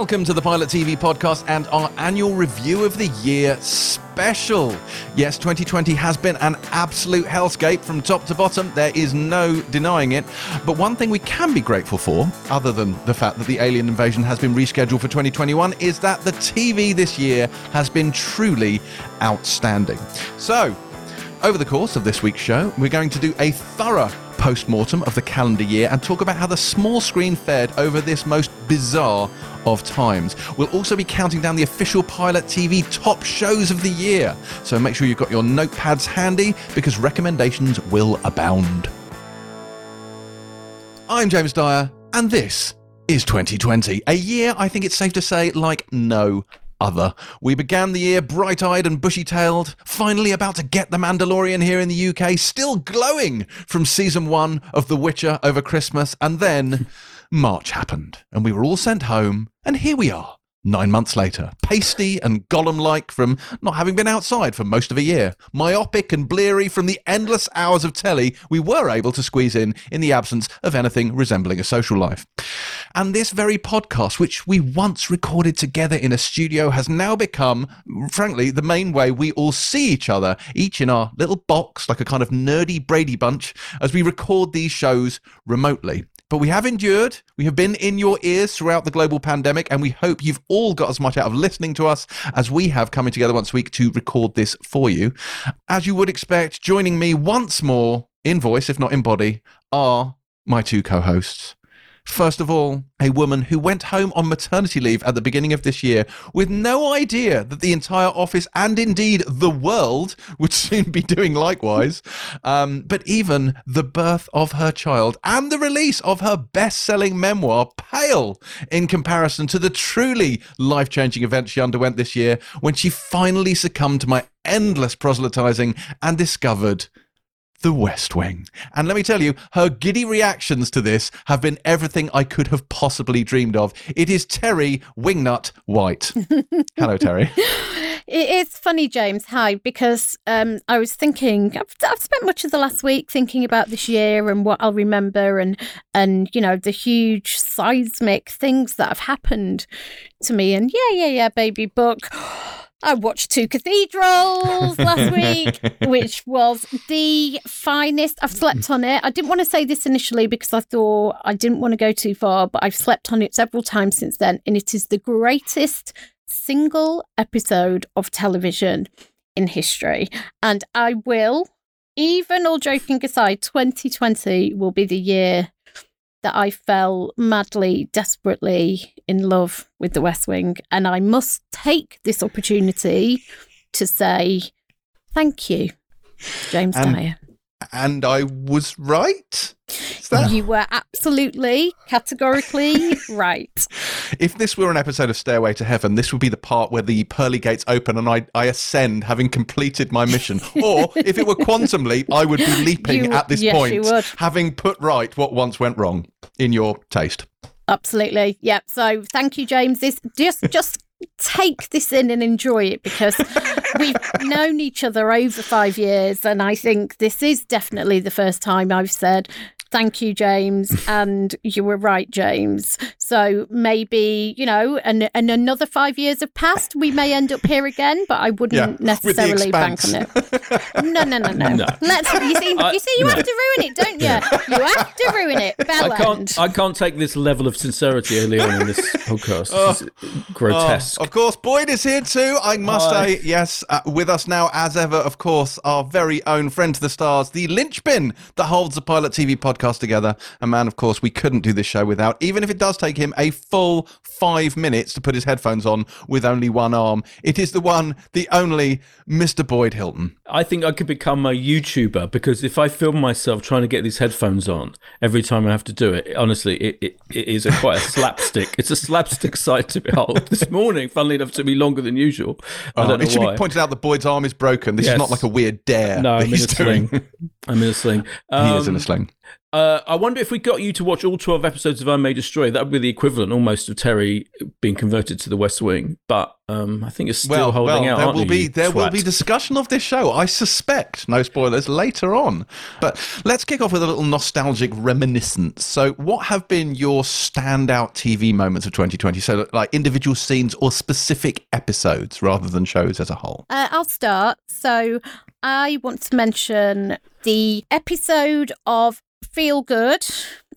Welcome to the Pilot TV podcast and our annual review of the year special. Yes, 2020 has been an absolute hellscape from top to bottom. There is no denying it. But one thing we can be grateful for, other than the fact that the alien invasion has been rescheduled for 2021, is that the TV this year has been truly outstanding. So, over the course of this week's show, we're going to do a thorough post mortem of the calendar year and talk about how the small screen fared over this most bizarre of times. We'll also be counting down the official Pilot TV top shows of the year. So make sure you've got your notepads handy because recommendations will abound. I'm James Dyer, and this is 2020, a year I think it's safe to say like no other. We began the year bright eyed and bushy tailed, finally about to get The Mandalorian here in the UK, still glowing from season one of The Witcher over Christmas, and then March happened, and we were all sent home, and here we are. Nine months later, pasty and Gollum like from not having been outside for most of a year, myopic and bleary from the endless hours of telly we were able to squeeze in in the absence of anything resembling a social life. And this very podcast, which we once recorded together in a studio, has now become, frankly, the main way we all see each other, each in our little box, like a kind of nerdy Brady bunch, as we record these shows remotely. But we have endured. We have been in your ears throughout the global pandemic, and we hope you've all got as much out of listening to us as we have coming together once a week to record this for you. As you would expect, joining me once more in voice, if not in body, are my two co hosts. First of all, a woman who went home on maternity leave at the beginning of this year with no idea that the entire office and indeed the world would soon be doing likewise. Um, but even the birth of her child and the release of her best selling memoir pale in comparison to the truly life changing event she underwent this year when she finally succumbed to my endless proselytizing and discovered the West Wing. And let me tell you, her giddy reactions to this have been everything I could have possibly dreamed of. It is Terri Wingnut White. Hello, Terri. It's funny, James. Hi, because um, I was thinking. I've, I've, spent much of the last week thinking about this year and what I'll remember, and and you know the huge seismic things that have happened to me. And yeah, yeah, yeah, baby book. I watched two cathedrals last week, which was the finest. I've slept on it. I didn't want to say this initially because I thought I didn't want to go too far, but I've slept on it several times since then. And it is the greatest single episode of television in history. And I will, even all joking aside, 2020 will be the year that I fell madly, desperately in love with the West Wing. And I must take this opportunity to say thank you, James And- Dyer. And I was right. That- You were absolutely, categorically right. if this were an episode of Stairway to Heaven, this would be the part where the pearly gates open and I, I ascend having completed my mission. or if it were Quantum Leap, I would be leaping You- at this yes, point, having put right what once went wrong in your taste. Absolutely. Yep. So thank you, James. This just just take this in and enjoy it because we've known each other over five years and I think this is definitely the first time I've said Thank you, James. And you were right, James. So maybe, you know, and, and another five years have passed, we may end up here again, but I wouldn't Yeah, necessarily bank on it. No, no, no, no. No. Let's you see I- you see you no. have to ruin it, don't you? You have to ruin it. Bell I can't. I can't take this level of sincerity early on in this podcast. This is grotesque. Oh, of course, Boyd is here too. I must Hi. say, yes, uh, with us now, as ever, of course, our very own friend to the stars, the linchpin that holds the Pilot TV podcast together. A man, of course, we couldn't do this show without, even if it does take him a full five minutes to put his headphones on with only one arm. It is the one, the only Mr. Boyd Hilton. I think I could become a YouTuber because if I film myself trying to get these headphones on every time I have to do it, honestly, it, it, it is a quite a slapstick. It's a slapstick sight to behold. This morning, funnily enough, took me longer than usual. I Oh, don't it know should why. be pointed out that Boyd's arm is broken. This is not like a weird dare no, that I'm in a he's doing. sling. I'm in a sling. he is in a Um, sling. Uh, I wonder if we got you to watch all 12 episodes of I May Destroy. That would be the equivalent almost of Terry being converted to the West Wing. But um, I think it's still Well, holding well, out. there aren't will you, be you there will be discussion of this show. I suspect, no spoilers, later on. But let's kick off with a little nostalgic reminiscence. So, what have been your standout TV moments of 2020? So, like individual scenes or specific episodes rather than shows as a whole. Uh, I'll start. So I want to mention the episode of Feel Good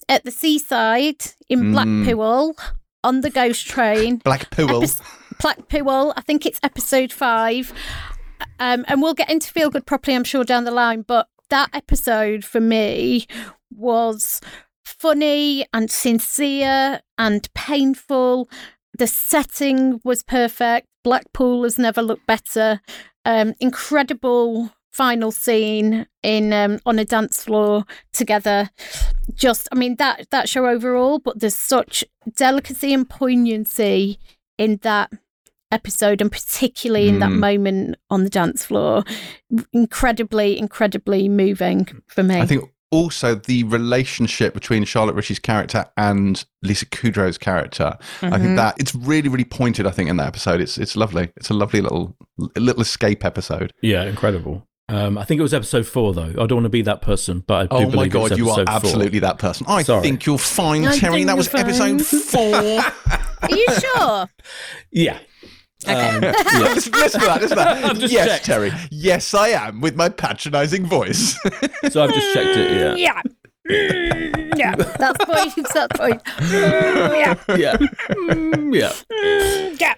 at the seaside in Mm. Blackpool on the ghost train. Blackpool. Blackpool, I think it's episode five. Um, and we'll get into Feel Good properly, I'm sure, down the line. But that episode for me was funny and sincere and painful. The setting was perfect. Blackpool has never looked better. Um, incredible final scene in um, on a dance floor together. Just, I mean that that show overall, but there's such delicacy and poignancy in that episode, and particularly in that Mm. moment on the dance floor. Incredibly, incredibly moving for me. I think also the relationship between Charlotte Ritchie's character and Lisa Kudrow's character. I Mhm. think that it's really, really pointed. I think in that episode, it's it's lovely. It's a lovely little little escape episode. Yeah, incredible. Um, I think it was episode four, though. I don't want to be that person, but I do Oh my believe it was god, you are episode four. absolutely that person. I Sorry. think you're fine, I Terri. think That was fine. episode four. Are you sure? Yeah. Okay. Um, yeah. listen, listen to that. Listen to that. I've just yes, checked. Terri. Yes, I am with my patronising voice. So I've just checked it. Yeah. Yeah. Mm, yeah, that's point. That's point. Mm, yeah, Yeah. Mm, yeah. yeah.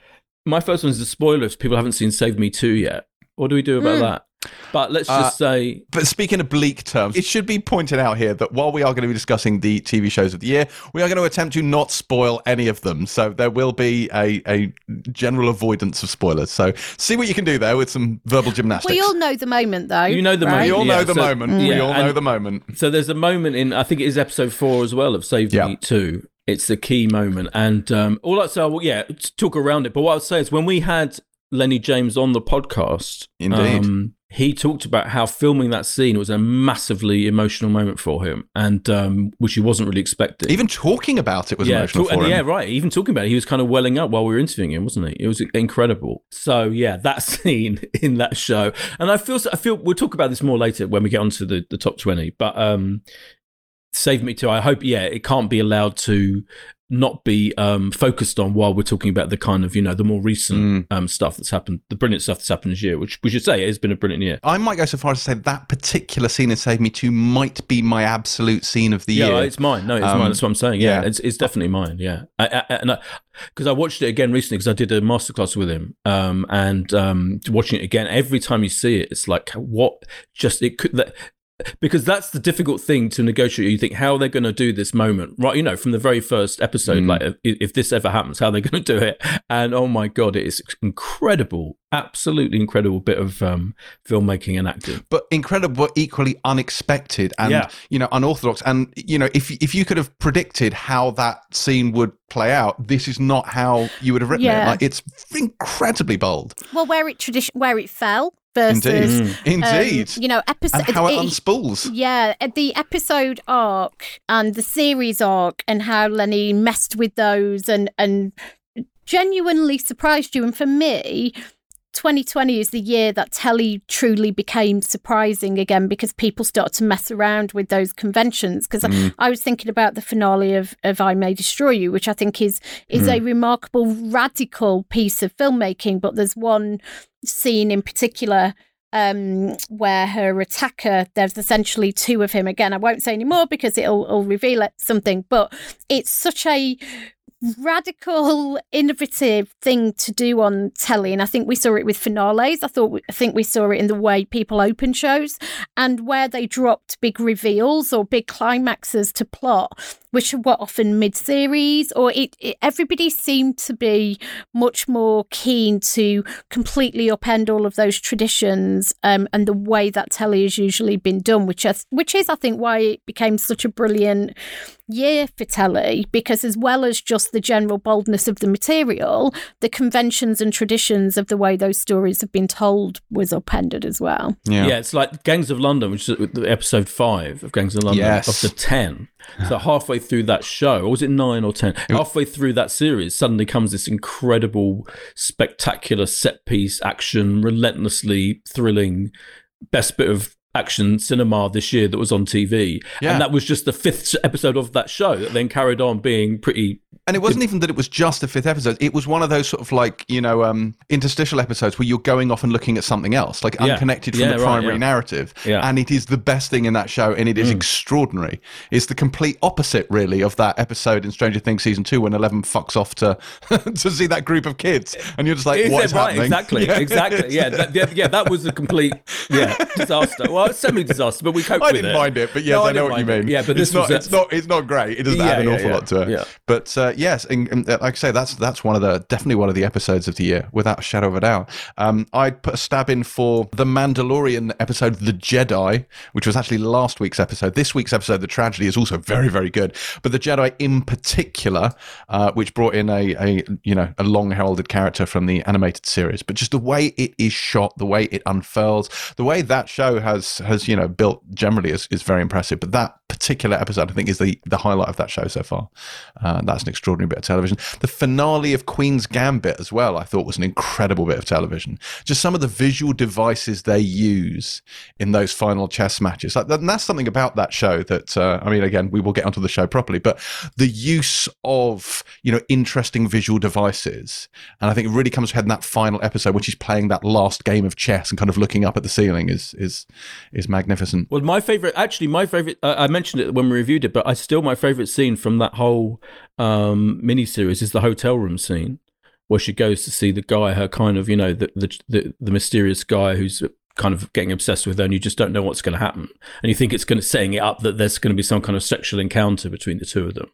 My first one is the spoiler if people haven't seen Save Me Too yet. What do we do about Mm. that? But let's Uh, just say But speaking of bleak terms, it should be pointed out here that while we are going to be discussing the TV shows of the year, we are going to attempt to not spoil any of them. So there will be a, a general avoidance of spoilers. So see what you can do there with some verbal gymnastics. We all know the moment, though. You know the right? We all Yeah, know the so- moment. We all know the moment. So there's a moment in I think it is episode four as well of Save Yeah. Me Two. It's the key moment, and um, all that. So well, yeah, talk around it. But what I would say is when we had Lenny James on the podcast, Indeed. um, he talked about how filming that scene was a massively emotional moment for him, and um, which he wasn't really expecting. Even talking about it was yeah, emotional talk- for and him. yeah, right. Even talking about it, he was kind of welling up while we were interviewing him, wasn't he? It was incredible. So yeah, that scene in that show, and I feel, I feel we'll talk about this more later when we get onto the the top twenty. But um, Save Me Too. I hope, yeah, it can't be allowed to not be um, focused on while we're talking about the kind of you know the more recent Mm. um, stuff that's happened, the brilliant stuff that's happened this year, which we should say it has been a brilliant year. I might go so far as to say that particular scene in Save Me Too might be my absolute scene of the year. yeah, year. it's mine. No, it's Um, mine. That's what I'm saying. Yeah, yeah. it's it's definitely mine. Yeah, I, I, and because I, watched it again recently because I did a masterclass with him, um, and um, watching it again every time you see it, it's like what just it could that. Because that's the difficult thing to negotiate. You think how are they going to do this moment, right? You know, from the very first episode, Mm. like if, if this ever happens, how they're they going to do it? And oh my god, it is incredible, absolutely incredible bit of um, filmmaking and acting. but incredible, but equally unexpected and Yeah. you know unorthodox. And you know, if if you could have predicted how that scene would play out, this is not how you would have written it. Yeah. Like it's incredibly bold, Well, where it tradition, where it fell versus, indeed, um, indeed, you know, episode. and how it unspools. Yeah, the episode arc and the series arc and how Lenny messed with those and and genuinely surprised you. And for me, 2020 is the year that telly truly became surprising again because people started to mess around with those conventions. Because Mm. I was thinking about the finale of, of I May Destroy You, which I think is is a remarkable, radical piece of filmmaking. But there's one scene in particular um, where her attacker, there's essentially two of him. Again, I won't say any more because it'll, it'll reveal it, something, but it's such a radical, innovative thing to do on telly. And I think we saw it with finales. I thought, I think we saw it in the way people open shows and where they dropped big reveals or big climaxes to plot, which were often mid series, or it, it, everybody seemed to be much more keen to completely upend all of those traditions um, and the way that telly has usually been done, which is, which is, I think, why it became such a brilliant year for telly because as well as just the general boldness of the material, the conventions and traditions of the way those stories have been told was upended as well. Yeah, yeah it's like Gangs of London, which is the episode five of Gangs of London yes. of the ten. So halfway through that show, or was it nine or ten? Halfway through that series, suddenly comes this incredible, spectacular set piece action, relentlessly thrilling, best bit of action cinema this year that was on TV. Yeah. And that was just the fifth episode of that show that then carried on being pretty and it wasn't even that it was just the fifth episode. It was one of those sort of like, you know, um, interstitial episodes where you're going off and looking at something else, like yeah. unconnected from yeah, the primary right, yeah. narrative. And it is the best thing in that show, and it is mm. extraordinary. It's the complete opposite, really, of that episode in Stranger Things season two when Eleven fucks off to to see that group of kids, and you're just like, "What's right, happening?" Exactly, exactly. Yeah, that, yeah, that was a complete yeah disaster. Well, semi-disaster, but we coped I with it. I didn't mind it, but yes, no, I, I know what you mean. It. Yeah, but this it's not, a... it's not, it's not great. It doesn't have an awful lot to it. But uh, yes, and, and, uh, like I say, that's that's one of the definitely one of the episodes of the year, without a shadow of a doubt. Um, I'd put a stab in for the Mandalorian episode, The Jedi, which was actually last week's episode. This week's episode, The Tragedy, is also very very good. But The Jedi in particular, uh, which brought in a, a you know a long heralded character from the animated series, but just the way it is shot, the way it unfurls, the way that show has has you know built generally is, is very impressive. But that particular episode, I think, is the the highlight of that show so far. Uh, that's an extraordinary bit of television. The finale of Queen's Gambit as well, I thought was an incredible bit of television. Just some of the visual devices they use in those final chess matches. Like, and that's something about that show that, uh, I mean, again, we will get onto the show properly, but the use of, you know, interesting visual devices. And I think it really comes ahead in that final episode, which is playing that last game of chess and kind of looking up at the ceiling is, is, is magnificent. Well, my favorite, actually, my favorite, uh, I mentioned it when we reviewed it, but I still, my favorite scene from that whole um, miniseries is the hotel room scene where she goes to see the guy, her kind of, you know, the the the, the mysterious guy who's kind of getting obsessed with her and you just don't know what's going to happen and you think it's going to setting it up that there's going to be some kind of sexual encounter between the two of them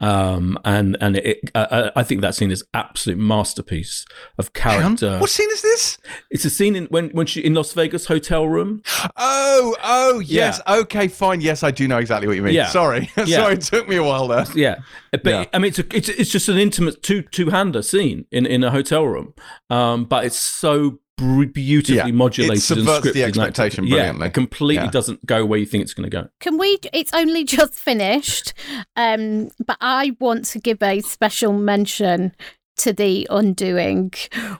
um, and and it, uh, I think that scene is absolute masterpiece of character. What scene is this? It's a scene in when when she in Las Vegas hotel room. Oh, oh, yes. Yeah. Okay, fine. Yes, I do know exactly what you mean. Yeah. Sorry, yeah. sorry, it took me a while there. Yeah, but yeah. I mean, it's a, it's it's just an intimate two two hander scene in in a hotel room, um, but it's so beautifully yeah, modulated it subverts and the expectation brilliantly. Yeah, it completely yeah. doesn't go where you think it's going to go. Can we? It's only just finished, um, but I want to give a special mention to the undoing,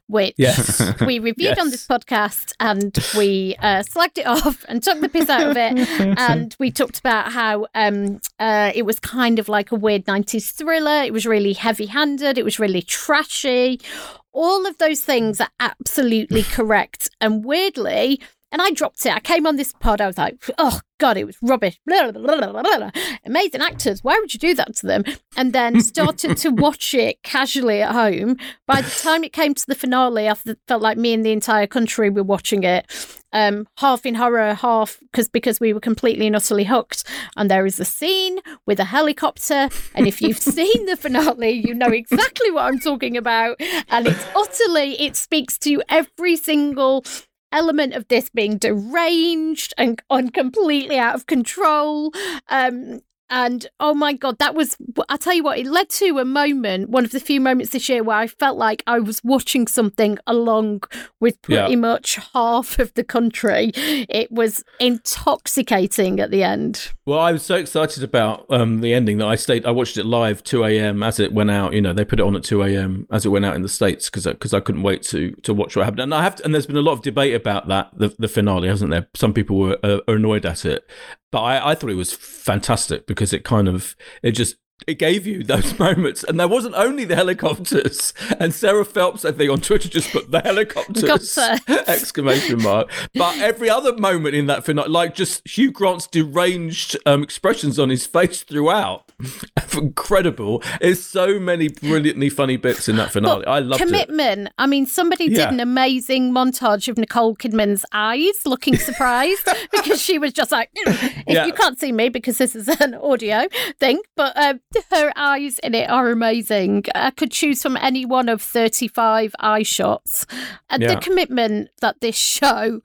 which yes. we reviewed yes. on this podcast and we uh, slagged it off and took the piss out of it. and we talked about how um, uh, it was kind of like a weird 90s thriller. It was really heavy handed, it was really trashy. All of those things are absolutely correct. And weirdly, and I dropped it. I came on this pod. I was like, oh, God, it was rubbish. Blah, blah, blah, Amazing actors. Why would you do that to them? And then started to watch it casually at home. By the time it came to the finale, I felt like me and the entire country were watching it. Um, half in horror, half because because we were completely and utterly hooked. And there is a scene with a helicopter, and if you've seen the finale, you know exactly what I'm talking about. And it's utterly, it speaks to every single element of this being deranged and, and completely out of control. Um, and oh my God, that was, I'll tell you what, it led to a moment, one of the few moments this year where I felt like I was watching something along with pretty yeah. much half of the country. It was intoxicating at the end. Well, I was so excited about um, the ending that I stayed, I watched it live 2 a.m. as it went out. You know, they put it on at 2 a.m. as it went out in the States because because I couldn't wait to to watch what happened. And I have to, and there's been a lot of debate about that, the, the finale, hasn't there? Some people were uh, annoyed at it but I, I thought it was fantastic because it kind of it just it gave you those moments. And there wasn't only the helicopters. And Sarah Phelps, I think, on Twitter just put the helicopters exclamation mark. But every other moment in that finale, like just Hugh Grant's deranged um, expressions on his face throughout, incredible. There's so many brilliantly funny bits in that finale. But I love commitment. I mean, somebody yeah. did an amazing montage of Nicole Kidman's eyes looking surprised because she was just like, mm. yeah. you can't see me because this is an audio thing, but um, her eyes in it are amazing. I could choose from any one of 35 eye shots. And yeah. the commitment that this show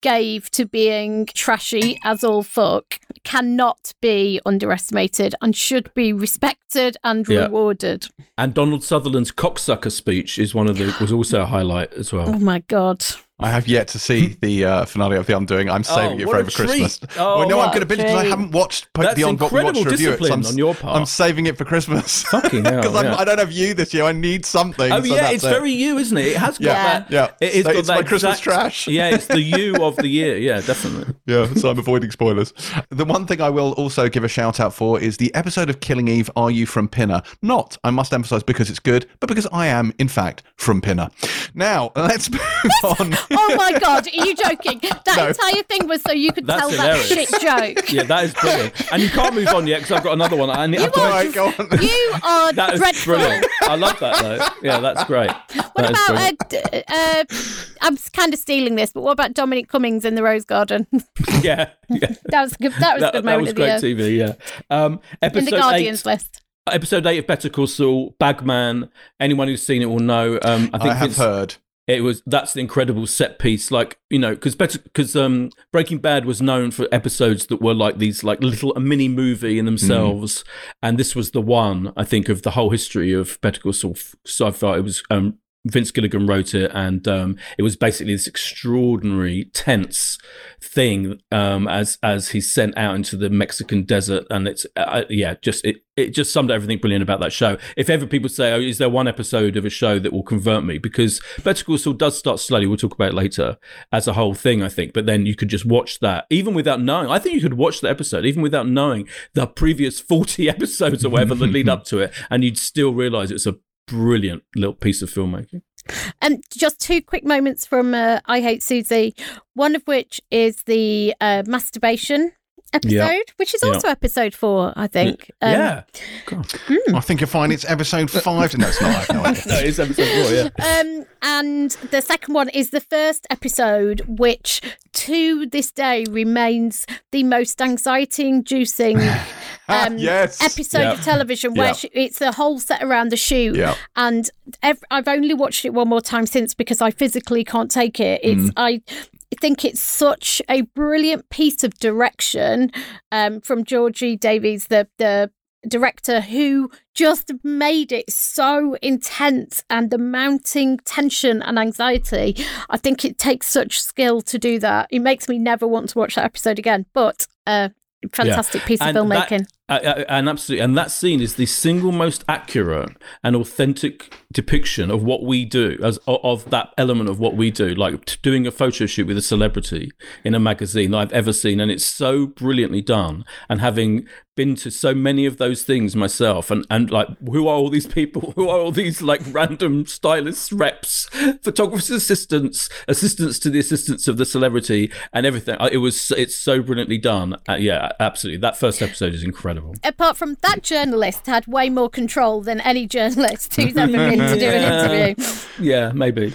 gave to being trashy as all fuck cannot be underestimated and should be respected and Yeah. rewarded. And Donald Sutherland's cocksucker speech is one of the was also a highlight as well. Oh my god! I have yet to see the uh, finale of The Undoing. I'm saving Oh, it for over Christmas. Oh, well, no, I'm going to binge because I treat. haven't watched po- That's beyond what we watched incredible review it. discipline I'm, on your part. I'm saving it for Christmas. Fucking hell, Because yeah. I don't have you this year. I need something. Oh so yeah, it's it. very you, isn't it? It has got Yeah, that. yeah. It, it's So got it's that my Christmas trash. Yeah, it's the you of the year. Yeah, definitely. Yeah, so I'm avoiding spoilers. The one thing I will also give a shout out for is the episode of Killing Eve, Are You From Pinner? Not, I must emphasize, because it's good, but because I am, in fact, from Pinner. Now, let's move on. Oh my god! Are you joking? That No. entire thing was so you could That's tell hilarious. that shit joke. Yeah, that is brilliant. And you can't move on yet because I've got another one. I need I have to- All right, go on. You are That is dreadful. brilliant. I love that though. Yeah, that's great. What That is about? Uh, uh, I'm kind of stealing this, but what about Dominic Cummings in the Rose Garden? yeah, yeah. that was a good. That was a That, good that was of the great year. TV. Yeah. Um, In episode the Guardians eight. list. Episode eight of Better Call Saul. Bagman. Anyone who's seen it will know. Um, I I, think have Vince- heard. It was that's the incredible set piece like you know because better because um breaking bad was known for episodes that were like these like little a mini movie in themselves and this was the one i think of the whole history of better call saul. So i thought it was um Vince Gilligan wrote it, and um, it was basically this extraordinary, tense thing um, as as he's sent out into the Mexican desert, and it's uh, yeah, just it it just summed everything brilliant about that show. If ever people say, "Oh, is there one episode of a show that will convert me?" Because Better Call Saul does start slowly. We'll talk about it later as a whole thing, I think. But then you could just watch that, even without knowing. I think you could watch the episode even without knowing the previous forty episodes or whatever that lead up to it, and you'd still realize it's a brilliant little piece of filmmaking. And just two quick moments from uh, I Hate Suzie, one of which is the uh, masturbation episode, which is Yeah. also episode four, I think. Um, yeah, God. I think you'll find it's episode five. No, it's not. I have no idea. no, it's episode four. Yeah. Um, and the second one is the first episode, which to this day remains the most anxiety-inducing um, yes. episode Yeah. of television. Where Yeah. she, it's the whole set around the shoot, Yeah. and ev- I've only watched it one more time since because I physically can't take it. It's Mm. I think it's such a brilliant piece of direction um, from Georgie Davies, the the director who just made it so intense and the mounting tension and anxiety. I think it takes such skill to do that. It makes me never want to watch that episode again. But uh, fantastic piece of And filmmaking. Uh, and absolutely, and that scene is the single most accurate and authentic depiction of what we do, as of that element of what we do, like doing a photo shoot with a celebrity in a magazine that I've ever seen, and it's so brilliantly done. And having been to so many of those things myself, and and like, who are all these people? Who are all these like random stylists, reps, photographers, assistants, assistants to the assistants of the celebrity, and everything? It was it's so brilliantly done. Uh, yeah, absolutely. That first episode is incredible. Apart from that journalist had way more control than any journalist who's ever been to do an interview. Yeah, maybe.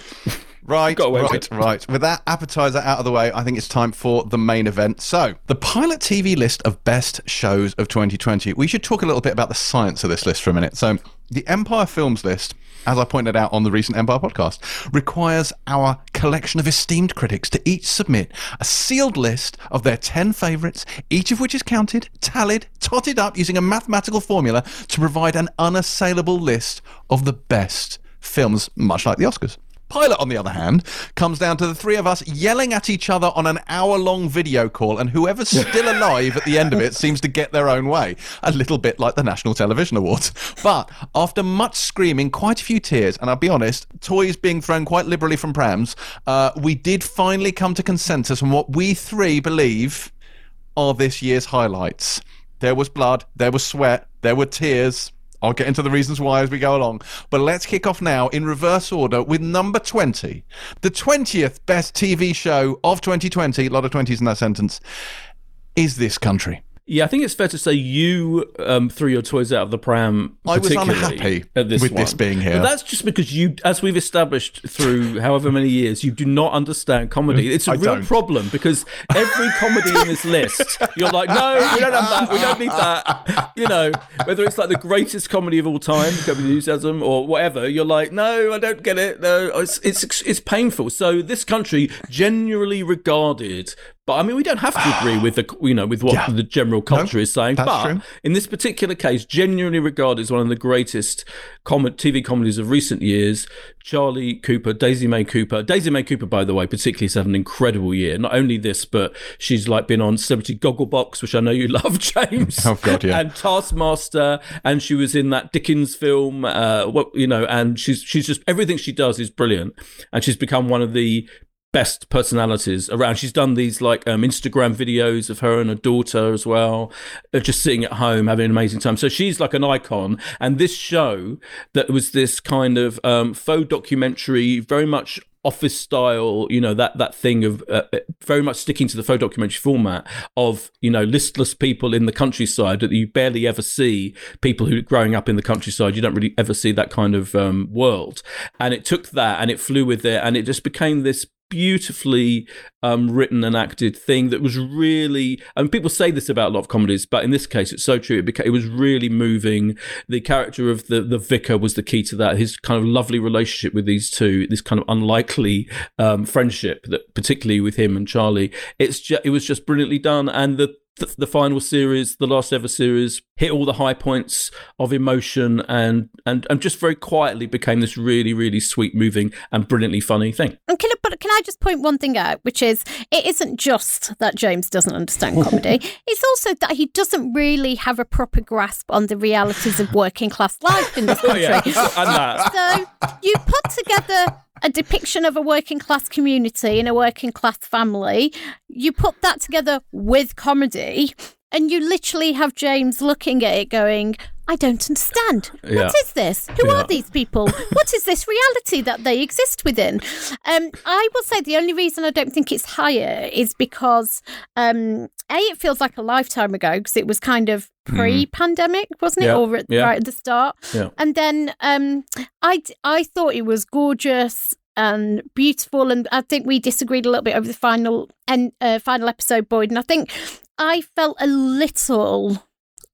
Right, Got away with right, right. With that appetizer out of the way, I think it's time for the main event. So, the pilot TV list of best shows of 2020. We should talk a little bit about the science of this list for a minute. So, the Empire Films list, as I pointed out on the recent Empire podcast, requires our collection of esteemed critics to each submit a sealed list of their 10 favourites, each of which is counted, tallied, totted up using a mathematical formula to provide an unassailable list of the best films, much like the Oscars. Pilot, on the other hand, comes down to the three of us yelling at each other on an hour long video call, and whoever's still alive at the end of it seems to get their own way. A little bit like the National Television Awards. But after much screaming, quite a few tears, and I'll be honest, toys being thrown quite liberally from prams, uh, we did finally come to consensus on what we three believe are this year's highlights. There was blood, there was sweat, there were tears. I'll get into the reasons why as we go along. But let's kick off now in reverse order with number 20. The 20th best TV show of 2020, a lot of 20s in that sentence, is This Country. Yeah, I think it's fair to say you um, threw your toys out of the pram. I was unhappy at this with one. this being here. But that's just because you, as we've established through however many years, you do not understand comedy. It's a I real don't. problem because every comedy in this list, you're like, no, we don't have that. We don't need that. You know, whether it's like the greatest comedy of all time, Enthusiasm, or whatever, you're like, no, I don't get it. No, it's it's it's painful. So this country, generally regarded But I mean, we don't have to agree with the you know with what Yeah. the general culture is saying. but true. in this particular case, genuinely regarded as one of the greatest com- TV comedies of recent years. Charlie Cooper, Daisy May Cooper. Daisy May Cooper, by the way, particularly has had an incredible year. Not only this, but she's like been on Celebrity Gogglebox, which I know you love, James. Oh, God, yeah. And Taskmaster, and she was in that Dickens film. Uh, what you know, and she's she's just everything she does is brilliant, and she's become one of the best personalities around. She's done these like um, Instagram videos of her and her daughter as well, uh, just sitting at home having an amazing time. So she's like an icon. And this show that was this kind of um, faux documentary, very much office style you know that that thing of uh, very much sticking to the faux documentary format of you know listless people in the countryside that you barely ever see people who growing up in the countryside you don't really ever see that kind of um, world and it took that and it flew with it and it just became this beautifully um, written and acted thing that was really. Mean, people say this about a lot of comedies, but in this case, it's so true. It, beca- it was really moving. The character of the the vicar was the key to that. His kind of lovely relationship with these two, this kind of unlikely um, friendship that, particularly with him and Charlie. It's ju- it was just brilliantly done, and the the, the final series, the last ever series, hit all the high points of emotion and and and just very quietly became this really really sweet, moving, and brilliantly funny thing. And can I, but can I just point one thing out, which is it isn't just that James doesn't understand comedy. it's also that he doesn't really have a proper grasp on the realities of working class life in this Oh country. yeah, and that. So you put together a depiction of a working class community and a working class family. You put that together with comedy, and you literally have James looking at it going, I don't understand. Yeah. What is this? Who Yeah. are these people? what is this reality that they exist within? Um, I will say the only reason I don't think it's higher is because um, a it feels like a lifetime ago because it was kind of pre-pandemic, wasn't it, Yeah. or at, Yeah. right at the start? Yeah. And then um, I I thought it was gorgeous and beautiful, and I think we disagreed a little bit over the final and uh, final episode, Boyd. And I think I felt a little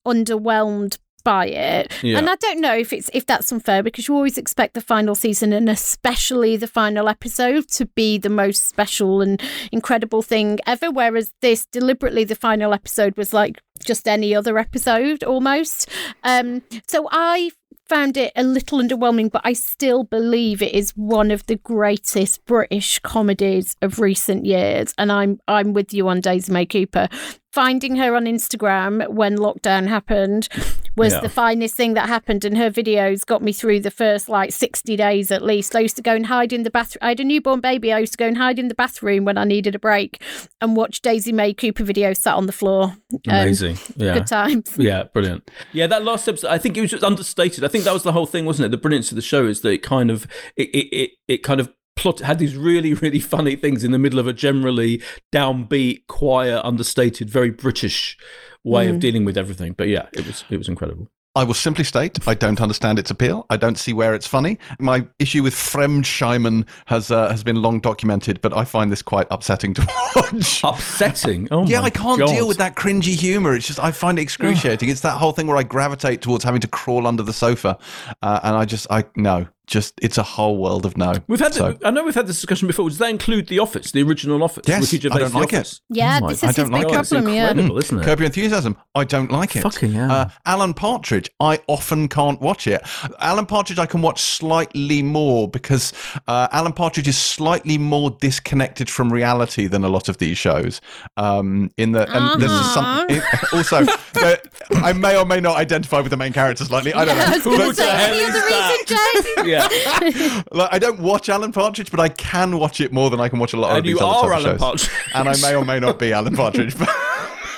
underwhelmed by it. Yeah. And I don't know if it's if that's unfair because you always expect the final season and especially the final episode to be the most special and incredible thing ever. Whereas this deliberately the final episode was like just any other episode almost. Um so I found it a little underwhelming, but I still believe it is one of the greatest British comedies of recent years. And I'm I'm with you on Daisy May Cooper. Finding her on Instagram when lockdown happened was Yeah. the finest thing that happened, and her videos got me through the first like 60 days at least. I used to go and hide in the bathroom. I had a newborn baby. I used to go and hide in the bathroom when I needed a break and watch Daisy May Cooper videos sat on the floor. Um, Amazing. Yeah. Good times. Yeah, brilliant. Yeah, that last episode, I think it was just understated. I think that was the whole thing, wasn't it? The brilliance of the show is that it kind of, it, it, it, it kind of plot had these really, really funny things in the middle of a generally downbeat, quiet, understated, very British way of dealing with everything. But yeah, it was, it was incredible. I will simply state I don't understand its appeal. I don't see where it's funny. My issue with Fremdschämen has uh, has been long documented, but I find this quite upsetting to watch. Upsetting. Oh yeah, my I can't God. deal with that cringy humor. It's just I find it excruciating. it's that whole thing where I gravitate towards having to crawl under the sofa, uh, and I just I no, just it's a whole world of no. We've had, So- the, I know we've had this discussion before. Does that include The Office, the original Office? Yes, Ricky I don't The like it. Yeah, Oh my this is his don't big like it. It's problem. Yeah. incredible, isn't it? Curb Your Enthusiasm. I don't like it. Fucking hell. Uh, Alan Partridge. I often can't watch it. Alan Partridge. I can watch slightly more because uh, Alan Partridge is slightly more disconnected from reality than a lot of these shows. Um, in the and there's Uh-huh. some. also, I may or may not identify with the main character slightly. I don't know. I was going Who to say, the hell any is other that? reason, James? Yeah. Like, I don't watch Alan Partridge, but I can watch it more than I can watch a lot of And these you other are Alan shows. Partridge. and I may or may not be Alan Partridge. But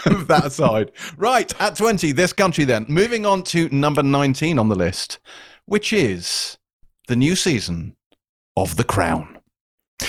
that aside, right at twenty, this country. Then moving on to number nineteen on the list, which is the new season of The Crown.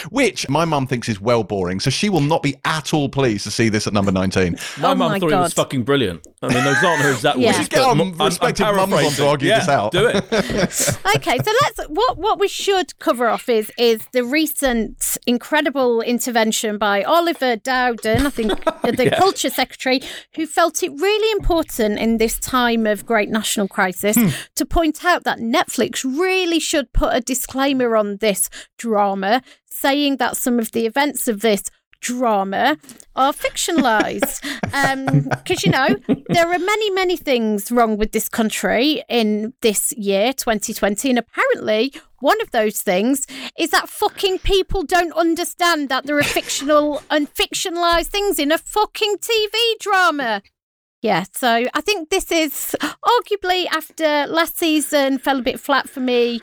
Which my mum thinks is well boring, so she will not be at all pleased to see this at number 19. My Oh mum my thought it was fucking brilliant. I mean, those aren't her exact Yeah. words. We should get but our I'm- I'm respective mums on to argue yeah, this out. Do it. okay, so let's what what we should cover off is is the recent incredible intervention by Oliver Dowden, I think the Yeah. culture secretary, who felt it really important in this time of great national crisis hmm. to point out that Netflix really should put a disclaimer on this drama saying that some of the events of this drama are fictionalized. Because, um, you know, there are many, many things wrong with this country in this year, 2020. And apparently, one of those things is that fucking people don't understand that there are fictional and fictionalized things in a fucking TV drama. Yeah, so I think this is arguably after last season fell a bit flat for me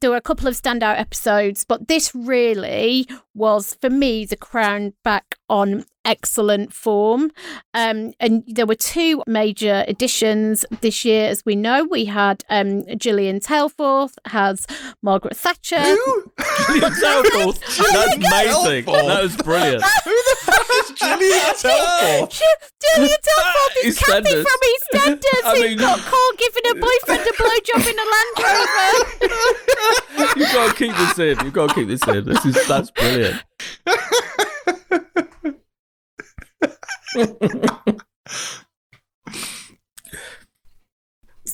there were a couple of standout episodes, but this really was for me the crown back on excellent form. Um, and there were two major additions this year, as we know. We had um, Gillian Tailforth has Margaret Thatcher. Who? Gillian Tailforth. That's amazing. That was brilliant. Who the fuck is Gillian Tailforth? Gillian Tailforth is Kathy from EastEnders I mean, who got caught giving her boyfriend a blowjob in a Land Rover. You've got to keep this in. You've got to keep this in. This is that's brilliant.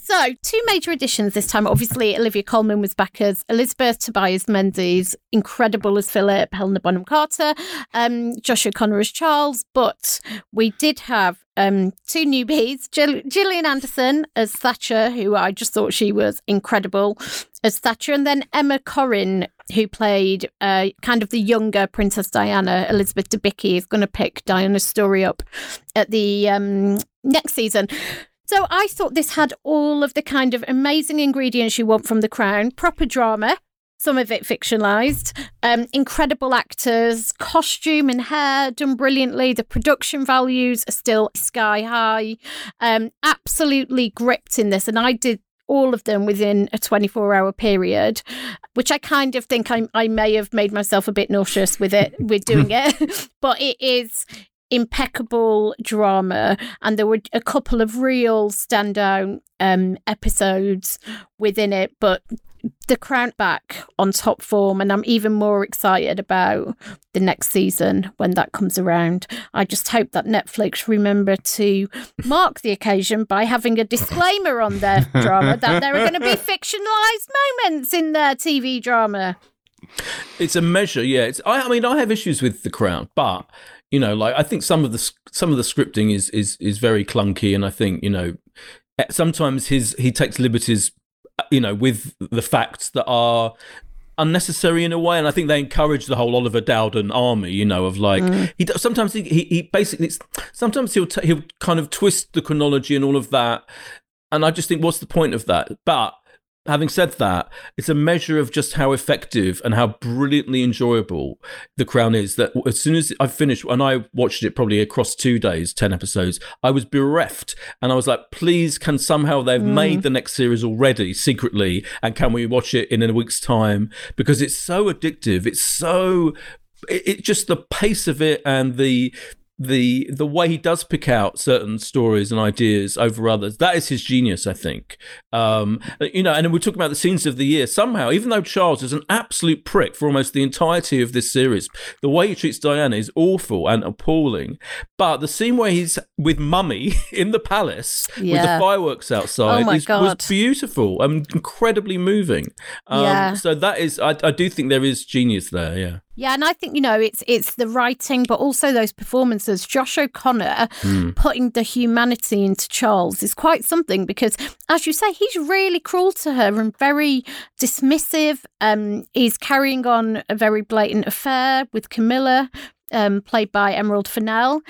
So, two major additions this time. Obviously, Olivia Colman was back as Elizabeth, Tobias Menzies, incredible as Philip, Helena Bonham Carter, um, Josh O'Connor as Charles. But we did have um, two newbies Jill- Gillian Anderson as Thatcher, who I just thought she was incredible as Thatcher, and then Emma Corrin, who played uh, kind of the younger Princess Diana. Elizabeth Debicki is going to pick Diana's story up at the um, next season. So I thought this had all of the kind of amazing ingredients you want from The Crown proper drama, some of it fictionalized, um, incredible actors, costume and hair done brilliantly. The production values are still sky high. Um, absolutely gripped in this. And I did all of them within a 24 hour period, which I kind of think I, I may have made myself a bit nauseous with it, with doing it. but it is impeccable drama and there were a couple of real standout um, episodes within it but the crown back on top form and i'm even more excited about the next season when that comes around. I just hope that netflix remember to mark the occasion by having a disclaimer on their drama that there are going to be fictionalized moments in their tv drama. It's a measure yeah. It's I, I mean i have issues with the crown but you know like i think some of the some of the scripting is is is very clunky and i think you know sometimes his he takes liberties you know with the facts that are unnecessary in a way. And i think they encourage the whole oliver dowden army you know of like mm. he sometimes he, he, he basically sometimes he'll t- he'll kind of twist the chronology and all of that. And i just think what's the point of that? But having said that, it's a measure of just how effective and how brilliantly enjoyable The Crown is. That as soon as I finished, and I watched it probably across two days, 10 episodes, I was bereft. And I was like, please, can somehow they've mm. made the next series already secretly? And can we watch it in a week's time? Because it's so addictive. It's so it, it, just the pace of it and the the the way he does pick out certain stories and ideas over others that is his genius i think. Um, you know and we're talking about the scenes of the year. Somehow even though charles is an absolute prick for almost the entirety of this series the way he treats diana is awful and appalling. But the scene where he's with mummy in the palace yeah. with the fireworks outside oh is, was beautiful and incredibly moving. Um, yeah. so that is I, I do think there is genius there yeah yeah, and I think you know it's it's the writing, but also those performances. Josh O'Connor mm. putting the humanity into Charles is quite something because, as you say, he's really cruel to her and very dismissive. Um, he's carrying on a very blatant affair with Camilla, um, played by Emerald Fennell,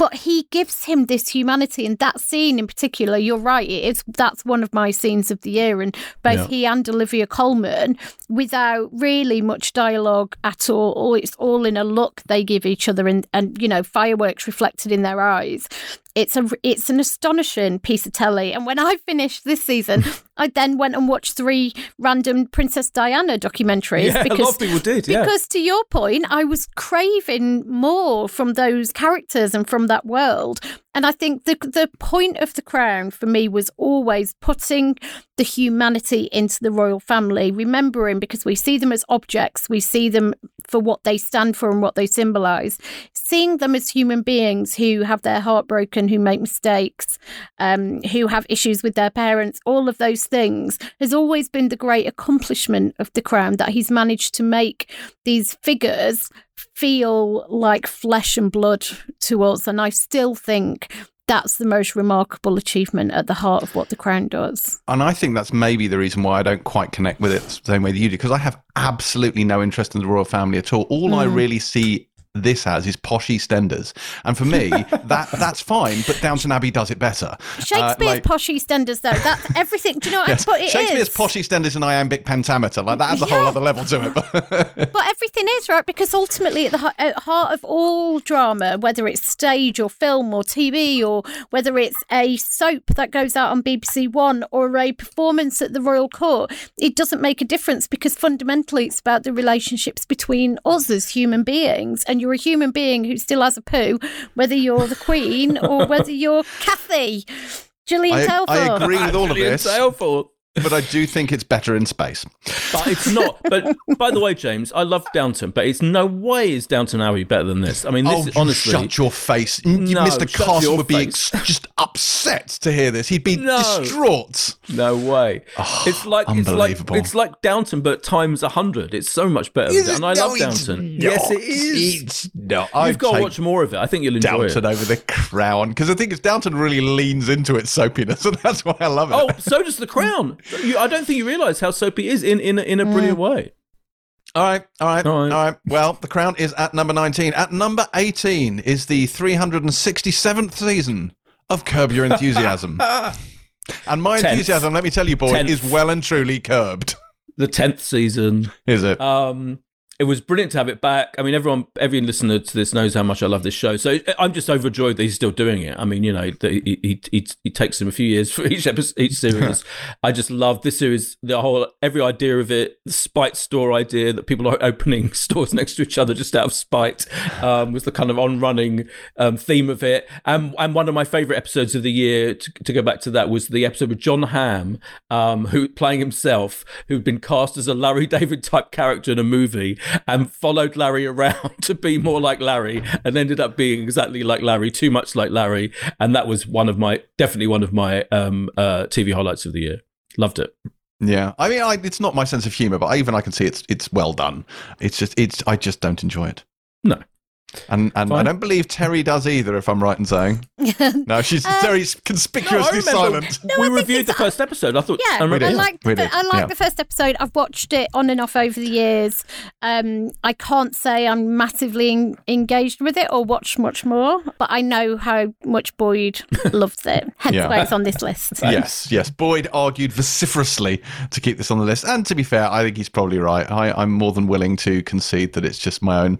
but he gives him this humanity. And that scene in particular, you're right, it is that's one of my scenes of the year. And both yeah. he and Olivia Colman, without really much dialogue at all, it's all in a look they give each other, and and you know fireworks reflected in their eyes it's a it's an astonishing piece of telly. And when I finished this season, I then went and watched three random Princess Diana documentaries. Yeah, because, a lot of people did. Yeah. Because to your point, I was craving more from those characters and from that world. And I think the the point of the crown for me was always putting the humanity into the royal family, remembering because we see them as objects, we see them for what they stand for and what they symbolize, seeing them as human beings who have their heart broken, who make mistakes, um, who have issues with their parents, all of those things has always been the great accomplishment of the crown that he's managed to make these figures feel like flesh and blood to us. And I still think that's the most remarkable achievement at the heart of what the crown does. And I think that's maybe the reason why I don't quite connect with it the same way that you do, because I have absolutely no interest in the royal family at all. All I mm. really see this has is posh EastEnders, and for me, that that's fine. But Downton Abbey does it better. Shakespeare's Uh, like- posh EastEnders, though, that's everything. Do you know what? Yes. It Shakespeare's is. posh EastEnders and iambic pentameter, like that has a whole other level to it. But everything is right because ultimately, at the at heart of all drama, whether it's stage or film or TV, or whether it's a soap that goes out on BBC One or a performance at the Royal Court, it doesn't make a difference because fundamentally, it's about the relationships between us as human beings, and you're a human being who still has a poo, whether you're the Queen or whether you're Kathy. Gillian I, Telford. I agree with all of Gillian this, Telford. But I do think it's better in space. But it's not. But by the way, James, I love Downton, but it's no way is Downton Abbey better than this. I mean, this oh, is honestly. shut your face. No, Mr. Carson would be ex- just upset to hear this. He'd be No. distraught. No way. Ah, it's like it's like it's like Downton, but times a hundred. It's so much better. Is Than, it? and I No, love Downton. not. Yes, it is. It's no. You've I'd got to watch more of it. I think you'll enjoy Downton it. over the Crown because I think it's Downton really leans into its soapiness, and that's why I love it. Oh, so does The Crown. You, I don't think you realise how soapy it is in in a- in a brilliant way. All right, all right, All all right. right, Well, The Crown is at number 19. At number 18 is the 367th season of Curb Your Enthusiasm. and my Tenth. enthusiasm, let me tell you, boy, Tenth. is well and truly curbed. The tenth season. Is it? Um, it was brilliant to have it back. I mean, everyone, every listener to this knows how much I love this show. So I'm just overjoyed that he's still doing it. I mean, you know, he, he, he takes him a few years for each episode, each series. I just love this series, the whole every idea of it, the spite store idea that people are opening stores next to each other just out of spite um, was the kind of on running um, theme of it. And and one of my favorite episodes of the year to, to go back to that was the episode with John Hamm, um, who playing himself, who'd been cast as a Larry David type character in a movie and followed Larry around to be more like Larry and ended up being exactly like Larry, too much like Larry. And that was one of my, definitely one of my um, uh, TV highlights of the year. Loved it. yeah. I mean, I, it's not my sense of humor, but I, even I can see it's it's well done. It's just it's I just don't enjoy it. No. And and I don't believe Terri does either, if I'm right in saying. No, she's Uh, very conspicuously silent. No, we I reviewed the first episode. I thought, Yeah, I remember- I did. like We the, I like yeah. the first episode. I've watched it on and off over the years. Um, I can't say I'm massively en- engaged with it or watched much more, but I know how much Boyd loved it. Hence Yeah. why it's on this list. Yes, yes. Boyd argued vociferously to keep this on the list. And to be fair, I think he's probably right. I, I'm more than willing to concede that it's just my own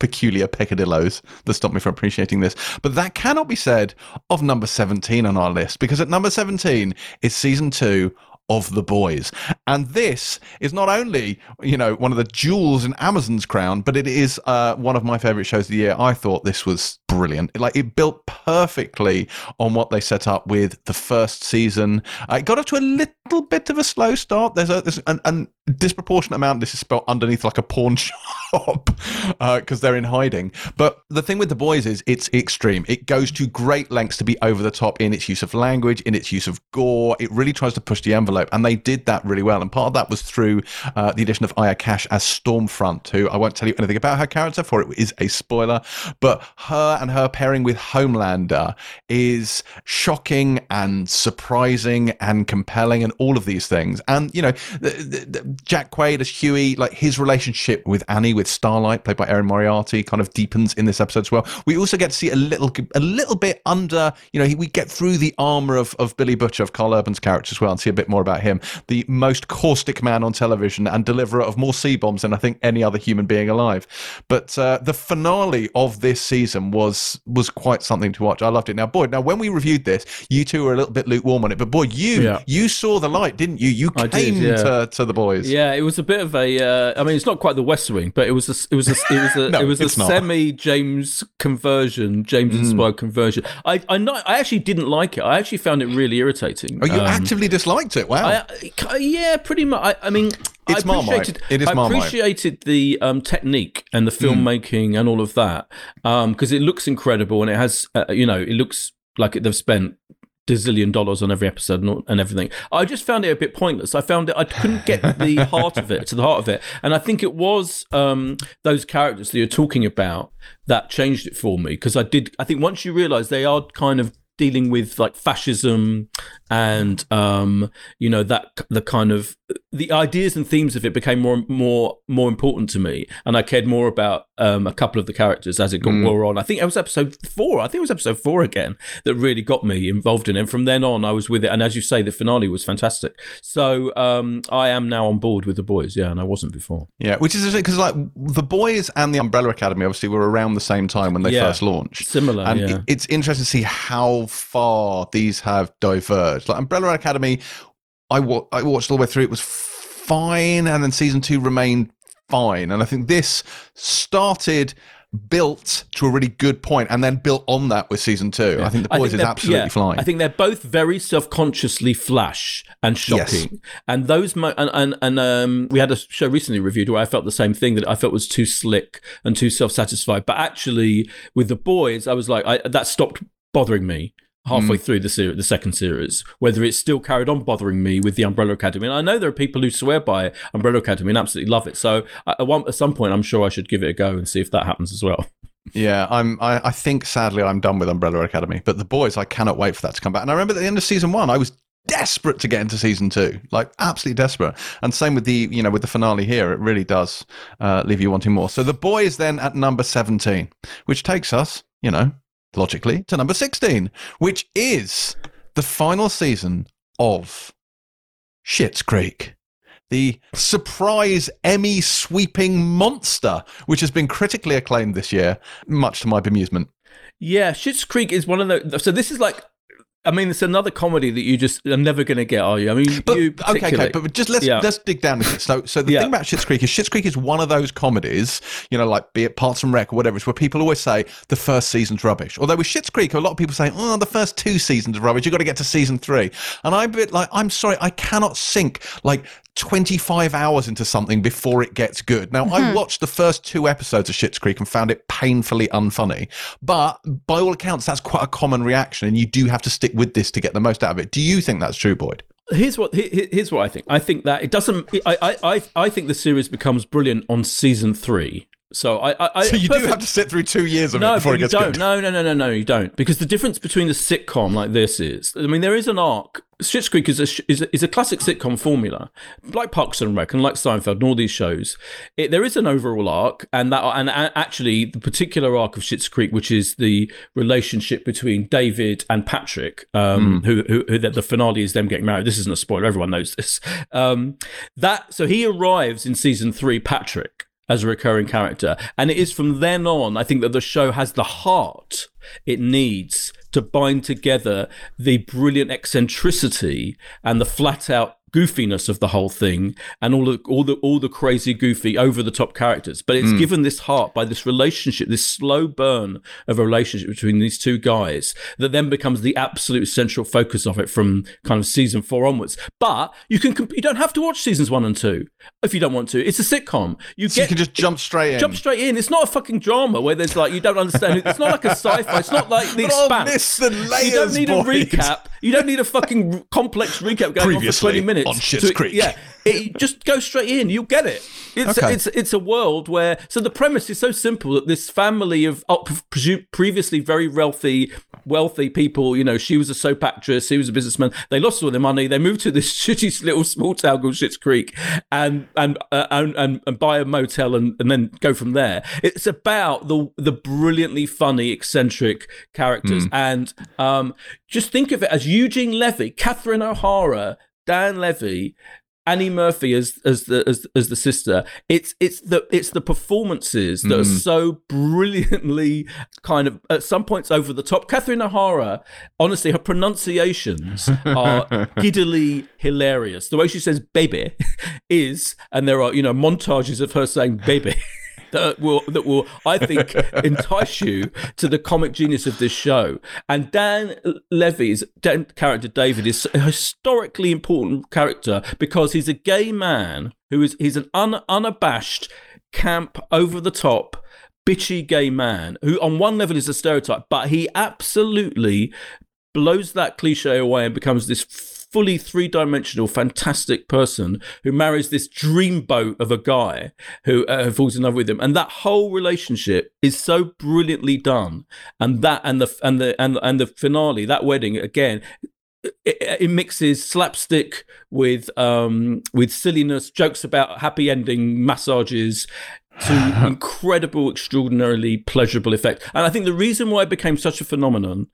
peculiar peccadillos that stop me from appreciating this. But that cannot be said of number 17 on our list, because at number 17 is season two of The Boys. And this is not only, you know, one of the jewels in Amazon's crown, but it is uh, one of my favorite shows of the year. I thought this was brilliant. Like it built perfectly on what they set up with the first season. Uh, it got off to a little bit of a slow start. There's a there's an, an disproportionate amount. This is spelled underneath like a pawn shop because they're in hiding. But the thing with the boys is it's extreme. It goes to great lengths to be over the top in its use of language, in its use of gore. It really tries to push the envelope, and they did that really well. And part of that was through uh, the addition of Aya Cash as Stormfront, who I won't tell you anything about her character, for it is a spoiler. But her and her pairing with Homelander is shocking and surprising and compelling, and all of these things. And you know, the, the, Jack Quaid as Hughie, like his relationship with Annie, with Starlight, played by Erin Moriarty, kind of deepens in this episode as well. We also get to see a little, a little bit under, you know, he- we get through the armor of, of Billy Butcher, of Carl Urban's character as well, and see a bit more about him. The most caustic man on television and deliverer of more C bombs than I think any other human being alive. But uh, the finale of this season was was quite something to watch. I loved it. Now, boy, now when we reviewed this, you two were a little bit lukewarm on it, but boy, you Yeah. you saw the light, didn't you? You I came did, yeah. to, to the boys. Yeah, it was a bit of a. Uh, I mean, it's not quite the West Wing, but it was a. It was a. It was a. No, it was a semi James conversion, James Mm. inspired conversion. I. I not. I actually didn't like it. I actually found it really irritating. Oh, you Um, actively disliked it. Wow. I, yeah, pretty much. I, I mean, It's I Marmite. appreciated, It is I Marmite. appreciated the um, technique and the filmmaking and all of that because it looks incredible and it has, uh, you know, it looks like they've spent a zillion dollars on every episode and, and everything. I just found it a bit pointless. I found it I couldn't get the heart of it to the heart of it, and I think it was um, those characters that you're talking about that changed it for me because I did. I think once you realise they are kind of dealing with like fascism and um, you know that the kind of the ideas and themes of it became more more more important to me, and I cared more about um, a couple of the characters as it got Mm. more on. I think it was episode four. I think it was episode four again that really got me involved in it. And from then on, I was with it, and as you say, the finale was fantastic. So um, I am now on board with the boys. Yeah, and I wasn't before. Yeah, which is because like the boys and the Umbrella Academy obviously were around the same time when they Yeah. first launched. Similar, and yeah. it- it's interesting to see how far these have diverged. Like Umbrella Academy, I wa- I watched all the way through. It was fine, and then season two remained fine. And I think this started built to a really good point, and then built on that with season two. I think the boys think is absolutely yeah, flying. I think they're both very self-consciously flash and shocking. And those mo- and and, and um, we had a show recently reviewed where I felt the same thing that I felt was too slick and too self-satisfied. But actually, with the boys, I was like, I, that stopped bothering me. Halfway Mm. through the ser- the second series, whether it's still carried on bothering me with the Umbrella Academy, and I know there are people who swear by it, Umbrella Academy and absolutely love it. So at, one, at some point, I'm sure I should give it a go and see if that happens as well. Yeah, I'm. I, I think sadly I'm done with Umbrella Academy, but the boys, I cannot wait for that to come back. And I remember at the end of season one, I was desperate to get into season two, like absolutely desperate. And same with the, you know, with the finale here, it really does uh, leave you wanting more. So the boys then at number seventeen, which takes us, you know, logically to number sixteen, which is the final season of Schitt's Creek. The surprise Emmy sweeping monster, which has been critically acclaimed this year, much to my bemusement. Yeah, Schitt's Creek is one of the. So this is like, I mean, it's another comedy that you just are never going to get, are you? I mean, But you okay, okay, but just let's Yeah. let's dig down a bit. So, so the Yeah. thing about Schitt's Creek is Schitt's Creek is one of those comedies, you know, like be it Parks and Rec or whatever, it's where people always say the first season's rubbish. Although with Schitt's Creek, a lot of people say, oh, the first two seasons are rubbish. You've got to get to season three. And I'm a bit like, I'm sorry, I cannot sink like 25 hours into something before it gets good. Now, I mm-hmm. watched the first two episodes of Schitt's Creek and found it painfully unfunny. But by all accounts, that's quite a common reaction, and you do have to stick with this to get the most out of it. Do you think that's true, Boyd? here's what he- he- here's what I think. I think that it doesn't. I I I, I think the series becomes brilliant on season three. So I, I, I So you do have to sit through two years of it before it gets don't. good. No, no, no, no, no, you don't. Because the difference between a sitcom like this is, I mean, there is an arc. Schitt's Creek is a is a, is a classic sitcom formula, like Parks and Rec and like Seinfeld and all these shows. It, there is an overall arc, and that and actually the particular arc of Schitt's Creek, which is the relationship between David and Patrick, um, who, who, who the, the finale is them getting married. This isn't a spoiler; everyone knows this. Um, that so he arrives in season three, Patrick as a recurring character. And it is from then on, I think that the show has the heart it needs to bind together the brilliant eccentricity and the flat out goofiness of the whole thing and all the all the all the crazy goofy over the top characters but it's hmm. given this heart by this relationship this slow burn of a relationship between these two guys that then becomes the absolute central focus of it from kind of season 4 onwards but you can you don't have to watch seasons 1 and 2 if you don't want to it's a sitcom you So you can just jump straight in. jump straight in. It's not a fucking drama where there's like you don't understand. It's not like a sci-fi. It's not like the expanse. miss the you don't need Boyd. a recap. You don't need a fucking complex recap going on for twenty minutes. on Schitt's to- Creek. Yeah, it, just go straight in. You'll get it. It's Okay. it's it's a world where so the premise is so simple that this family of previously very wealthy wealthy people, you know, she was a soap actress, he was a businessman. They lost all their money. They moved to this shitty little small town called Schitt's Creek, and and uh, and, and and buy a motel and, and then go from there. It's about the the brilliantly funny, eccentric characters, and um, just think of it as Eugene Levy, Catherine O'Hara, Dan Levy. Annie Murphy as as the as, as the sister. It's it's the it's the performances that are hmm. so brilliantly kind of at some points over the top. Catherine O'Hara, honestly, her pronunciations are giddily hilarious. The way she says "baby" is, and there are you know montages of her saying "baby." That will that will I think entice you to the comic genius of this show. And Dan Levy's Dan, character David is a historically important character because he's a gay man who is he's an un, unabashed, camp, over the top, bitchy gay man who on one level is a stereotype, but he absolutely blows that cliche away and becomes this fully three dimensional, fantastic person who marries this dreamboat of a guy who uh, falls in love with him, and that whole relationship is so brilliantly done. And that and the and the and and the finale, that wedding again. It, it mixes slapstick with um, with silliness, jokes about happy ending massages, to incredible, extraordinarily pleasurable effect. And I think the reason why it became such a phenomenon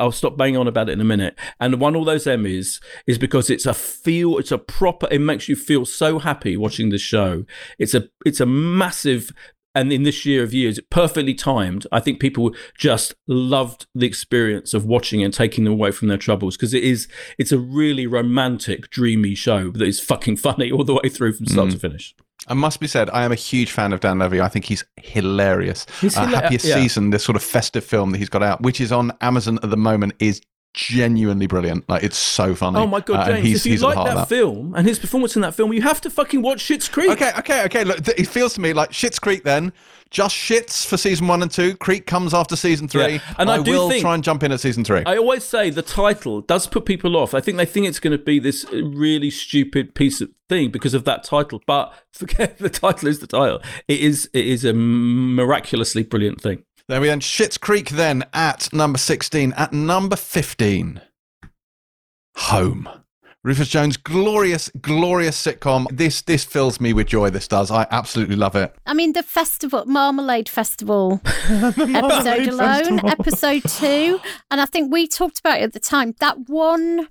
I'll stop banging on about it in a minute. And won all those Emmys is because it's a feel, it's a proper. It makes you feel so happy watching the show. It's a, it's a massive. And in this year of years, perfectly timed. I think people just loved the experience of watching and taking them away from their troubles because it is, it's a really romantic, dreamy show that is fucking funny all the way through from start Mm. to finish. I must be said, I am a huge fan of Dan Levy. I think he's hilarious. He's uh, hila- Happiest yeah. Season, this sort of festive film that he's got out, which is on Amazon at the moment, is genuinely brilliant. Like it's so funny. Oh my god, Uh, James! he's, if you he's like heart that, film and his performance in that film, you have to fucking watch Schitt's Creek. Okay, okay, okay. Look, th- it feels to me like Shit's Creek. Then just shits for season one and two. Creek comes after season three. Yeah, and I do will think- try and jump in at season three. I always say the title does put people off. I think they think it's going to be this really stupid piece of thing because of that title. But forget the title is the title. It is it is a miraculously brilliant thing. There we end. Schitt's Creek then at number 16. At number 15, Home. Rufus Jones, glorious, glorious sitcom. This this fills me with joy. This does. I absolutely love it. I mean, the festival, Marmalade Festival episode alone, episode two. And I think we talked about it at the time. That one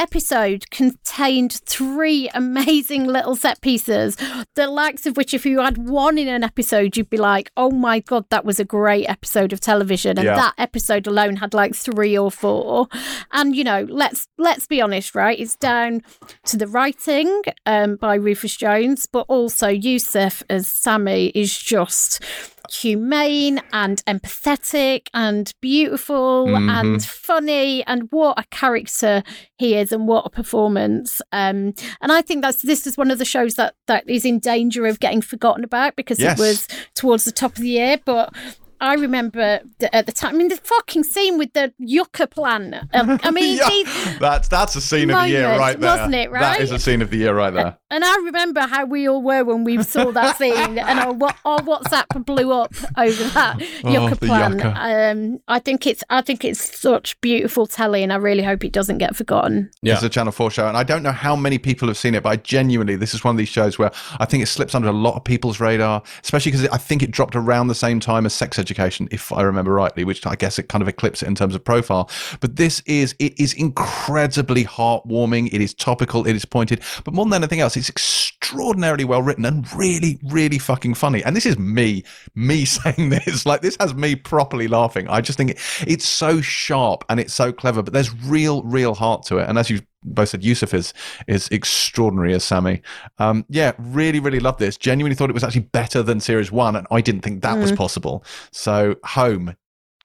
episode contained three amazing little set pieces, the likes of which, if you had one in an episode, you'd be like, oh my God, that was a great episode of television. And Yeah. that episode alone had like three or four. And, you know, let's let's be honest, right? It's down to the writing um, by Rufus Jones, but also Youssef as Sammy is just humane and empathetic and beautiful Mhm. and funny and what a character he is and what a performance um and i think that's this is one of the shows that that is in danger of getting forgotten about because Yes. it was towards the top of the year but I remember th- at the time. I mean, the fucking scene with the yucca plant. Um, I mean, Yeah, that's that's a scene of the year right there. wasn't it, That is right? a scene of the year right there. And I remember how we all were when we saw that scene, and our, wa- our WhatsApp blew up over that Oh, yucca the plant. yucca. Um, I think it's I think it's such beautiful telly, and I really hope it doesn't get forgotten. Yeah. It's a Channel 4 show. And I don't know how many people have seen it, but I genuinely, this is one of these shows where I think it slips under a lot of people's radar, especially because I think it dropped around the same time as Sex Education, if I remember rightly, which I guess it kind of eclipsed it in terms of profile. But this is, it is incredibly heartwarming. It is topical. It is pointed. But more than anything else, it's extraordinarily well written and really, really fucking funny. And this is me, me saying this. Like, this has me properly laughing. I just think it, it's so sharp and it's so clever, but there's real, real heart to it. And as you both said, Youssef is is extraordinary as Sammy. Um, yeah, really, really love this. Genuinely thought it was actually better than series one, and I didn't think that was possible. So, home.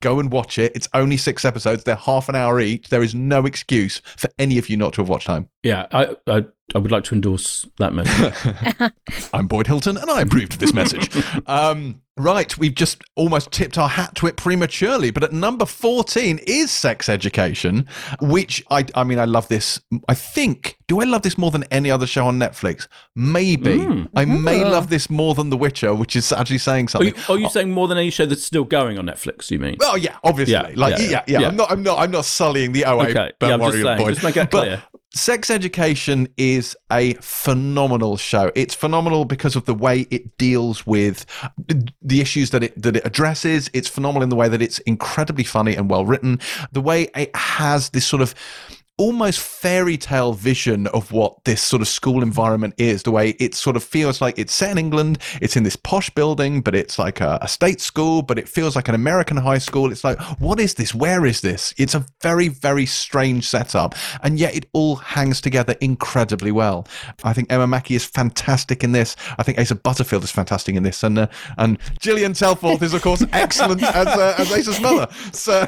Go and watch it. It's only six episodes. They're half an hour each. There is no excuse for any of you not to have watched Home. Yeah, I I, I would like to endorse that message. I'm Boyd Hilton, and I approved of this message. Um, right, we've just almost tipped our hat to it prematurely, but at number 14 is Sex Education, which I, I mean, I love this. I think, do I love this more than any other show on Netflix? Maybe. Mm. I may love this more than The Witcher, which is actually saying are, something. you, are you saying more than any show that's still going on Netflix? You mean? Oh yeah, obviously. Yeah, like yeah, yeah, yeah, yeah. I'm not I'm not I'm not sullying the OA. Okay, Don't yeah, I'm just saying, just make it But clear. Sex Education is a phenomenal show. It's phenomenal because of the way it deals with the issues that it that it addresses. It's phenomenal in the way that it's incredibly funny and well written. The way it has this sort of almost fairy tale vision of what this sort of school environment is the way it sort of feels like it's set in england it's in this posh building but it's like a, a state school but it feels like an american high school. It's like what is this? Where is this? It's a very very strange setup and yet it all hangs together incredibly well. I think emma mackey is fantastic in this. I think asa butterfield is fantastic in this and uh, and gillian telforth is of course excellent as uh, as asa's mother. So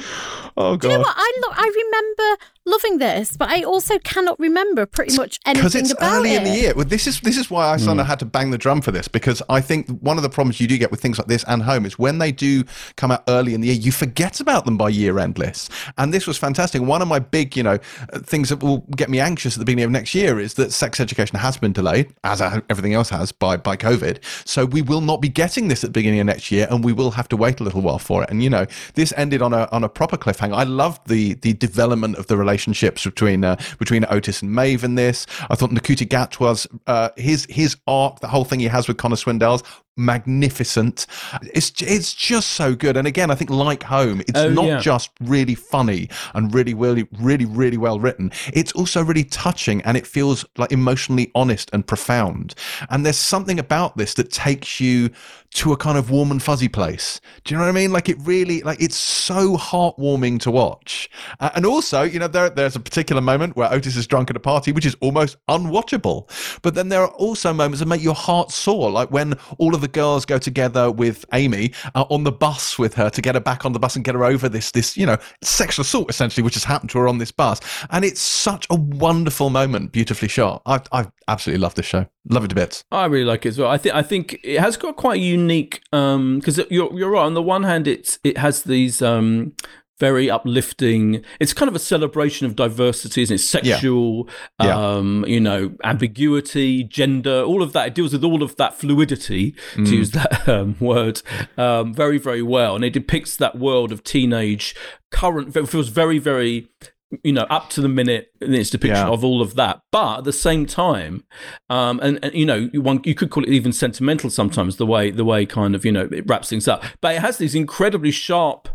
oh god Do you know what? I look. I remember loving this, but I also cannot remember pretty much anything because anything it's about early it. in the year. Well, this is this is why I sort of had to bang the drum for this because I think one of the problems you do get with things like this and Home is when they do come out early in the year, you forget about them by year end lists. And this was fantastic. One of my big, you know, uh, things that will get me anxious at the beginning of next year is that Sex Education has been delayed, as everything else has by by COVID. So we will not be getting this at the beginning of next year, and we will have to wait a little while for it. And you know, this ended on a on a proper cliffhanger. I loved the the development of the relationships between uh, between Otis and Maeve in this. I thought Ncuti Gatwa's uh, his his arc, the whole thing he has with Connor Swindell's magnificent. It's it's just so good. And again, I think like Home, it's Oh, not yeah. just really funny and really, really, really, really well written. It's also really touching and it feels like emotionally honest and profound. And there's something about this that takes you to a kind of warm and fuzzy place. Do you know what I mean? Like it really, like it's so heartwarming to watch. Uh, and also, you know, there, there's a particular moment where Otis is drunk at a party, which is almost unwatchable. But then there are also moments that make your heart sore, like when all of the girls go together with Amy uh, on the bus with her to get her back on the bus and get her over this, this, you know, sexual assault essentially, which has happened to her on this bus. And it's such a wonderful moment, beautifully shot. I, I absolutely love this show. Love it to bits. I really like it as well. I think I think it has got quite a unique because you're you're right. On the one hand, it's it has these um, very uplifting. It's kind of a celebration of diversity, isn't it? Sexual, Yeah. um, you know, ambiguity, gender, all of that. It deals with all of that fluidity, to use that um, word, um, very very well, and it depicts that world of teenage current. It feels very very you know, up to the minute in its depiction Yeah. of all of that. But at the same time, um, and, and you know, one you could call it even sentimental sometimes. The way the way kind of you know it wraps things up, but it has these incredibly sharp.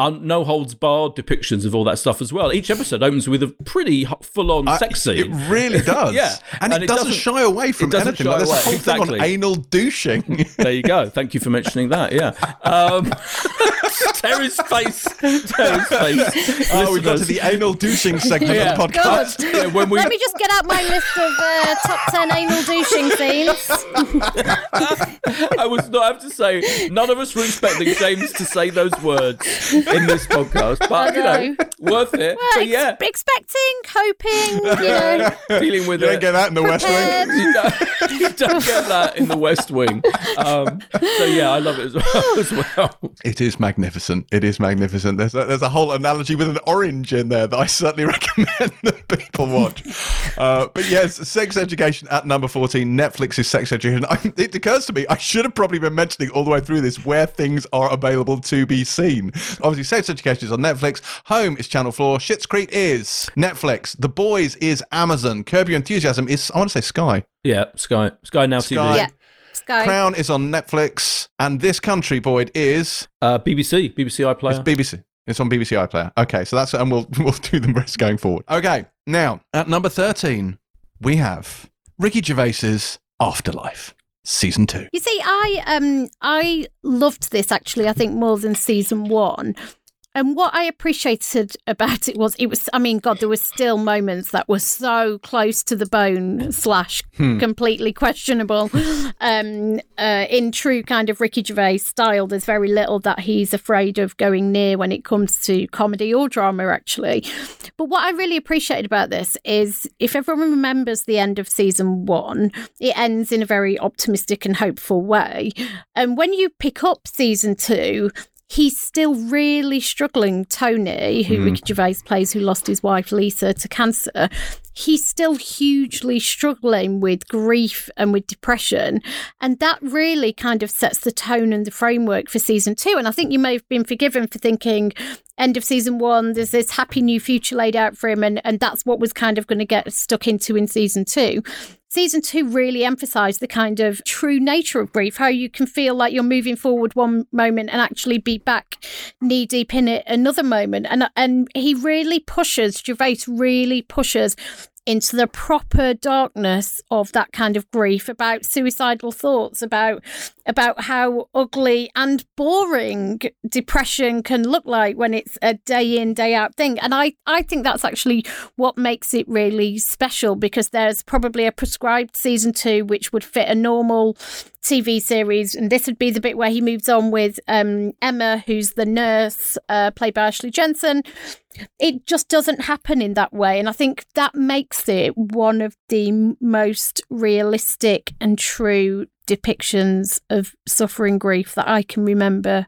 Un- no holds barred depictions of all that stuff as well. Each episode opens with a pretty full on I- sex scene. It really does. Yeah. And, And it, it doesn't, doesn't- shy away from it doesn't anything. shy Like, there's away, a whole thing on anal douching. There you go. Thank you for mentioning that. Yeah. Um, Terri's face. Terri's face. oh, we got to the anal douching segment Yeah. of the podcast. Yeah, when we Let me just get out my list of uh, top 10 anal douching scenes. I was not I have to say none of us were expecting James to say those words in this podcast, but you know, worth it. Well, But ex- yeah, expecting, hoping, you know. dealing with it. You don't get that in the West Wing. You don't, you don't get that in the West Wing. Um, so yeah, I love it as well. As well. It is magnificent. It is magnificent. There's a, there's a whole analogy with an orange in there that I certainly recommend that people watch. Uh, but yes, Sex Education at number 14, Netflix's Sex Education. I, it occurs to me, I should have probably been mentioning all the way through this where things are available to be seen. Obviously, Sex Education is on Netflix. Home is Channel 4. Schitt's Creek is Netflix. The Boys is Amazon. Curb Your Enthusiasm is, I want to say Sky. Yeah, Sky, Sky Now Sky. TV, Yeah. Sky. Crown is on Netflix. And This Country, Boyd, is uh, BBC, BBC iPlayer. It's BBC. It's on BBC iPlayer. Okay, so that's and we'll we'll do the rest going forward. Okay, now at number thirteen we have Ricky Gervais's Afterlife season two. You see, I um I loved this actually. I think more than season one. And what I appreciated about it was it was I mean, God, there were still moments that were so close to the bone slash completely questionable. Um uh in true kind of Ricky Gervais style, there's very little that he's afraid of going near when it comes to comedy or drama actually. But what I really appreciated about this is if everyone remembers the end of season one, it ends in a very optimistic and hopeful way. And when you pick up season two, he's still really struggling. Tony, who hmm. Ricky Gervais plays, who lost his wife Lisa to cancer, he's still hugely struggling with grief and with depression. And that really kind of sets the tone and the framework for season two. And I think you may have been forgiven for thinking, end of season one, there's this happy new future laid out for him. And, and that's what was kind of going to get stuck into in season two. Season two really emphasised the kind of true nature of grief, how you can feel like you're moving forward one moment and actually be back knee deep in it another moment. And and he really pushes, Gervais really pushes into the proper darkness of that kind of grief about suicidal thoughts about about how ugly and boring depression can look like when it's a day in day out thing. And i i think that's actually what makes it really special because there's probably a prescribed season 2 which would fit a normal TV series, and this would be the bit where he moves on with um, Emma, who's the nurse, uh, played by Ashley Jensen. It just doesn't happen in that way, and I think that makes it one of the most realistic and true depictions of suffering grief that I can remember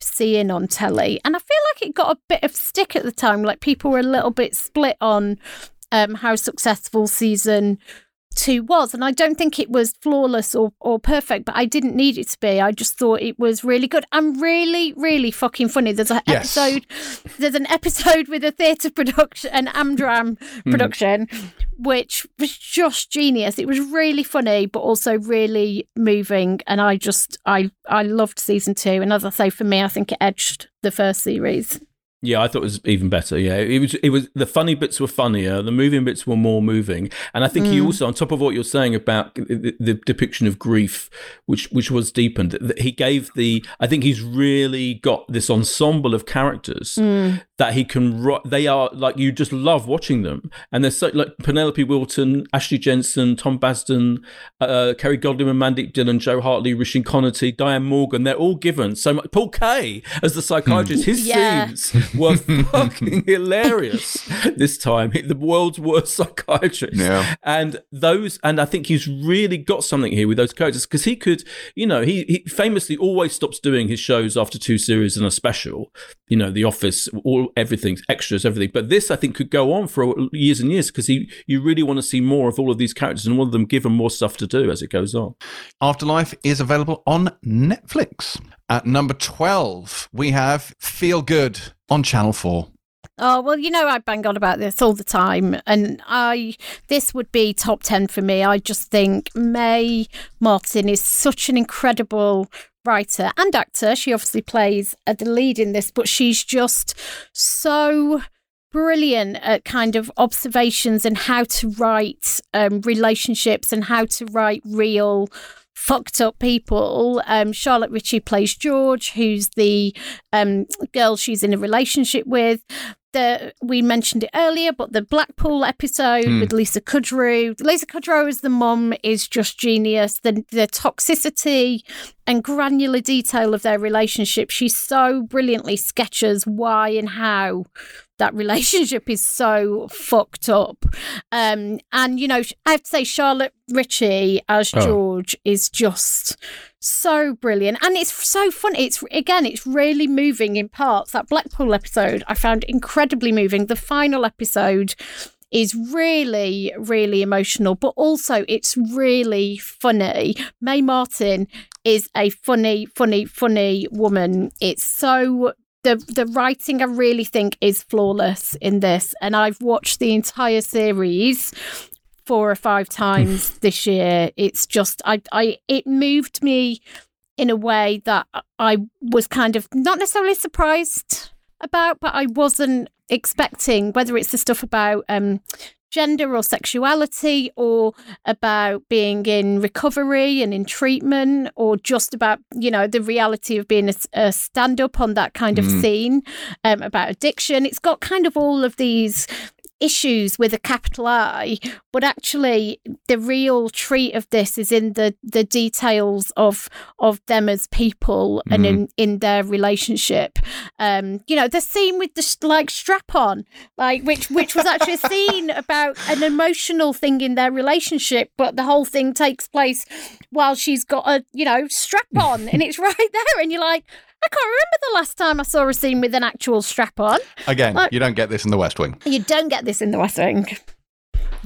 seeing on telly. And I feel like it got a bit of stick at the time, like people were a little bit split on um, how successful season two was. And I don't think it was flawless or, or perfect, but I didn't need it to be. I just thought it was really good and really, really fucking funny. There's an Yes. episode there's an episode with a theatre production an Amdram mm-hmm. production which was just genius. It was really funny but also really moving and I just I I loved season two. And as I say for me I think it edged the first series. Yeah, I thought it was even better. Yeah, it was. It was the funny bits were funnier, the moving bits were more moving, and I think he mm. also, on top of what you're saying about the, the depiction of grief, which which was deepened, he gave the. I think he's really got this ensemble of characters mm. that he can. They are like you just love watching them, and they're so like Penelope Wilton, Ashley Jensen, Tom Basden, uh, uh Kerry Godliman, Mandeep Dhillon, Jo Hartley, Roisin Conaty, Diane Morgan. They're all given so much. Paul Kaye as the hmm. psychiatrist. His Yeah. scenes were fucking hilarious this time. The world's worst psychiatrist. Yeah. And those, and I think he's really got something here with those characters because he could, you know, he, he famously always stops doing his shows after two series and a special, you know, The Office, all everything, extras, everything. But this, I think, could go on for years and years because he, you really want to see more of all of these characters and want them given more stuff to do as it goes on. Afterlife is available on Netflix. At number 12, we have Feel Good on Channel 4. Oh well, you know I bang on about this all the time, and I this would be top ten for me. I just think Mae Martin is such an incredible writer and actor. She obviously plays uh, the lead in this, but she's just so brilliant at kind of observations and how to write um, relationships and how to write real fucked up people. Um, Charlotte Ritchie plays George, who's the um, girl she's in a relationship with. The, we mentioned it earlier, but the Blackpool episode with Lisa Kudrow. Lisa Kudrow as the mum is just genius. The the toxicity and granular detail of their relationship. She so brilliantly sketches why and how that relationship is so fucked up. Um, and you know, I have to say, Charlotte Ritchie as Oh. George is just so brilliant, and it's so fun. It's again, it's really moving in parts. That Blackpool episode I found incredibly moving. The final episode is really, really emotional, but also it's really funny. Mae Martin is a funny, funny, funny woman. It's so the the writing I really think is flawless in this, and I've watched the entire series four or five times this year. It's just I I it moved me in a way that I was kind of not necessarily surprised about, but I wasn't expecting. Whether it's the stuff about um, gender or sexuality, or about being in recovery and in treatment, or just about you know the reality of being a, a stand up on that kind of scene um, about addiction. It's got kind of all of these issues with a capital I, but actually the real treat of this is in the the details of of them as people and in in their relationship. Um, you know, the scene with the like strap on, like which which was actually a scene about an emotional thing in their relationship, but the whole thing takes place while she's got a you know strap on, and it's right there, and you're like. I can't remember the last time I saw a scene with an actual strap on. Again, Like- you don't get this in the West Wing. You don't get this in the West Wing.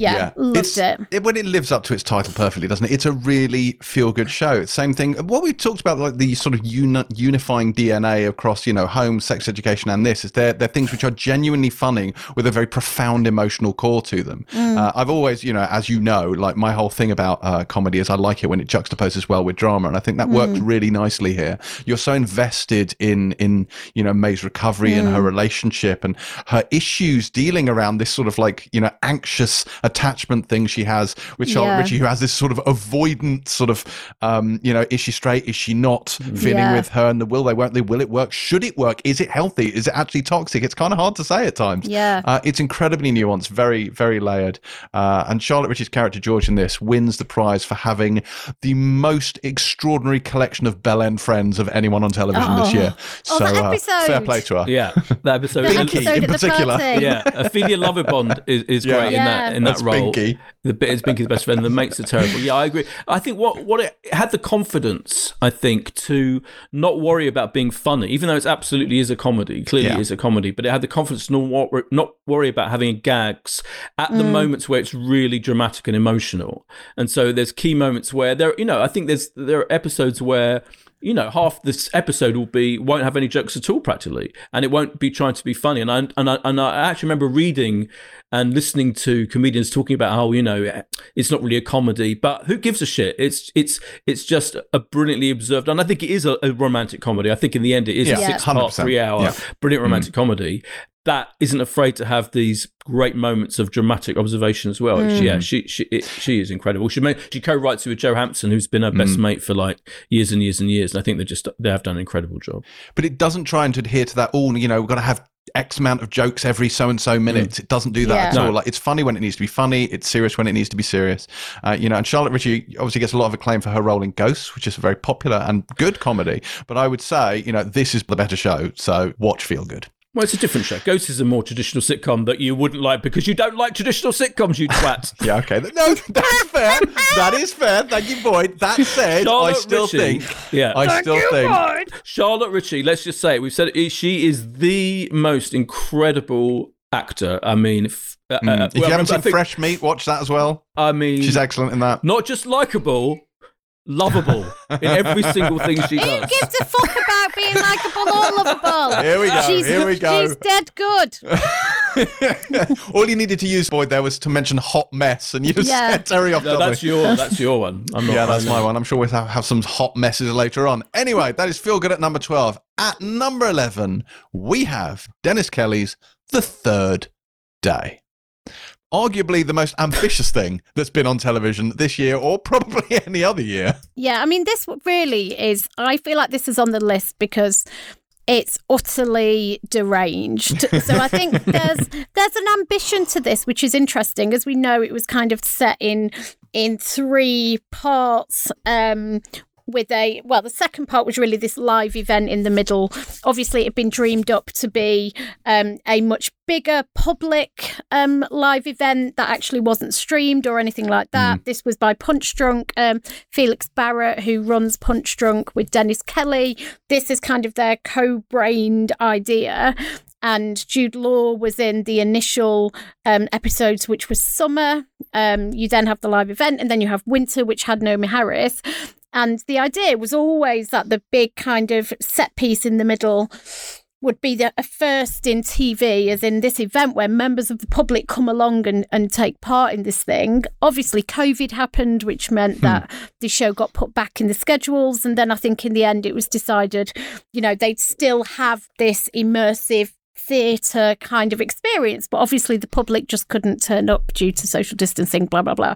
Yeah, loved It's- it. it. When it lives up to its title perfectly, doesn't it? It's a really feel-good show. Same thing. What we talked about, like the sort of uni- unifying DNA across, you know, home, sex education, and this is they're they're things which are genuinely funny with a very profound emotional core to them. Uh, I've always, you know, as you know, like my whole thing about uh, comedy is I like it when it juxtaposes well with drama, and I think that worked really nicely here. You're so invested in in you know Mae's recovery and her relationship and her issues dealing around this sort of like you know anxious attachment thing she has with Charlotte Yeah. Ritchie, who has this sort of avoidant sort of, um, you know, is she straight? Is she not? Feeling Yeah. with her and the will they, won't they? Will it work? Should it work? Is it healthy? Is it actually toxic? It's kind of hard to say at times. Yeah. Uh, it's incredibly nuanced, very, very layered. Uh, and Charlotte Ritchie's character, George, in this wins the prize for having the most extraordinary collection of Bell End friends of anyone on television this Oh. year. Oh, so, that uh, fair play to her. Yeah, that episode. The episode in particular. party. yeah, Ophelia Lovibond is, is Yeah. great in that in that That's role. Pinky. The bit is Binky's best friend. The mates are terrible. Yeah, I agree. I think what what it, it had the confidence, I think, to not worry about being funny, even though it's absolutely is a comedy. Clearly, Yeah. is a comedy, but it had the confidence to not wor- not worry about having gags at the mm. moments where it's really dramatic and emotional. And so there's key moments where there, you know, I think there's there are episodes where you know, half this episode will be won't have any jokes at all practically, and it won't be trying to be funny. And I and I and I actually remember reading and listening to comedians talking about how you know it's not really a comedy, but who gives a shit? It's it's it's just a brilliantly observed, and I think it is a, a romantic comedy. I think in the end it is Yeah, a Yeah. six part, three hour Yeah. brilliant mm-hmm. romantic comedy. That isn't afraid to have these great moments of dramatic observation as well. She- Yeah, mm. she she it, she is incredible. She made, she co-writes with Joe Hampson, who's been her best mm. mate for like years and years and years. And I think they just they have done an incredible job. But it doesn't try and adhere to that. All you know, we've got to have X amount of jokes every so and mm. so minutes. It doesn't do that Yeah. at No. all. Like it's funny when it needs to be funny. It's serious when it needs to be serious. Uh, you know, and Charlotte Ritchie obviously gets a lot of acclaim for her role in Ghosts, which is a very popular and good comedy. But I would say, you know, this is the better show. So watch Feel Good. Well, it's a different show. Ghost is a more traditional sitcom that you wouldn't like because you don't like traditional sitcoms, you twat. Yeah, okay. No, that's fair. that is fair. Thank you, Boyd. That said, I still Ritchie. think. Yeah. I still think. Charlotte Ritchie, let's just say it. We've said it. She is the most incredible actor. I mean, f- uh, uh, Mm. If well, you haven't I seen think- Fresh Meat, watch that as well. I mean, She's excellent in that. not just likable, lovable in every single thing she does. Who does. gives a fuck about being likable or lovable? Here we go, She's, here we go. She's dead good. All you needed to use, Boyd, there was to mention hot mess, and you just Yeah. said Terri off No, that's your that's your one. I'm not. Yeah, that's my one. I'm sure we'll have, have some hot messes later on. Anyway, that is Feel Good at number 12. At number 11, we have Dennis Kelly's The Third Day. Arguably the most ambitious thing that's been on television this year, or probably any other year. Yeah, I mean, this really is. I feel like this is on the list because it's utterly deranged. so I think there's there's an ambition to this, which is interesting. As we know, it was kind of set in in three parts. Um, with a well, the second part was really this live event in the middle. Obviously, it had been dreamed up to be um, a much bigger public um, live event that actually wasn't streamed or anything like that. This was by Punchdrunk, um, Felix Barrett, who runs Punchdrunk with Dennis Kelly. This is kind of their co-brained idea. And Jude Law was in the initial um, episodes, which was summer. Um, you then have the live event, and then you have winter, which had Naomie Harris. And the idea was always that the big kind of set piece in the middle would be the a first in TV, as in this event where members of the public come along and, and take part in this thing. Obviously, COVID happened, which meant hmm. that the show got put back in the schedules. And then I think in the end, it was decided, you know, they'd still have this immersive theatre kind of experience, but obviously the public just couldn't turn up due to social distancing, blah blah blah.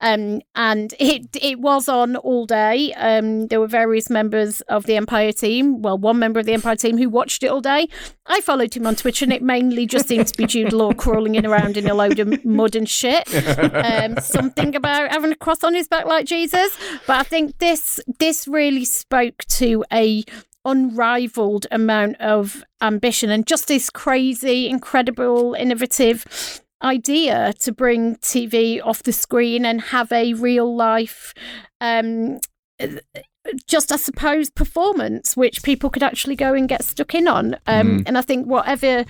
Um, and it it was on all day. Um, there were various members of the Empire team, well, one member of the Empire team who watched it all day. I followed him on Twitter, and it mainly just seemed to be Jude Law crawling in around in a load of mud and shit. Um, something about having a cross on his back like Jesus, but I think this this really spoke to a unrivaled amount of ambition and just this crazy, incredible, innovative idea to bring TV off the screen and have a real life, um, just I suppose, performance which people could actually go and get stuck in on. Um, And I think whatever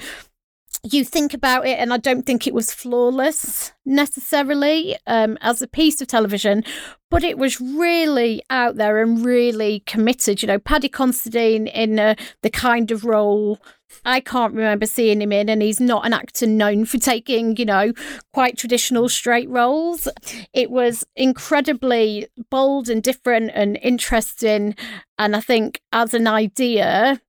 you think about it, and I don't think it was flawless necessarily um, as a piece of television, but it was really out there and really committed. You know, Paddy Considine in uh, the kind of role I can't remember seeing him in, and he's not an actor known for taking, you know, quite traditional straight roles. It was incredibly bold and different and interesting. And I think as an idea,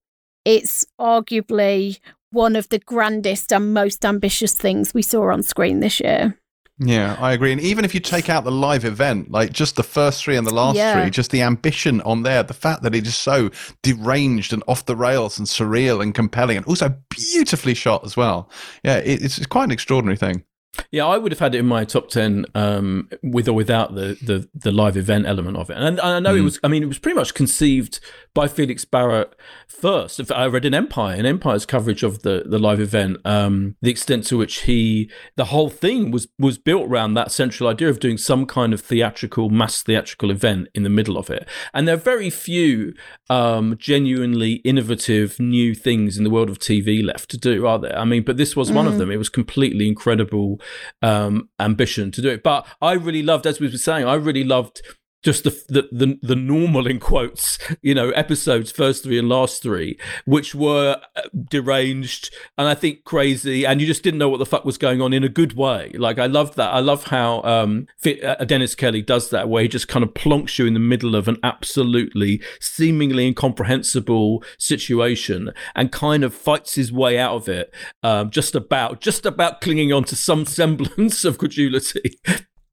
it's arguably one of the grandest and most ambitious things we saw on screen this year. Yeah, I agree. And even if you take out the live event, like just the first three and the last Yeah. three, just the ambition on there, the fact that it is so deranged and off the rails and surreal and compelling and also beautifully shot as well. Yeah, it, it's, it's quite an extraordinary thing. Yeah, I would have had it in my top ten um, with or without the, the the live event element of it. And I know it was. I mean, it was pretty much conceived by Felix Barrett first. I read in Empire, in Empire's coverage of the the live event, um, the extent to which he, the whole thing was was built around that central idea of doing some kind of theatrical, mass theatrical event in the middle of it. And there are very few um, genuinely innovative new things in the world of TV left to do, are there? I mean, but this was one of them. It was completely incredible um, ambition to do it. But I really loved, as we were saying, I really loved just the, the the the normal in quotes, you know, episodes, first three and last three, which were uh, deranged and I think crazy, and you just didn't know what the fuck was going on in a good way. Like I loved that. I love how um, uh, Dennis Kelly does that, where he just kind of plonks you in the middle of an absolutely seemingly incomprehensible situation and kind of fights his way out of it, um, just about just about clinging on to some semblance of credulity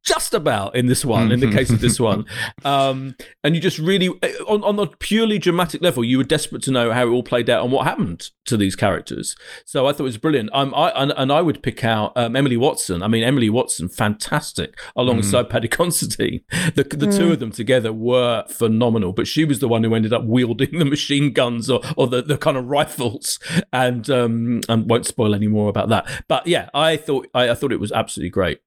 just about in this one, in the case of this one. Um, and you just really, on, on a purely dramatic level, you were desperate to know how it all played out and what happened to these characters. So I thought it was brilliant. Um, I, and, and I would pick out um, Emily Watson. I mean, Emily Watson, fantastic, alongside Paddy Considine. The, the two of them together were phenomenal, but she was the one who ended up wielding the machine guns or, or the, the kind of rifles. And, um, and won't spoil any more about that. But yeah, I thought, I, I thought it was absolutely great.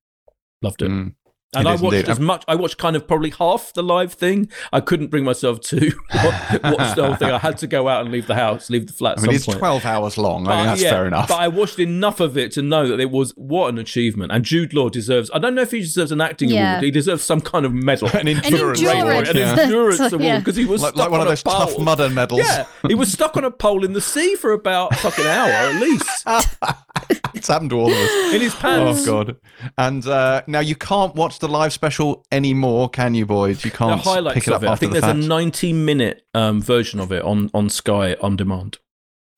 Loved it. Mm. And It I watched indeed. as much. I watched kind of probably half the live thing. I couldn't bring myself to watch the whole thing. I had to go out and leave the house, leave the flat. At I mean, it's point. 12 hours long. I But, mean, that's yeah, fair enough. But I watched enough of it to know that it was what an achievement. And Jude Law deserves. I don't know if he deserves an acting Yeah. award. He deserves some kind of medal, An endurance award, an endurance So, award yeah. because he was like, stuck like one on of those tough pole. mudder medals. Yeah, he was stuck on a pole in the sea for about a fucking hour at least it's happened to all of us. in his pants. Oh god! And uh, now you can't watch the live special anymore, can you, boys? You can't highlights pick it up of it. I think the there's fact. a 90 minute um, version of it on on Sky on demand.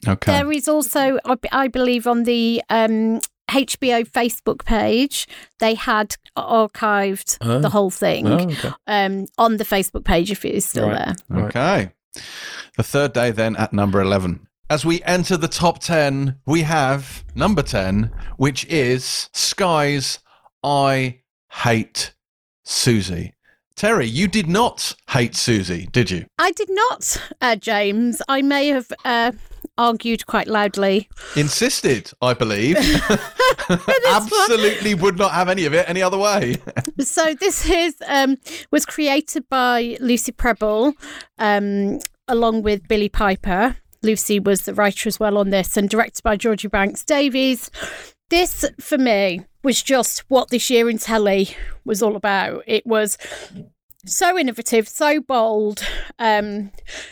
okay. There is also, I believe, on the um, HBO Facebook page, they had archived Oh. the whole thing Oh, okay. um, on the Facebook page if it is still Right. there. Okay. The third day then at number 11. As we enter the top 10, we have number 10, which is Sky's I Hate Suzie. Terri, you did not hate Suzie, did you? I did not, uh, James. I may have uh, argued quite loudly. Insisted, I believe. Absolutely would not have any of it any other way. So this is um, was created by Lucy Prebble, um, along with Billie Piper. Lucy was the writer as well on this, and directed by Georgi Banks Davies. This, for me, was just what this year in telly was all about. It was so innovative, so bold, um,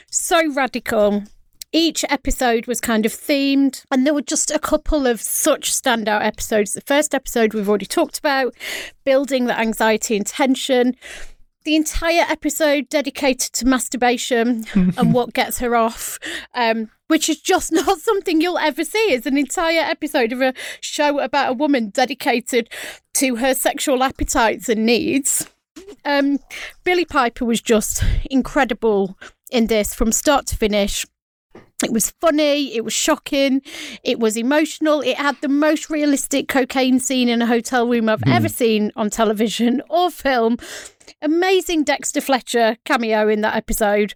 so radical. Each episode was kind of themed, and there were just a couple of such standout episodes. The first episode we've already talked about, building the anxiety and tension. The entire episode dedicated to masturbation and what gets her off, um, which is just not something you'll ever see. It's an entire episode of a show about a woman dedicated to her sexual appetites and needs. Um, Billie Piper was just incredible in this from start to finish. It was funny, it was shocking, it was emotional, it had the most realistic cocaine scene in a hotel room I've ever seen on television or film. Amazing Dexter Fletcher cameo in that episode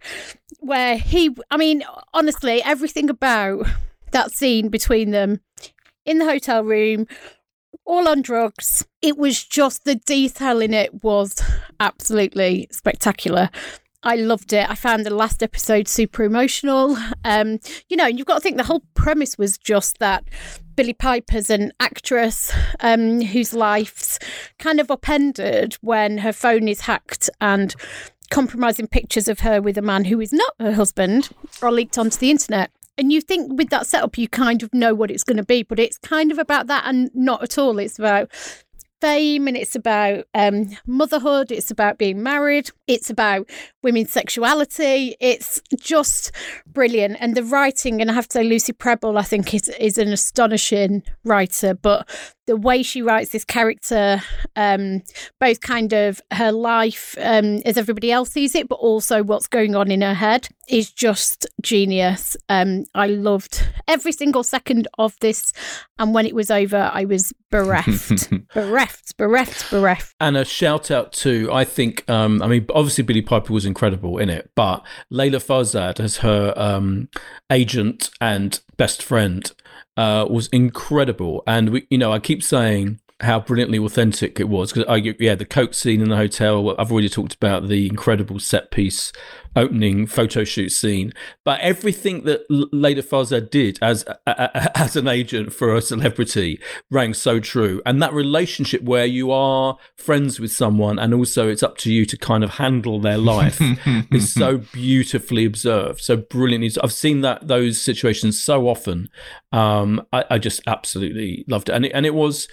where he, I mean, honestly, everything about that scene between them in the hotel room, all on drugs. It was just the detail in it was absolutely spectacular. I loved it. I found the last episode super emotional. Um, you know, you've got to think the whole premise was just that Billie Piper's an actress um, whose life's kind of upended when her phone is hacked and compromising pictures of her with a man who is not her husband are leaked onto the internet. And you think with that setup, you kind of know what it's going to be, but it's kind of about that and not at all. It's about fame and it's about um, motherhood, it's about being married. It's about women's sexuality. It's just brilliant. And the writing, and I have to say, Lucy Prebble, I think, is, is an astonishing writer. But the way she writes this character, um, both kind of her life um, as everybody else sees it, but also what's going on in her head, is just genius. Um, I loved every single second of this. And when it was over, I was bereft, bereft, bereft, bereft. And a shout out to, I think, um, I mean, obviously Billie Piper was incredible in it, but Leila Farzad as her um, agent and best friend uh, was incredible. And we, you know, I keep saying how brilliantly authentic it was because I yeah, the coat scene in the hotel. I've already talked about the incredible set piece opening photo shoot scene, but everything that Leila Farzad did as as an agent for a celebrity rang so true. And that relationship where you are friends with someone and also it's up to you to kind of handle their life is so beautifully observed, so brilliantly. I've seen that those situations so often. Um, I, I just absolutely loved it, and it, and it was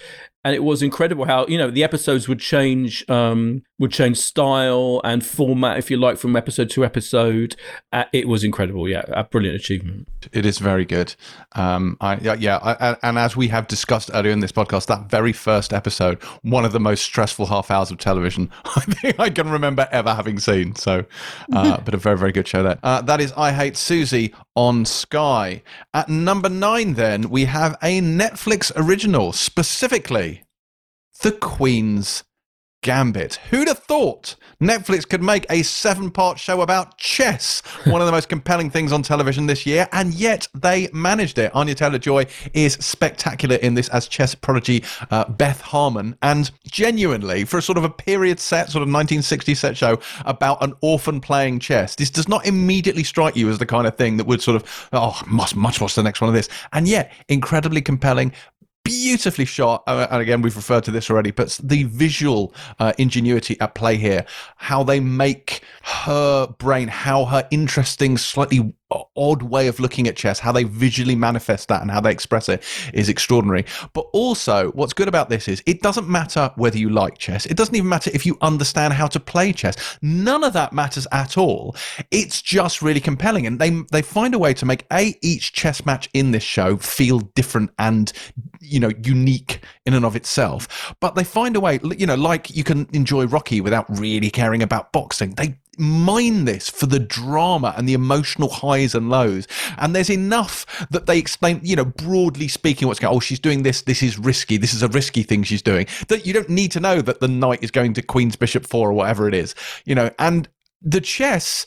and it was incredible how you know the episodes would change um, would change style and format if you like from episode to episode. Uh, it was incredible. Yeah a brilliant achievement. It is very good. Um, I, yeah, yeah I, and as we have discussed earlier in this podcast that very first episode one of the most stressful half hours of television i think i can remember ever having seen. So uh, but a very very good show there. Uh, that is i hate suzie on sky. At number nine then we have a netflix original specifically the Queen's Gambit. Who'd have thought Netflix could make a seven part show about chess? One of the most compelling things on television this year, and yet they managed it. Anya Taylor Joy is spectacular in this as chess prodigy uh, Beth Harmon, and genuinely, for a sort of a period set, sort of 1960s set show about an orphan playing chess, this does not immediately strike you as the kind of thing that would sort of, oh, must, much watch the next one of this. And yet, incredibly compelling, beautifully shot. Uh, and again, we've referred to this already, but the visual uh, ingenuity at play here, how they make her brain, how her interesting, slightly odd way of looking at chess, how they visually manifest that and how they express it is extraordinary. But also, what's good about this is it doesn't matter whether you like chess. It doesn't even matter if you understand how to play chess. None of that matters at all. It's just really compelling. And they, they find a way to make A, each chess match in this show feel different and, you know, unique in and of itself. But they find a way, you know, like you can enjoy Rocky without really caring about boxing. They mine this for the drama and the emotional highs and lows. And there's enough that they explain, you know, broadly speaking, what's going on. Oh, she's doing this. This is risky. This is a risky thing she's doing. That you don't need to know that the knight is going to Queen's Bishop 4 or whatever it is, you know. And the chess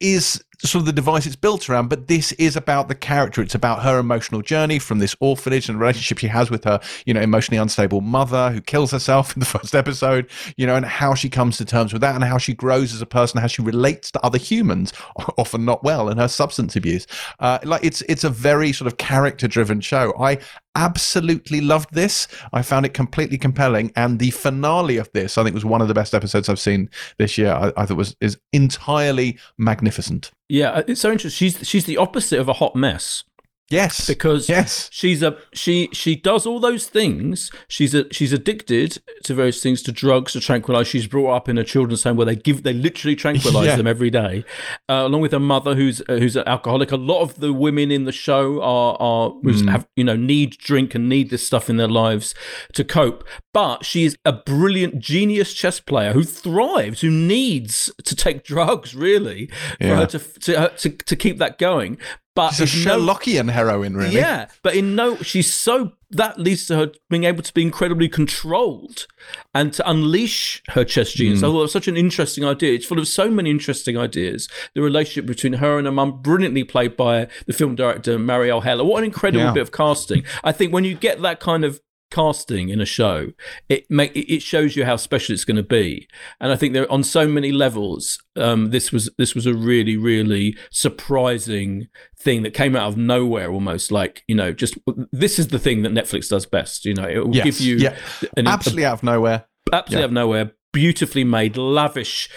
is sort of the device it's built around, but this is about the character. It's about her emotional journey from this orphanage and the relationship she has with her, you know, emotionally unstable mother who kills herself in the first episode, you know, and how she comes to terms with that and how she grows as a person, how she relates to other humans, often not well, and her substance abuse. Uh, like it's it's a very sort of character driven show. I absolutely loved this. I found it completely compelling, and the finale of this, I think, was one of the best episodes I've seen this year. I, I thought was is entirely magnificent. Yeah, uh, it's so interesting. She's she's the opposite of a hot mess. Yes, because yes, she's a she she does all those things. She's a she's addicted to various things, to drugs, to tranquilize. She's brought up in a children's home where they give they literally tranquilize yeah. them every day, uh, along with her mother who's uh, who's an alcoholic. A lot of the women in the show are are mm. have you know need drink and need this stuff in their lives to cope. But she's a brilliant genius chess player who thrives, who needs to take drugs really for yeah. her to to, to to keep that going. But she's a Sherlockian no, heroine, really. Yeah, but in no, she's so that leads to her being able to be incredibly controlled and to unleash her chess genius. Mm. I thought it was such an interesting idea. It's full of so many interesting ideas. The relationship between her and her mum, brilliantly played by the film director Marielle Heller. What an incredible yeah. bit of casting! I think when you get that kind of casting in a show, it make it shows you how special it's going to be. And I think there on so many levels, um, this was this was a really really surprising thing that came out of nowhere, almost like you know, just this is the thing that Netflix does best. You know, it will yes. give you yeah. an, absolutely a, out of nowhere, absolutely yeah. out of nowhere, beautifully made, lavish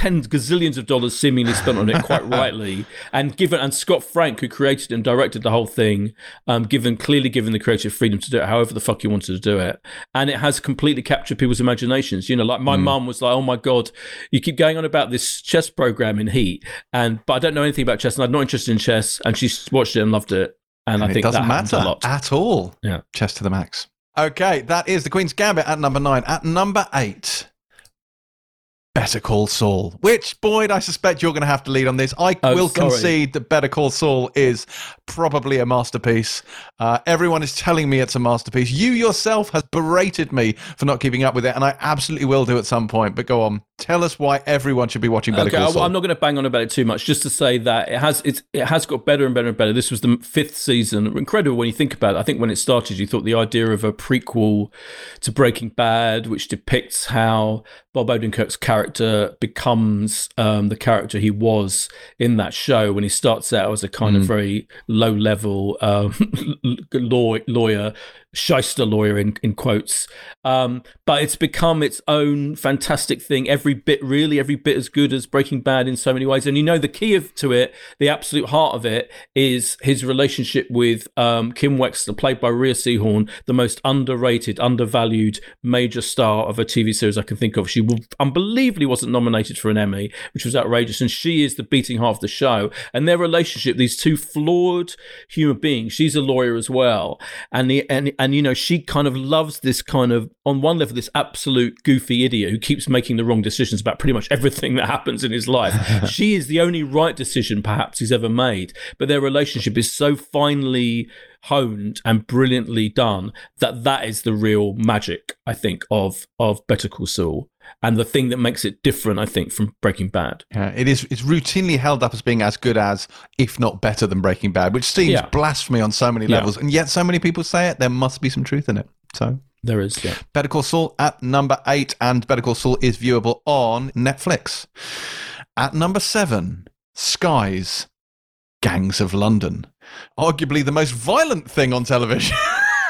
tens gazillions of dollars seemingly spent on it quite rightly and given and scott frank who created and directed the whole thing um, given clearly given the creative freedom to do it however the fuck you wanted to do it and it has completely captured people's imaginations you know like my mum was like oh my god you keep going on about this chess program in heat and but i don't know anything about chess and i'm not interested in chess and she watched it and loved it and, And i it think doesn't that happened matter a lot at all. Yeah. Chess to the max. Okay, that is the Queen's Gambit at number nine. At number eight, Better Call Saul. Which, Boyd, I suspect you're going to have to lead on this. I Oh, will sorry. concede that Better Call Saul is probably a masterpiece. Uh, everyone is telling me it's a masterpiece. You yourself has berated me for not keeping up with it, and I absolutely will do at some point. But go on, tell us why everyone should be watching Better Okay, Call Saul. am not going to bang on about it too much. Just to say that it has it's it has got better and better and better. This was the fifth season. Incredible when you think about it. I think when it started, you thought the idea of a prequel to Breaking Bad, which depicts how Bob Odenkirk's character becomes um, the character he was in that show when he starts out as a kind of very low level um, law, lawyer, shyster lawyer in, in quotes. Um, but it's become its own fantastic thing, every bit, really, every bit as good as Breaking Bad in so many ways. And you know, the key of, to it, the absolute heart of it, is his relationship with um, Kim Wexler, played by Rhea Seehorn, the most underrated, undervalued major star of a TV series I can think of. She unbelievably wasn't nominated for an Emmy, which was outrageous. And she is the beating heart of the show. And their relationship, these two flawed human beings, she's a lawyer as well. And, the, and, and, you know, she kind of loves this kind of, on one level, this absolute goofy idiot who keeps making the wrong decisions about pretty much everything that happens in his life. she is the only right decision perhaps he's ever made. But their relationship is so finely honed and brilliantly done that that is the real magic, I think, of of Better Call Saul. And the thing that makes it different, I think, from Breaking Bad. Yeah, it is. It's routinely held up as being as good as, if not better than Breaking Bad, which seems Yeah. blasphemy on so many Yeah. levels, and yet so many people say it. There must be some truth in it. So, There is, yeah. Better Call Saul at number eight, and Better Call Saul is viewable on Netflix. At number seven, Sky's, Gangs of London, arguably the most violent thing on television.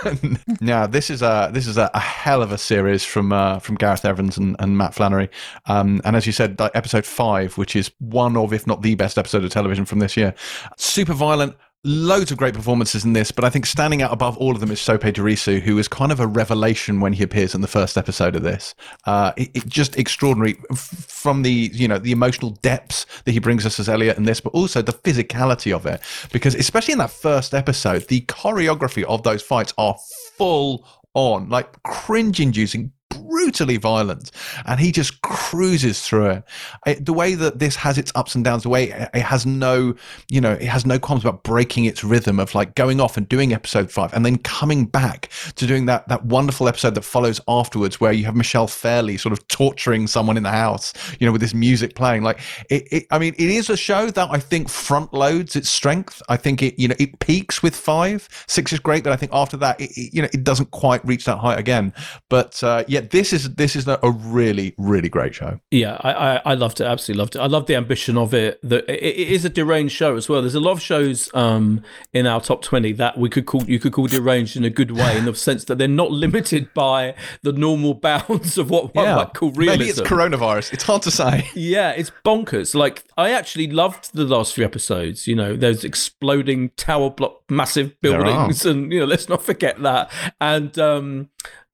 now this is a this is a, a hell of a series from uh, from Gareth Evans and, and Matt Flannery, um, and as you said, episode five, which is one of if not the best episode of television from this year, super violent. Loads of great performances in this, but I think standing out above all of them is Sope Dirisu, who is kind of a revelation when he appears in the first episode of this. Uh, it, it just extraordinary from the you know the emotional depths that he brings us as Elliot in this, but also the physicality of it. Because especially in that first episode, the choreography of those fights are full on, like cringe-inducing, brutally violent, and he just cruises through it. it. The way that this has its ups and downs, the way it it has no, you know, it has no qualms about breaking its rhythm of like going off and doing episode five and then coming back to doing that that wonderful episode that follows afterwards, where you have Michelle Fairley sort of torturing someone in the house, you know, with this music playing. Like it, it I mean, it is a show that I think front loads its strength. I think it, you know, it peaks with five. Six is great, but I think after that, it, you know, it doesn't quite reach that height again. But uh, yeah, this is this is a really really great show. Yeah, I, I, I loved it. Absolutely loved it. I love the ambition of it. That it, it is a deranged show as well. There's a lot of shows um, in our top twenty that we could call you could call deranged in a good way, in the sense that they're not limited by the normal bounds of what one might call realism. maybe it's coronavirus. It's hard to say. Yeah, it's bonkers. Like I actually loved the last few episodes. You know, those exploding tower block, massive buildings, and you know, let's not forget that. And um,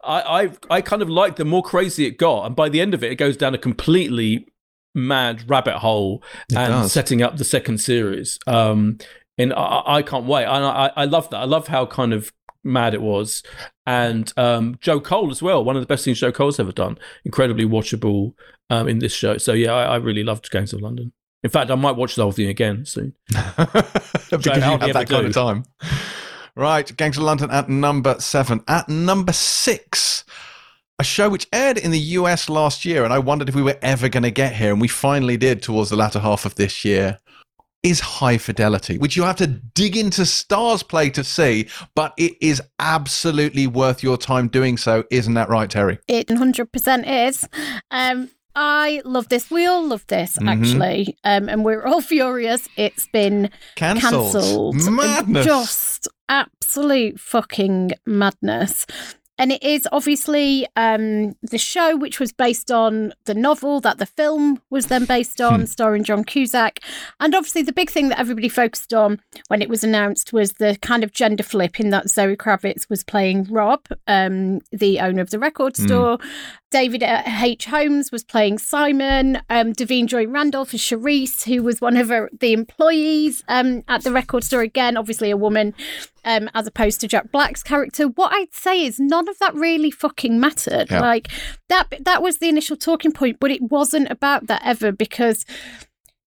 I, I, I kind of liked the more crazy it got, and by the end of it, it goes down a completely mad rabbit hole and does. setting up the second series. Um, and I- I, can't wait. And I, I love that. I love how kind of mad it was. And um, Joe Cole as well, one of the best things Joe Cole's ever done. Incredibly watchable um, in this show. So yeah, I, I really loved Gangs of London. In fact, I might watch the whole thing again soon. because you have that kind do. of time. Right, Gangs of London at number seven. At number six, a show which aired in the US last year, and I wondered if we were ever going to get here, and we finally did towards the latter half of this year. Is High Fidelity, which you have to dig into StarzPlay to see, but it is absolutely worth your time doing so. Isn't that right, Terri? It 100% is. Um, I love this. We all love this, Mhm. actually. Um, and we're all furious. It's been Cancelled. Madness. Just absolute fucking madness. and it is obviously um, the show, which was based on the novel that the film was then based on, Hmm. starring John Cusack. And obviously, the big thing that everybody focused on when it was announced was the kind of gender flip in that Zoe Kravitz was playing Rob, um, the owner of the record Hmm. store. David uh, H. Holmes was playing Simon. Um, Da'Vine Joy Randolph is Cherise, who was one of her, the employees um, at the record store. Again, obviously a woman, um, as opposed to Jack Black's character. What I'd say is none of that really fucking mattered. Yeah. Like that, that was the initial talking point, but it wasn't about that ever because,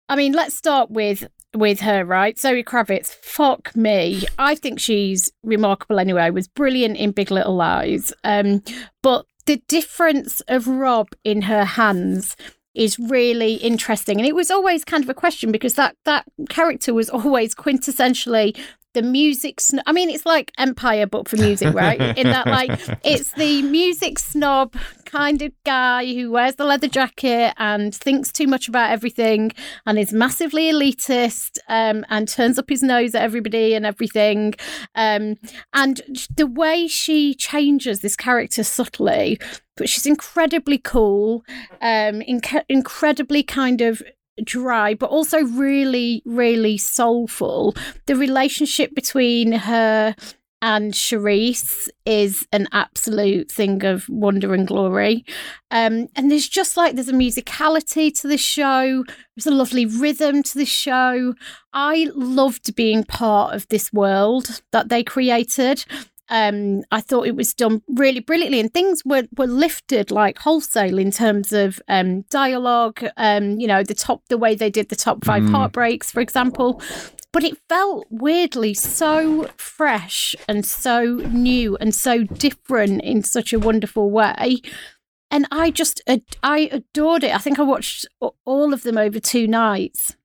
I mean, let's start with with her, right? Zoe Kravitz, fuck me. I think she's remarkable anyway. Was brilliant in Big Little Lies. Um, but the difference of Rob in her hands is really interesting. And it was always kind of a question because that that character was always quintessentially the music sn- I mean it's like Empire but for music, right? In that like it's the music snob kind of guy who wears the leather jacket and thinks too much about everything and is massively elitist um, and turns up his nose at everybody and everything. Um, and the way she changes this character subtly, but she's incredibly cool, um, inc- incredibly kind of dry, but also really, really soulful. The relationship between her and Cherise is an absolute thing of wonder and glory. Um, and there's just like there's a musicality to the show. There's a lovely rhythm to the show. I loved being part of this world that they created. Um, I thought it was done really brilliantly, and things were, were lifted like wholesale in terms of um, dialogue. Um, you know, the top, the way they did the top five Mm. heartbreaks, for example. But it felt weirdly so fresh and so new and so different in such a wonderful way. And I just, I adored it. I think I watched all of them over two nights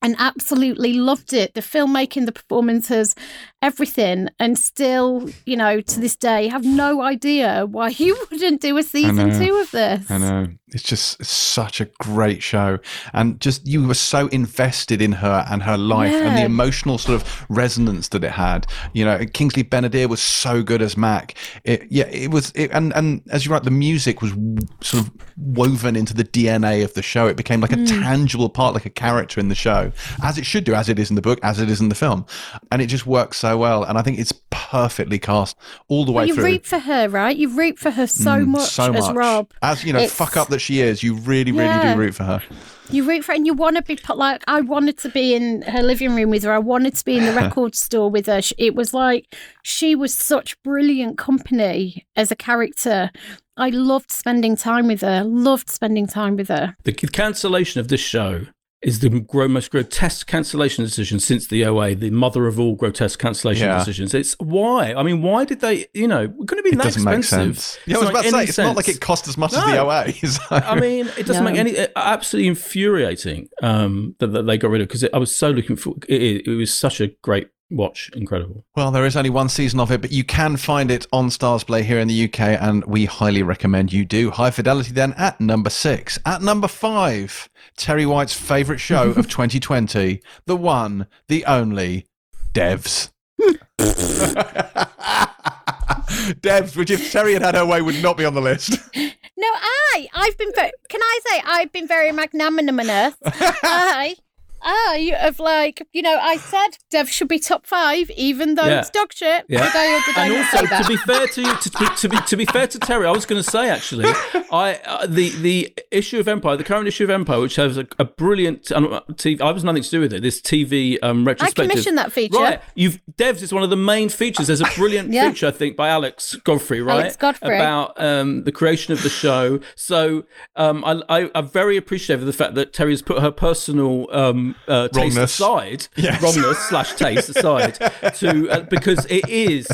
and absolutely loved it. The filmmaking, the performances, everything. And still, you know, to this day, have no idea why you wouldn't do a season two of this. I know. It's just such a great show. And just you were so invested in her and her life and the emotional sort of resonance that it had. You know, Kingsley Ben-Adir was so good as Mac. It, yeah, it was. It, and, and as you write, the music was w- sort of woven into the DNA of the show. It became like a mm. tangible part, like a character in the show, as it should do, as it is in the book, as it is in the film. And it just works so well. And I think it's perfectly cast all the way But you through. root for her, right? You root for her so Mm, much as Rob. As you know, It's- fuck up that she is. You really, really Yeah. do root for her. You root for her and you want to be put like I wanted to be in her living room with her. I wanted to be in the record store with her. It was like she was such brilliant company as a character. I loved spending time with her. Loved spending time with her. The cancellation of this show is the gro- most grotesque cancellation decision since the OA, the mother of all grotesque cancellation Yeah. decisions. It's why? I mean, why did they? You know, we're going to be It that doesn't make expensive. sense. Yeah, I was about to say, any it's not like it cost as much as the OA. So- I mean, it doesn't No. make any it- absolutely infuriating um, that, that they got rid of because I was so looking for it, it. It was such a great watch, incredible. well, there is only one season of it, but you can find it on StarzPlay here in the UK, and we highly recommend you do. High Fidelity then at number six. At number five, Terri White's favourite show of 2020, the one, the only, Devs. Devs, which if Terri had had her way would not be on the list. No, I. I've been. Can I say I've been very magnanimous. I. I of like you know I said Dev should be top five even though Yeah. it's dog shit. Yeah. Did I or did I and also to be fair to you, to, to, to be to be fair to Terri, I was going to say actually, I uh, the the issue of Empire, the current issue of Empire, which has a, a brilliant um, TV. I was nothing to do with it. This TV um, I retrospective. commissioned that feature. Right, you've Devs is one of the main features. There's a brilliant Yeah. feature I think by Alex Godfrey, right? Alex Godfrey. about um, the creation of the show. So um, I, I, I'm very appreciative of the fact that Terri has put her personal um, uh, taste Wrongness. aside, Yes. wrongness slash taste aside, to uh, because it is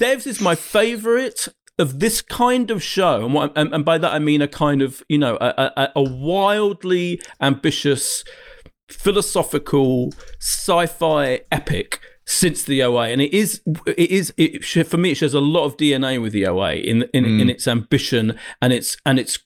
Devs is my favourite of this kind of show, and, what, and, and by that I mean a kind of you know a, a, a wildly ambitious philosophical sci-fi epic since the OA, and it is it is it, for me it shares a lot of DNA with the OA in in, Mm. in its ambition and its and its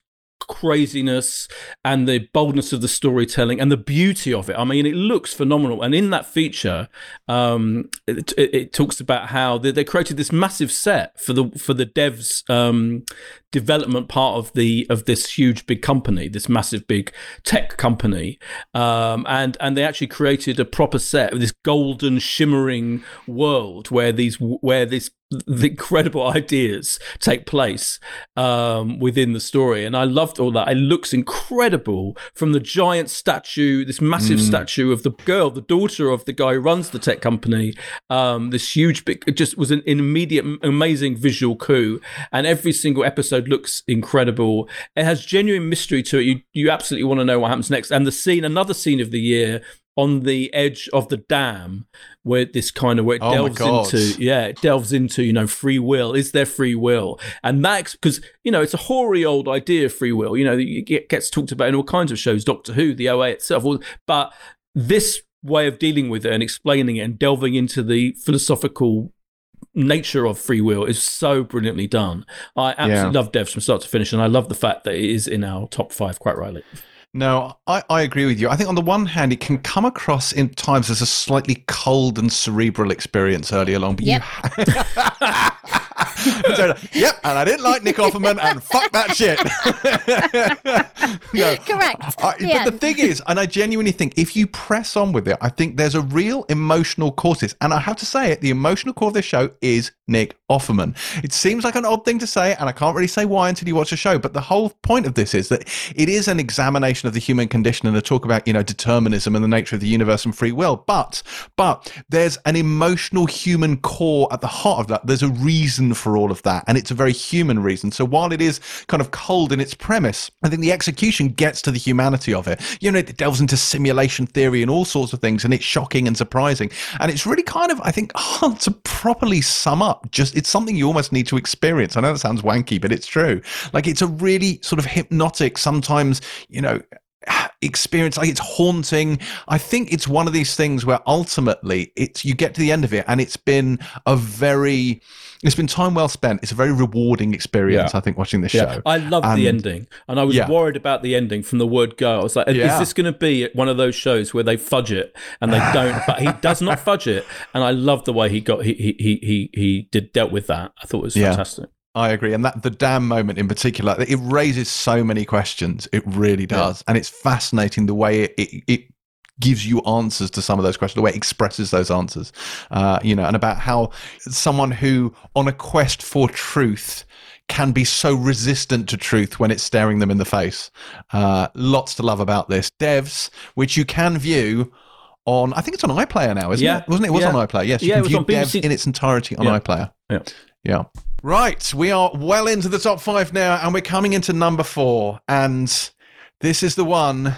craziness and the boldness of the storytelling and the beauty of it. I mean, it looks phenomenal. And in that feature, um, it, it, it, talks about how they, they, created this massive set for the for the devs um, development part of the of this huge big company, this massive big tech company, um, and and they actually created a proper set of this golden shimmering world where these where this the incredible ideas take place um, within the story, and I loved all that. It looks incredible from the giant statue, this massive mm. statue of the girl, the daughter of the guy who runs the tech company. Um, this huge, big, it just was an, an immediate, amazing visual coup, and every single episode looks incredible. It has genuine mystery to it. You you absolutely want to know what happens next, and the scene, another scene of the year on the edge of the dam where this kind of where it oh delves into yeah it delves into you know free will. Is there free will? And that because you know it's a hoary old idea of free will. You know it gets talked about in all kinds of shows doctor who the oa itself but this way of dealing with it and explaining it and delving into the philosophical nature of free will is so brilliantly done. I absolutely yeah. love devs from start to finish and i love the fact that it is in our top five quite rightly no, I, I agree with you. I think on the one hand, it can come across in times as a slightly cold and cerebral experience early along, but yep. you. so, yep, and I didn't like Nick Offerman, and fuck that shit. no, Correct. I, yeah. But the thing is, and I genuinely think if you press on with it, I think there's a real emotional core to this. And I have to say it, the emotional core of this show is Nick Offerman. It seems like an odd thing to say, and I can't really say why until you watch the show. But the whole point of this is that it is an examination of the human condition and a talk about, you know, determinism and the nature of the universe and free will. But, but there's an emotional human core at the heart of that. There's a reason for all of that, and it's a very human reason. So while it is kind of cold in its premise, I think the execution gets to the humanity of it. You know, it delves into simulation theory and all sorts of things, and it's shocking and surprising. And it's really kind of, I think, hard to properly sum up just it's something you almost need to experience. I know that sounds wanky, but it's true. Like it's a really sort of hypnotic, sometimes, you know, experience like it's haunting. I think it's one of these things where ultimately it's you get to the end of it and it's been a very it's been time well spent. It's a very rewarding experience yeah. i think watching this yeah. show. I love the ending and i was yeah. worried about the ending from the word go. I was like is this going to be one of those shows where they fudge it and they don't but he does not fudge it? And i love the way he got he he he he did dealt with that. I thought it was fantastic I agree, and that the damn moment in particular, it raises so many questions. It really does, yeah. and it's fascinating the way it, it, it gives you answers to some of those questions, the way it expresses those answers, uh, you know, and about how someone who on a quest for truth can be so resistant to truth when it's staring them in the face. Uh, lots to love about this. Devs, which you can view on, I think it's on iPlayer now, isn't yeah. it? Wasn't it? It was yeah. on iPlayer. Yes, you yeah, can view Devs in its entirety on iPlayer. Yeah. Yeah. Right, we are well into the top five now, and we're coming into number four. And this is the one,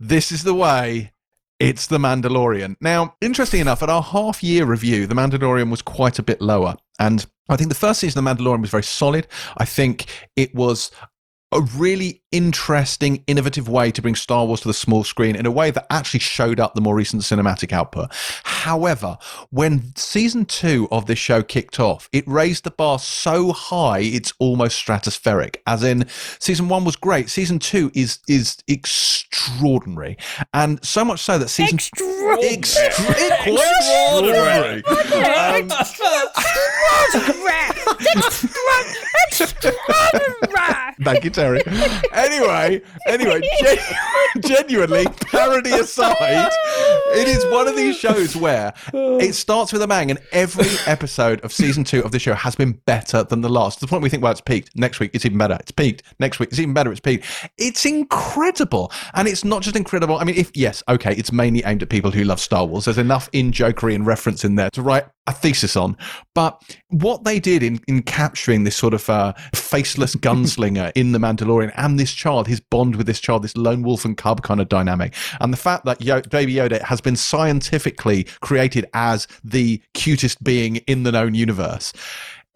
this is the way. It's The Mandalorian. Now, interesting enough, at our half year review, The Mandalorian was quite a bit lower. And I think the first season of The Mandalorian was very solid. I think it was a really interesting, innovative way to bring Star Wars to the small screen in a way that actually showed up the more recent cinematic output. However, when season two of this show kicked off, it raised the bar so high it's almost stratospheric. As in, season one was great. Season two is is extraordinary, and so much so that season extraordinary, extraordinary. extraordinary. Um, Thank you, Terri. Anyway, anyway, gen- genuinely, parody aside, it is one of these shows where it starts with a bang, and every episode of season two of the show has been better than the last. To the point we think, well, it's peaked. Next week, it's even better. It's peaked. Next week, it's even better. It's peaked. It's incredible, and it's not just incredible. I mean, if yes, okay, it's mainly aimed at people who love Star Wars. There's enough in jokery and reference in there to write a thesis on. But what they did in, in capturing this sort of uh, faceless gunslinger in The Mandalorian and this child, his bond with this child, this lone wolf and cub kind of dynamic, and the fact that Yo- Baby Yoda has been scientifically created as the cutest being in the known universe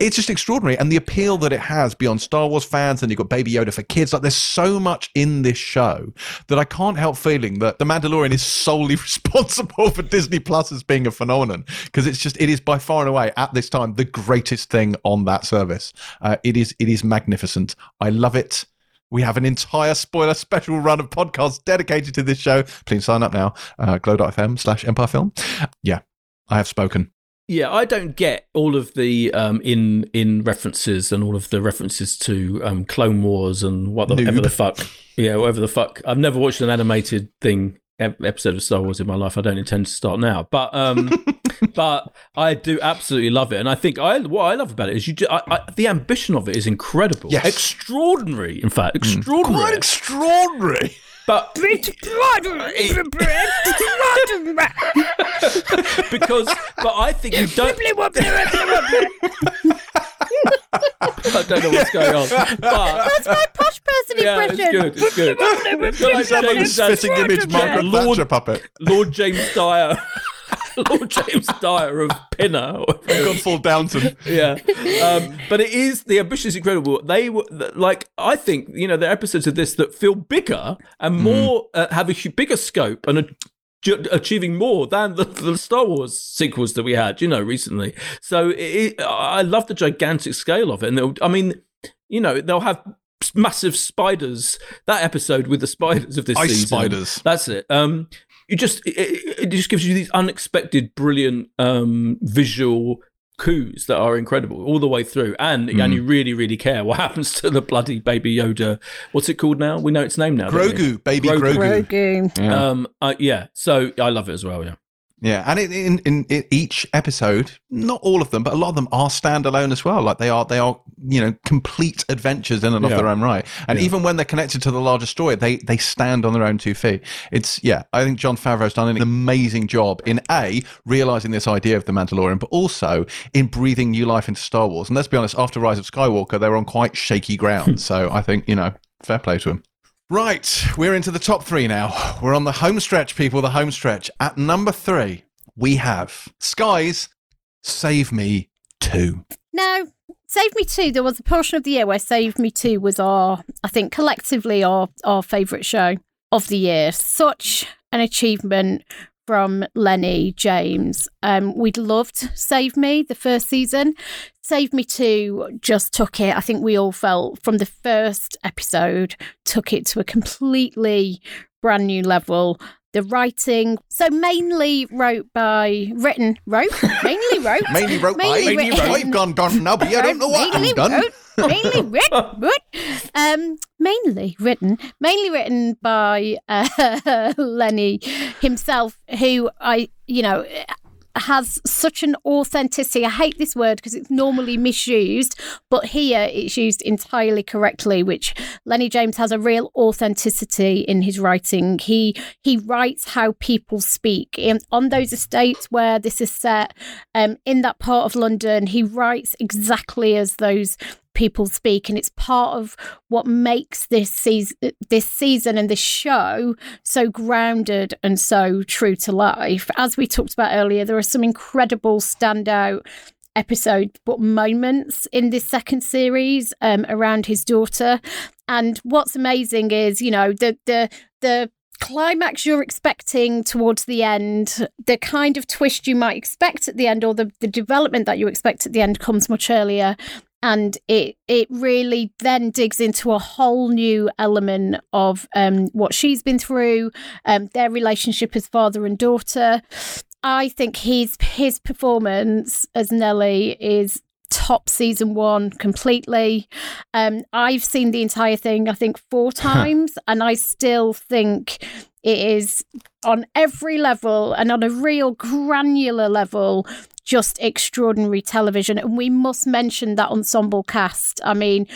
it's just extraordinary. And the appeal that it has beyond Star Wars fans, and you've got Baby Yoda for kids. Like there's so much in this show that I can't help feeling that The Mandalorian is solely responsible for Disney Plus as being a phenomenon because it's just it is by far and away at this time the greatest thing on that service. Uh, it is it is magnificent. I love it We have an entire spoiler special run of podcasts dedicated to this show. Please sign up now. Uh, glow.fm slash empire film. Yeah, I have spoken. Yeah, I don't get all of the um, in in references and all of the references to um, Clone Wars and whatever the fuck. Yeah, whatever the fuck. I've never watched an animated thing episode of Star Wars in my life. I don't intend to start now, but um, but I do absolutely love it, and I think I what I love about it is you. Do, I, I, the ambition of it is incredible, Yes. extraordinary. In fact, extraordinary. Quite extraordinary. But because, but I think you don't. I don't know what's going on, but That's my posh person yeah, it's impression. good. It's good. It's got like Sound James- spitting image Margaret Lord- Thatcher puppet. Lord James Dyer, Lord James Dyer of Pinner. Godfall Downton. yeah, um, but it is the ambition is incredible. They were like I think you know there are episodes of this that feel bigger and more uh, have a bigger scope and. A, Achieving more than the, the Star Wars sequels that we had, you know, recently. So it, I love the gigantic scale of it, and I mean, you know, they'll have massive spiders. That episode with the spiders of this Ice season, spiders. That's it. Um, you just it, it it just gives you these unexpected, brilliant um, visual coups that are incredible all the way through, and Mm. and you really really care what happens to the bloody baby Yoda. What's it called now? We know its name now. Grogu, baby Grogu. Grogu. Grogu. Yeah. Um, uh, yeah. So I love it as well. Yeah. Yeah, and in, in, in, in each episode, not all of them, but a lot of them are standalone as well. Like they are, they are, you know, complete adventures in and of Yeah. their own right. And Yeah. even when they're connected to the larger story, they they stand on their own two feet. It's yeah, I think Jon Favreau's done an amazing job in a realizing this idea of the Mandalorian, but also in breathing new life into Star Wars. And let's be honest, after Rise of Skywalker, they were on quite shaky ground. so I think you know, fair play to him. Right, we're into the top three now. We're on the home stretch, people, the home stretch. At number three, we have Sky's Save Me 2. No, Save Me Too. There was a portion of the year where Save Me Too was our, I think, collectively our our favourite show of the year. Such an achievement from Lenny James. Um, we'd loved Save Me the first season. Save Me Too just took it. I think we all felt from the first episode took it to a completely brand new level. The writing, so mainly wrote by, written, wrote, mainly wrote, Mainly wrote Mainly by. written. I've gone done now, but I don't know what mainly I've done. wrote- mainly written, um, mainly written, mainly written by uh, Lenny himself, who I, you know, has such an authenticity. I hate this word because it's normally misused, but here it's used entirely correctly. Which Lenny James has a real authenticity in his writing. He he writes how people speak on those estates where this is set. Um, in that part of London, he writes exactly as those people speak and it's part of what makes this season this season and this show so grounded and so true to life. As we talked about earlier there are some incredible standout episode but moments in this second series um, around his daughter. And what's amazing is you know the the the climax you're expecting towards the end the kind of twist you might expect at the end or the, the development that you expect at the end comes much earlier and it it really then digs into a whole new element of um, what she's been through, um, their relationship as father and daughter. I think his his performance as Nelly is top season one completely. Um, I've seen the entire thing, I think, four times, and I still think it is on every level and on a real granular level just extraordinary television. And we must mention that ensemble cast. I mean,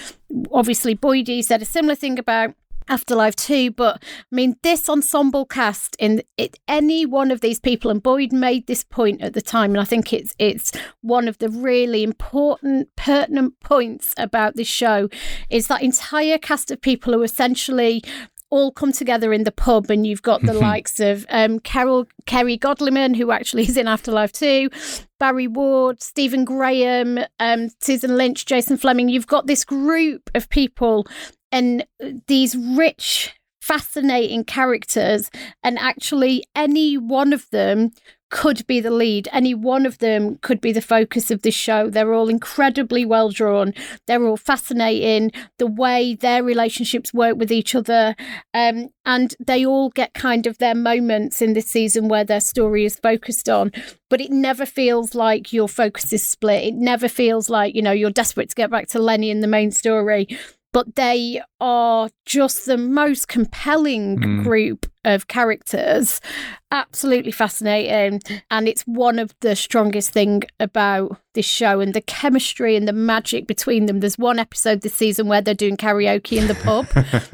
obviously, Boydie said a similar thing about Afterlife 2, but I mean, this ensemble cast in it, any one of these people, and Boyd made this point at the time, and I think it's it's one of the really important, pertinent points about this show is that entire cast of people who essentially all come together in the pub, and you've got the likes of um, Carol Kerry Godliman, who actually is in Afterlife too, Barry Ward, Stephen Graham, um, Susan Lynch, Jason Flemyng. You've got this group of people and these rich, fascinating characters, and actually any one of them could be the lead. Any one of them could be the focus of this show. They're all incredibly well drawn. They're all fascinating. The way their relationships work with each other, um, and they all get kind of their moments in this season where their story is focused on. But it never feels like your focus is split. It never feels like you know you're desperate to get back to Lenny in the main story but they are just the most compelling Mm. group of characters. Absolutely fascinating. And it's one of the strongest thing about this show and the chemistry and the magic between them. There's one episode this season where they're doing karaoke in the pub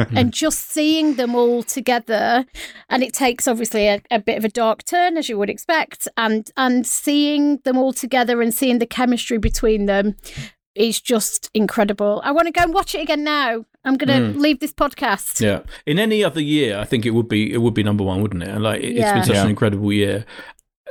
and just seeing them all together and it takes obviously a, a bit of a dark turn as you would expect and and seeing them all together and seeing the chemistry between them is just incredible. I want to go and watch it again now. I'm going to leave this podcast. Yeah. In any other year, I think it would be it would be number one, wouldn't it? And like it- it's Yeah. been such Yeah. an incredible year.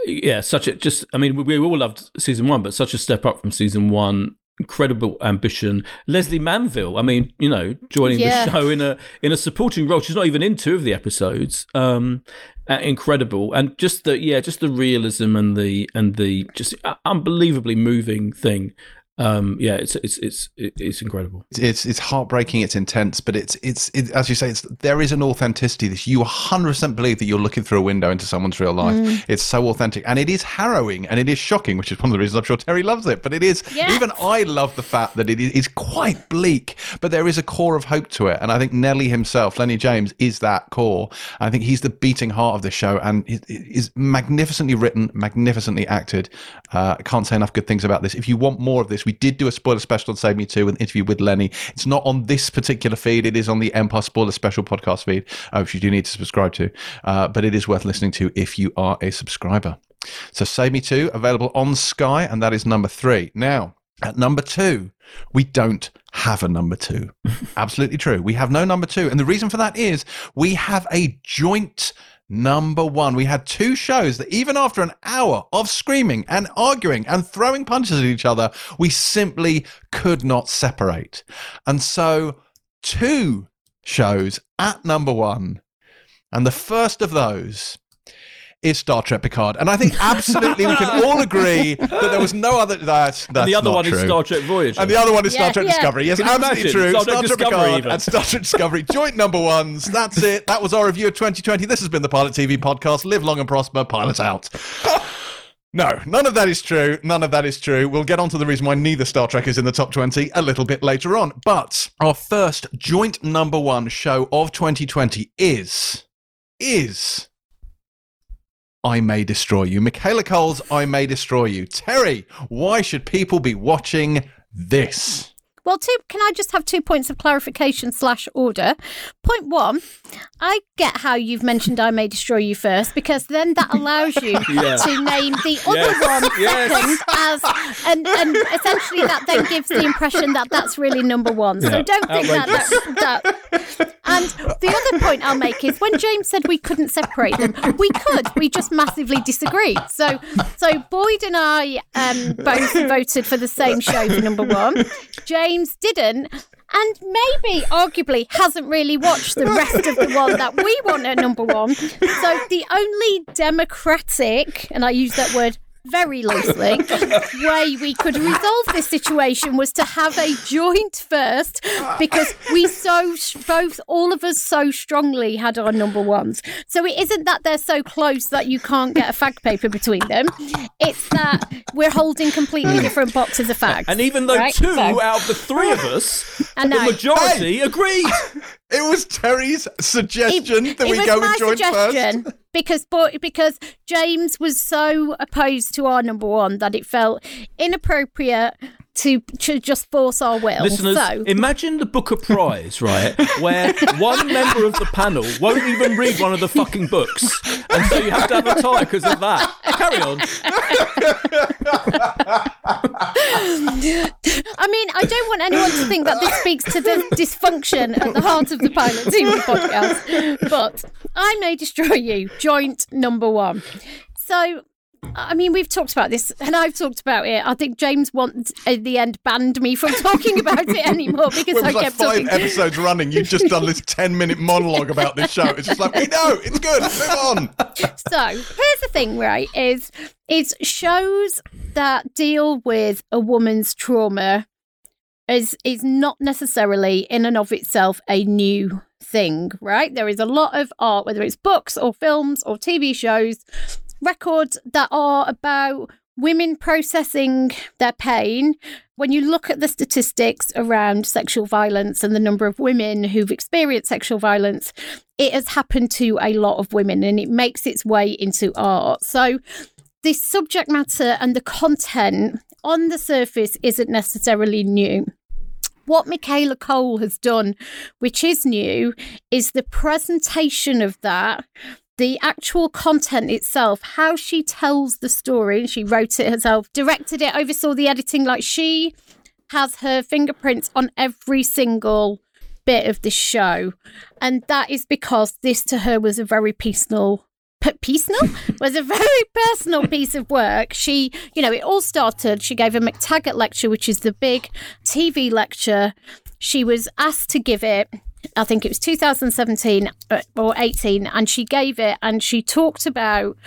Yeah, such a just. I mean, we, we all loved season one, but such a step up from season one. Incredible ambition. Lesley Manville. I mean, you know, joining Yeah. the show in a in a supporting role. She's not even in two of the episodes. Um, uh, incredible, and just the yeah, just the realism and the and the just uh, unbelievably moving thing. Um, yeah, it's it's it's it's incredible. It's it's heartbreaking. It's intense, but it's it's it, as you say. It's there is an authenticity. This you 100 percent believe that you're looking through a window into someone's real life. Mm. It's so authentic, and it is harrowing, and it is shocking, which is one of the reasons I'm sure Terri loves it. But it is Yes. even I love the fact that it is quite bleak, but there is a core of hope to it. And I think Nelly himself, Lenny James, is that core. I think he's the beating heart of the show, and it it is magnificently written, magnificently acted. Uh, I can't say enough good things about this. If you want more of this, we did do a spoiler special on Save Me Too, an interview with Lenny. It's not on this particular feed; it is on the Empire Spoiler Special podcast feed, uh, which you do need to subscribe to. Uh, but it is worth listening to if you are a subscriber. So, Save Me Too available on Sky, and that is number three. Now, at number two, we don't have a number two. Absolutely true. We have no number two. And the reason for that is we have a joint number one. We had two shows that, even after an hour of screaming and arguing and throwing punches at each other, we simply could not separate. And so, two shows at number one. And the first of those is Star Trek Picard. And I think absolutely we can all agree that there was no other. That that's, that's And the other not one true. is Star Trek Voyager. And the other one is Star Yeah, Trek yeah. Discovery. Yes, Can you absolutely imagine? true. Star Star, Trek Trek Discovery Picard even. and Star Trek Discovery, joint number ones. That's it. That was our review of 2020. This has been the Pilot TV podcast. Live long and prosper. Pilot out. No, none of that is true. None of that is true. We'll get on to the reason why neither Star Trek is in the top 20 a little bit later on. But our first joint number one show of 2020 is. is. I May Destroy You. Michaela Coel's I May Destroy You. Terri, why should people be watching this? Well, two. Can I just have two points of clarification slash order? Point one, I get how you've mentioned I may destroy you first because then that allows you Yeah. to name the other Yes, one yes. as, and and essentially that then gives the impression that that's really number one. So Yeah. don't think that, that that. And the other point I'll make is when James said we couldn't separate them, we could. We just massively disagreed. So so Boyd and I um, both voted for the same show for number one. James didn't. And maybe, arguably, hasn't really watched the rest of the one that we want at number one. So the only democratic, and I use that word very loosely, way we could resolve this situation was to have a joint first because we so both all of us so strongly had our number ones. So it isn't that they're so close that you can't get a fag paper between them. It's that we're holding completely different boxes of fags. and even though right? two So- out of the three of us, I the know. majority agreed. It was Terri's suggestion that we was go joint suggestion first. because because James was so opposed to our number one that it felt inappropriate to, to just force our will. Listeners, so imagine the Booker Prize, right? Where one member of the panel won't even read one of the fucking books. And so you have to have a tie because of that. Carry on. I mean, I don't want anyone to think that this speaks to the dysfunction at the heart of the Pilot TV podcast, but I may destroy you. Joint number one. So I mean, we've talked about this, and I've talked about it. I think James once, at the end, banned me from talking about it anymore because I like kept five talking. episodes running. You've just done this ten-minute monologue about this show. It's just like we know it's good. Move on. So here's the thing, right? Is it's shows that deal with a woman's trauma is is not necessarily in and of itself a new thing, right? There is a lot of art, whether it's books or films or TV shows, records that are about women processing their pain. When you look at the statistics around sexual violence and the number of women who've experienced sexual violence, it has happened to a lot of women and it makes its way into art. So, the subject matter and the content on the surface isn't necessarily new. What Michaela Coel has done, which is new, is the presentation of that, the actual content itself, how she tells the story. And she wrote it herself, directed it, oversaw the editing. Like she has her fingerprints on every single bit of this show. And that is because this to her was a very personal personal was a very personal piece of work. She, you know, it all started. She gave a McTaggart lecture, which is the big TV lecture. She was asked to give it. I think it was 2017 uh, or 18, and she gave it, and she talked about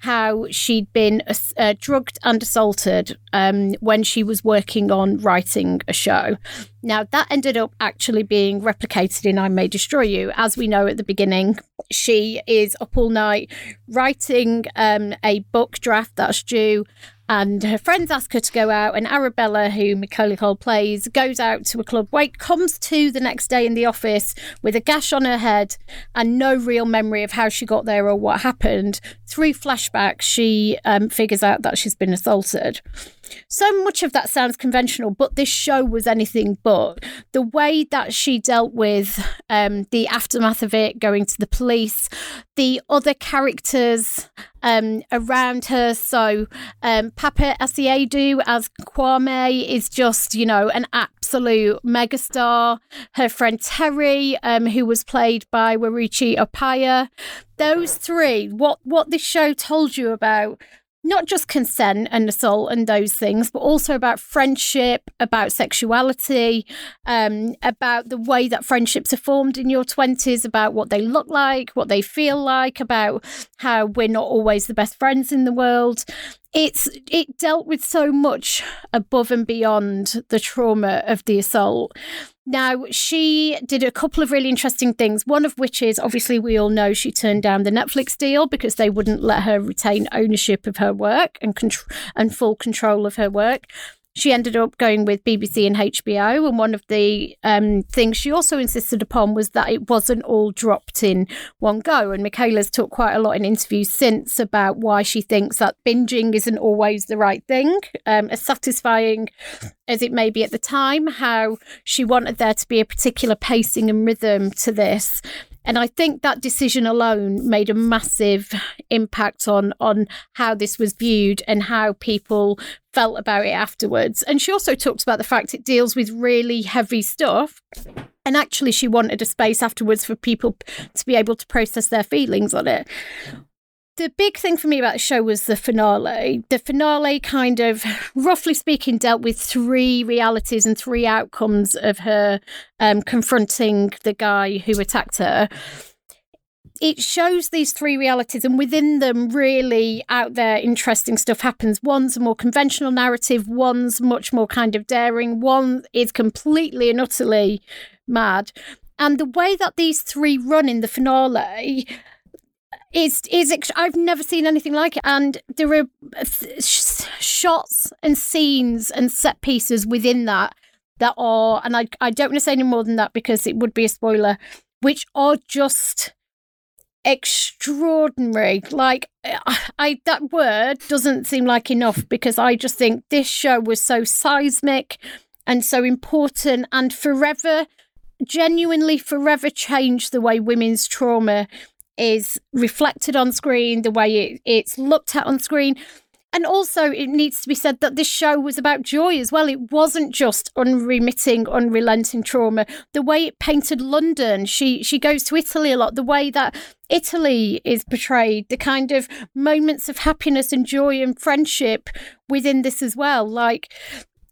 how she'd been uh, drugged and assaulted um, when she was working on writing a show. Now, that ended up actually being replicated in I May Destroy You. As we know at the beginning, she is up all night writing um, a book draft that's due. And her friends ask her to go out, and Arabella, who Michaela Coel plays, goes out to a club. Wait, comes to the next day in the office with a gash on her head and no real memory of how she got there or what happened. Through flashbacks, she um, figures out that she's been assaulted. So much of that sounds conventional, but this show was anything but. The way that she dealt with um, the aftermath of it, going to the police, the other characters um, around her. So, um, Paapa Essiedu as Kwame is just, you know, an absolute megastar. Her friend Terry, um, who was played by Weruche Opia. Those three, what, what this show told you about not just consent and assault and those things, but also about friendship, about sexuality, um, about the way that friendships are formed in your 20s, about what they look like, what they feel like, about how we're not always the best friends in the world. It's it dealt with so much above and beyond the trauma of the assault. Now, she did a couple of really interesting things. One of which is obviously we all know she turned down the Netflix deal because they wouldn't let her retain ownership of her work and contr- and full control of her work. She ended up going with BBC and HBO. And one of the um, things she also insisted upon was that it wasn't all dropped in one go. And Michaela's talked quite a lot in interviews since about why she thinks that binging isn't always the right thing, um, as satisfying as it may be at the time, how she wanted there to be a particular pacing and rhythm to this. And I think that decision alone made a massive impact on on how this was viewed and how people felt about it afterwards. And she also talked about the fact it deals with really heavy stuff. And actually, she wanted a space afterwards for people to be able to process their feelings on it the big thing for me about the show was the finale. The finale kind of, roughly speaking, dealt with three realities and three outcomes of her um, confronting the guy who attacked her. It shows these three realities, and within them, really out there, interesting stuff happens. One's a more conventional narrative, one's much more kind of daring, one is completely and utterly mad. And the way that these three run in the finale is is I've never seen anything like it, and there are uh, sh- shots and scenes and set pieces within that that are, and I I don't want to say any more than that because it would be a spoiler, which are just extraordinary. Like uh, I that word doesn't seem like enough because I just think this show was so seismic and so important and forever genuinely forever changed the way women's trauma is reflected on screen, the way it, it's looked at on screen. And also it needs to be said that this show was about joy as well. It wasn't just unremitting, unrelenting trauma. The way it painted London, she she goes to Italy a lot. The way that Italy is portrayed, the kind of moments of happiness and joy and friendship within this as well. Like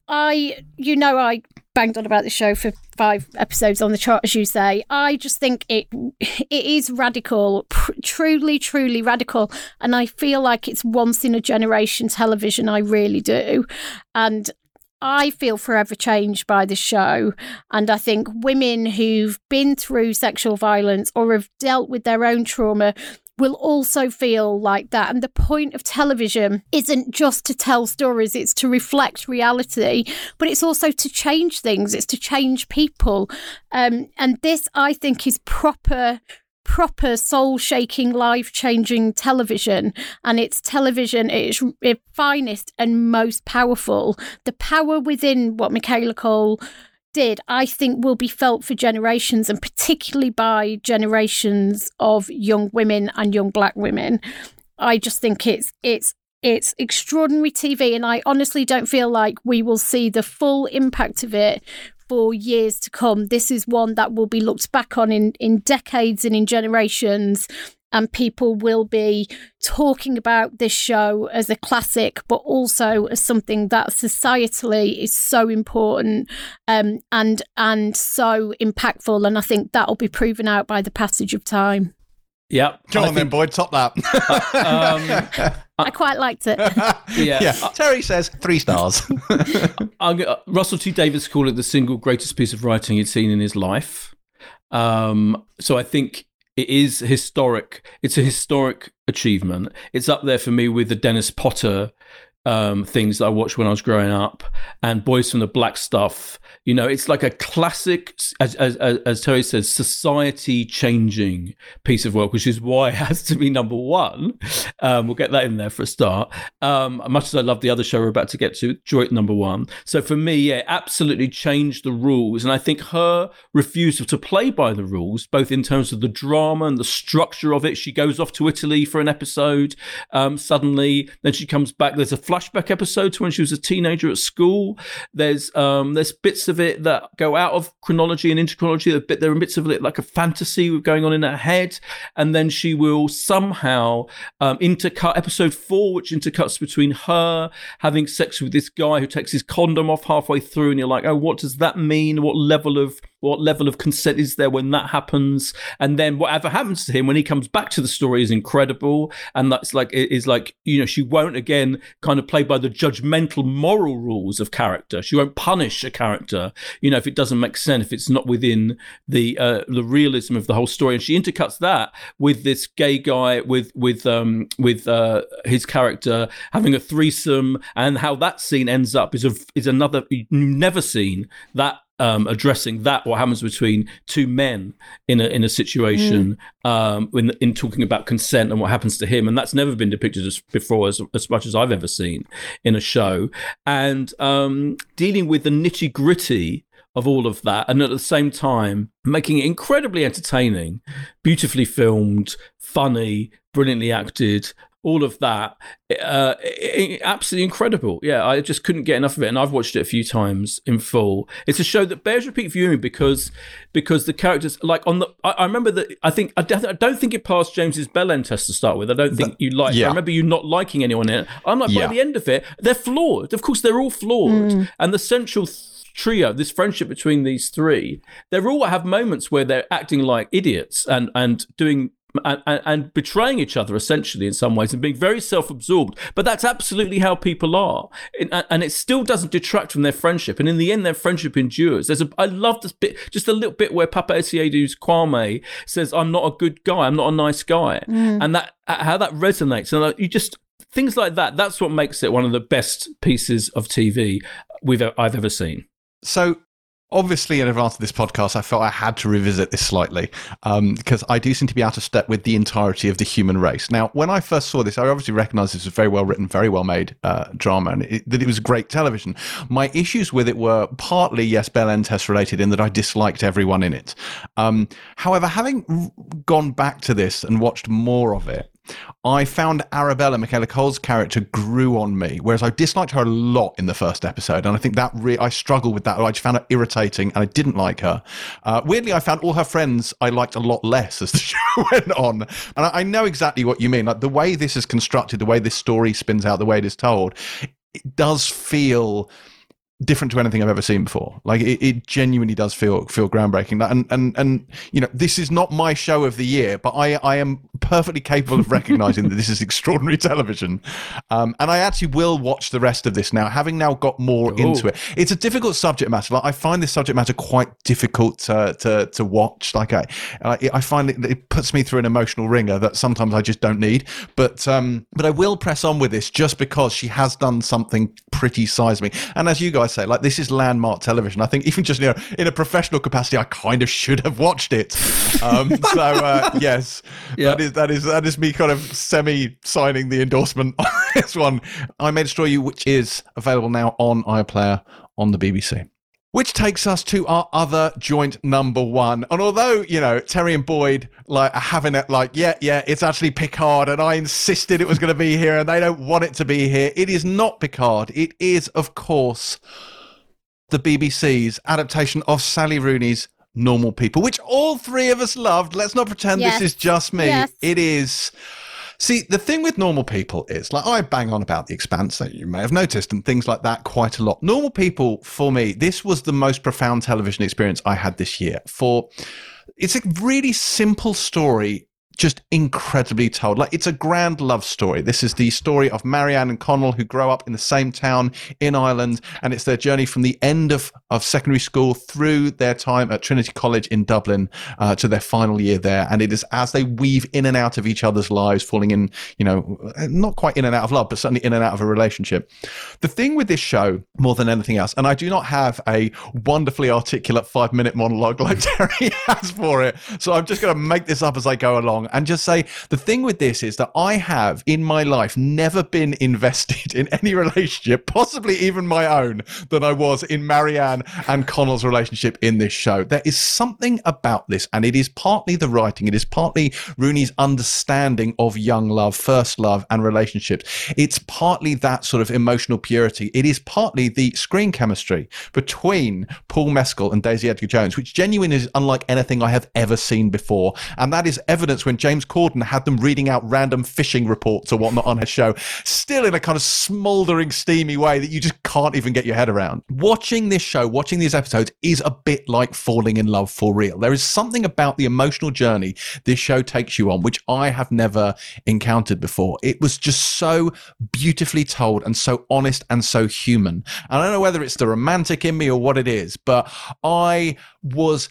I, you know, I banged on about the show for five episodes on the chart, as you say. I just think it it is radical, pr- truly, truly radical, and I feel like it's once in a generation television. I really do, and I feel forever changed by the show. And I think women who've been through sexual violence or have dealt with their own trauma will also feel like that. And the point of television isn't just to tell stories, it's to reflect reality, but it's also to change things, it's to change people. Um, and this, I think, is proper proper soul shaking, life changing television. And it's television at its, its finest and most powerful. The power within what Michaela Coel did, I think will be felt for generations and particularly by generations of young women and young black women. I just think it's it's it's extraordinary TV and I honestly don't feel like we will see the full impact of it for years to come. This is one that will be looked back on in, in decades and in generations and people will be talking about this show as a classic, but also as something that societally is so important um, and and so impactful. And I think that will be proven out by the passage of time. Yep. Go on then, Boyd, top that. um, I quite liked it. yeah. yeah, Terri says three stars. Uh, Russell T Davies called it the single greatest piece of writing he'd seen in his life. Um, so I think it is historic. It's a historic achievement. It's up there for me with the Dennis Potter um, things that I watched when I was growing up and Boys from the Black Stuff. You know, it's like a classic, as as, as Terri says, society changing piece of work, which is why it has to be number one. Um, we'll get that in there for a start. Um, much as I love the other show we're about to get to, Joy number one. So for me, yeah, absolutely changed the rules, and I think her refusal to play by the rules, both in terms of the drama and the structure of it. She goes off to Italy for an episode. Um, suddenly, then she comes back. There's a flashback episode to when she was a teenager at school. There's um, there's bits of it that go out of chronology and into chronology. There are bits of it like a fantasy going on in her head, and then she will somehow um, intercut episode four, which intercuts between her having sex with this guy who takes his condom off halfway through, and you're like, oh, what does that mean? What level of what level of consent is there when that happens? And then whatever happens to him when he comes back to the story is incredible, and that's like it is like you know she won't again kind of play by the judgmental moral rules of character. She won't punish a character, you know, if it doesn't make sense, if it's not within the uh, the realism of the whole story. And she intercuts that with this gay guy with with um with uh, his character having a threesome, and how that scene ends up is a, is another you've never seen that um, addressing that what happens between two men in a in a situation um, in in talking about consent and what happens to him, and that's never been depicted as before as as much as I've ever seen in a show, and um, dealing with the nitty gritty of all of that, and at the same time making it incredibly entertaining, beautifully filmed, funny, brilliantly acted, all of that uh, i- i- absolutely incredible. Yeah i just couldn't get enough of it and i've watched it a few times in full. It's a show that bears repeat viewing because because the characters like on the i, I remember that i think I, don't- I don't think it passed james's bell end test to start with. I don't think you like yeah. i remember you not liking anyone in it. I'm like Yeah. by the end of it they're flawed. Of course they're all flawed. And the central th- trio this friendship between these three they're all have moments where they're acting like idiots and and doing and, and, and betraying each other essentially in some ways and being very self-absorbed. But that's absolutely how people are. And, and it still doesn't detract from their friendship. And in the end their friendship endures. There's a i love this bit just a little bit where Paapa Essiedu's kwame says i'm not a good guy. I'm not a nice guy. Mm. And that uh, how that resonates. And uh, you just things like that that's what makes it one of the best pieces of tv we've i've ever seen. So, obviously, in advance of this podcast, I felt I had to revisit this slightly um, because I do seem to be out of step with the entirety of the human race. Now, when I first saw this, I obviously recognized this was a very well written, very well made uh, drama, and it, that it was great television. My issues with it were partly, yes, Bell End test related in that I disliked everyone in it. Um, however, having gone back to this and watched more of it, I found Arabella, Michaela Coel's character, grew on me, whereas I disliked her a lot in the first episode. And I think that re- I struggled with that. I just found her irritating and I didn't like her. Uh, weirdly, I found all her friends I liked a lot less as the show went on. And I, I know exactly what you mean. Like the way this is constructed, the way this story spins out, the way it is told, it does feel different to anything I've ever seen before. Like it, it, genuinely does feel feel groundbreaking. And and and you know, this is not my show of the year, but I I am perfectly capable of recognizing that this is extraordinary television. Um, and I actually will watch the rest of this now, having now got more Ooh. into it. It's a difficult subject matter. Like I find this subject matter quite difficult to to, to watch. Like I I find it, it puts me through an emotional wringer that sometimes I just don't need. But um, but I will press on with this just because she has done something pretty seismic. And as you guys I say, like this is landmark television. I think even just you know in a professional capacity, I kind of should have watched it. Um, so uh, yes, yeah. that is that is that is me kind of semi signing the endorsement on this one. I May Destroy You, which is available now on iPlayer on the BBC. Which takes us to our other joint number one. And although, you know, Terri and Boyd like are having it like, yeah, yeah, it's actually Picard, and I insisted it was going to be here, and they don't want it to be here. It is not Picard. It is, of course, the BBC's adaptation of Sally Rooney's Normal People, which all three of us loved. Let's not pretend yes. this is just me. Yes. It is See, the thing with normal people is like I bang on about the expanse that you may have noticed and things like that quite a lot. Normal people, for me, this was the most profound television experience I had this year. For it's a really simple story just incredibly told. Like it's a grand love story. This is the story of Marianne and Connell who grow up in the same town in Ireland, and it's their journey from the end of, of secondary school through their time at Trinity College in Dublin uh, to their final year there. And it is as they weave in and out of each other's lives, falling in, you know, not quite in and out of love, but certainly in and out of a relationship. The thing with this show, more than anything else, and I do not have a wonderfully articulate five minute monologue like Terri has for it, so I'm just going to make this up as I go along and just say the thing with this is that I have in my life never been invested in any relationship, possibly even my own, than I was in Marianne and Connell's relationship in this show. There is something about this, and it is partly the writing, it is partly Rooney's understanding of young love, first love, and relationships. It's partly that sort of emotional purity. It is partly the screen chemistry between Paul Mescal and Daisy Edgar Jones, which genuinely is unlike anything I have ever seen before. And that is evidence when James Corden had them reading out random fishing reports or whatnot on his show, still in a kind of smoldering, steamy way that you just can't even get your head around. Watching this show, watching these episodes is a bit like falling in love for real. There is something about the emotional journey this show takes you on, which I have never encountered before. It was just so beautifully told and so honest and so human. And I don't know whether it's the romantic in me or what it is, but I was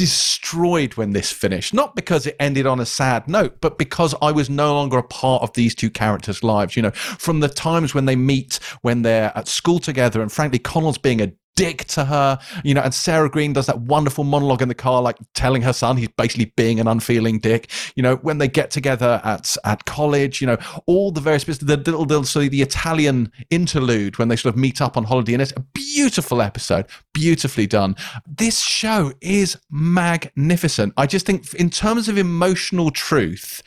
destroyed when this finished. Not because it ended on a sad note, but because I was no longer a part of these two characters' lives. You know, from the times when they meet, when they're at school together, and frankly, Connell's being a dick to her, you know, and Sarah Greene does that wonderful monologue in the car, like telling her son he's basically being an unfeeling dick. You know, when they get together at at college, you know, all the various bits, the little, little so the Italian interlude when they sort of meet up on holiday, and it's a beautiful episode, beautifully done. This show is magnificent. I just think, in terms of emotional truth,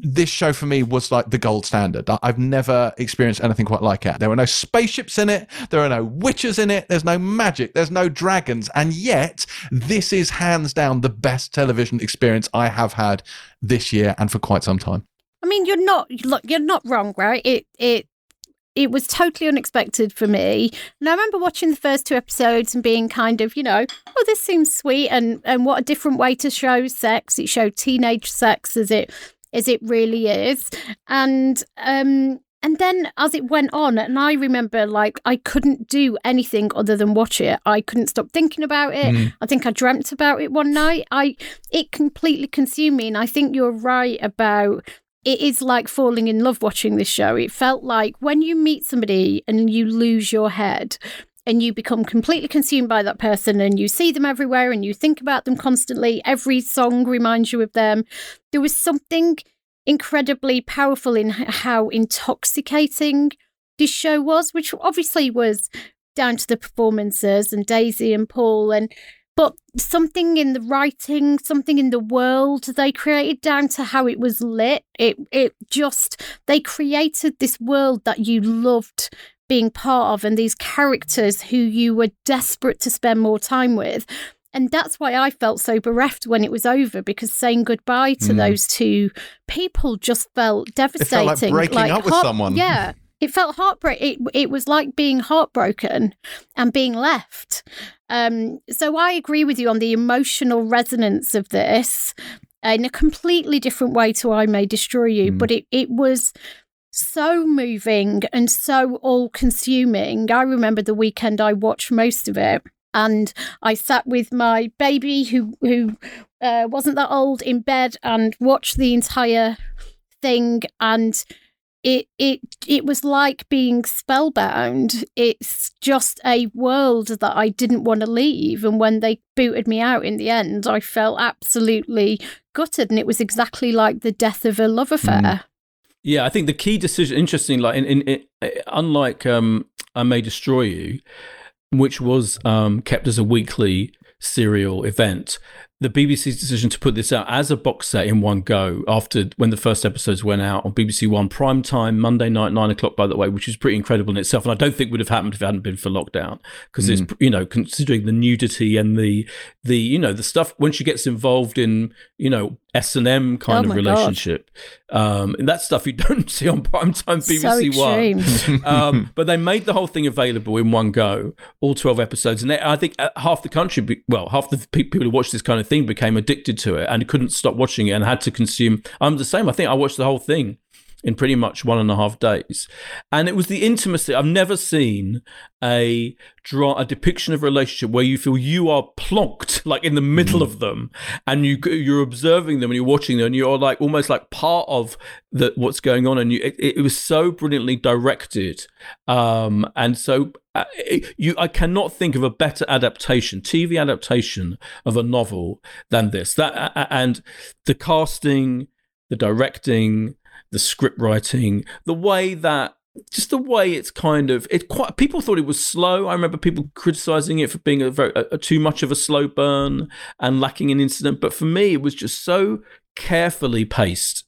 this show for me was like the gold standard. I've never experienced anything quite like it. There were no spaceships in it, there are no witches in it, there's no magic, there's no dragons, and yet this is hands down the best television experience I have had this year and for quite some time. I mean, you're not look, you're not wrong, right? It it it was totally unexpected for me. And I remember watching the first two episodes and being kind of, you know, oh, this seems sweet and and what a different way to show sex. It showed teenage sex as it as it really is. And um and then as it went on, and I remember like I couldn't do anything other than watch it. I couldn't stop thinking about it. Mm. I think I dreamt about it one night. I it completely consumed me. And I think you're right about it is like falling in love watching this show. It felt like when you meet somebody and you lose your head and you become completely consumed by that person and you see them everywhere and you think about them constantly. Every song reminds you of them. There was something incredibly powerful in how intoxicating this show was, which obviously was down to the performances and Daisy and Paul and but something in the writing, something in the world they created down to how it was lit. It it just they created this world that you loved being part of and these characters who you were desperate to spend more time with. And that's why I felt so bereft when it was over because saying goodbye to Mm. those two people just felt It devastating. felt like breaking up with heart- someone. Yeah. It felt heartbreak. It, it was like being heartbroken and being left. Um, so I agree with you on the emotional resonance of this in a completely different way to I May Destroy You, Mm. but it, it was so moving and so all consuming. I remember the weekend I watched most of it. And I sat with my baby, who who uh, wasn't that old, in bed, and watched the entire thing. And it it it was like being spellbound. It's just a world that I didn't want to leave. And when they booted me out in the end, I felt absolutely gutted. And it was exactly like the death of a love affair. Yeah, I think the key decision, interesting, like in, in, in unlike um, I May Destroy You, which was um, kept as a weekly serial event, the BBC's decision to put this out as a box set in one go after when the first episodes went out on BBC One prime time Monday night nine o'clock by the way, which is pretty incredible in itself, and I don't think would have happened if it hadn't been for lockdown because it's you know considering the nudity and the the you know the stuff when she gets involved in you know S and M kind Oh of relationship, um, and that stuff you don't see on prime time So BBC One. um, but they made the whole thing available in one go, all 12 episodes. And they, I think uh, half the country, well, half the people who watch this kind of thing became addicted to it and couldn't stop watching it and had to consume. I'm the same. I think I watched the whole thing in pretty much one and a half days. And it was the intimacy. I've never seen a draw a depiction of a relationship where you feel you are plonked like in the middle of them and you you're observing them and you're watching them and you're like almost like part of the what's going on and you it, it was so brilliantly directed um and so uh, it- you I cannot think of a better adaptation TV adaptation of a novel than this that a- and the casting the directing the script writing the way that just the way it's kind of it quite people thought it was slow. I remember people criticizing it for being a very a, a too much of a slow burn and lacking an incident. But for me it was just so carefully paced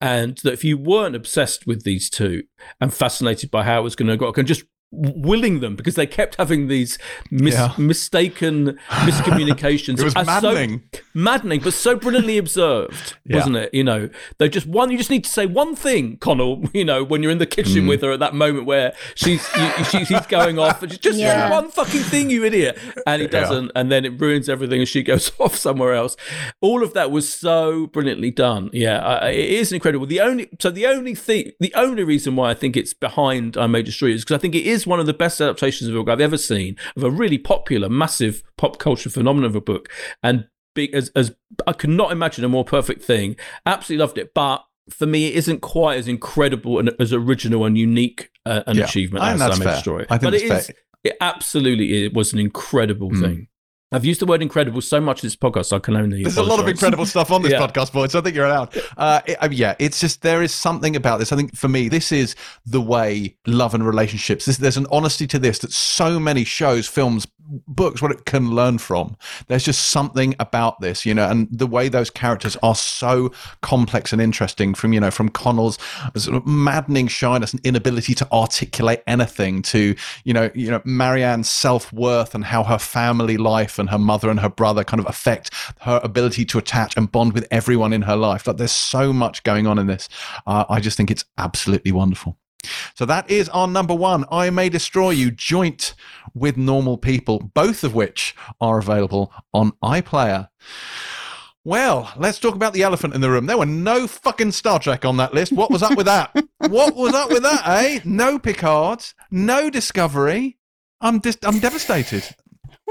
and that if you weren't obsessed with these two and fascinated by how it was going to go and just willing them because they kept having these mis- Yeah. mistaken miscommunications It was as so- maddening. maddening, but so brilliantly observed, Yeah. wasn't it? You know, they just one. You just need to say one thing, Connell. You know, when you're in the Mm. kitchen with her at that moment where she's you, she, she's going off, and just, just say Yeah. one fucking thing, you idiot. And he doesn't, and then it ruins everything, and she goes off somewhere else. All of that was so brilliantly done. Yeah, I, it is incredible. The only so the only thing, the only reason why I think it's behind I May Destroy You is because I think it is one of the best adaptations of a book I've ever seen of a really popular, massive pop culture phenomenon of a book, and big as as I could not imagine a more perfect thing. Absolutely loved it, but. For me, it isn't quite as incredible and as original and unique uh, an Yeah, achievement as I May fair. I think but it is, fair. it absolutely it was an incredible Mm. thing. I've used the word incredible so much in this podcast, I can only. There's a lot of incredible stuff on this Yeah. podcast, boys. So I think you're allowed. Uh, it- I mean, yeah, it's just there is something about this. I think for me, this is the way love and relationships. This, there's an honesty to this that so many shows, films, books, what it can learn from. There's just something about this, you know, and the way those characters are so complex and interesting. From you know, from Connell's sort of maddening shyness and inability to articulate anything to you know, you know, Marianne's self worth and how her family life and her mother and her brother kind of affect her ability to attach and bond with everyone in her life. Like there's so much going on in this. Uh, I just think it's absolutely wonderful. So that is our number one. I May Destroy You, joint with Normal People, both of which are available on iPlayer. Well, let's talk about the elephant in the room. There were no fucking Star Trek on that list. What was up with that? what was up with that, eh? No Picard, no Discovery. I'm just, I'm devastated.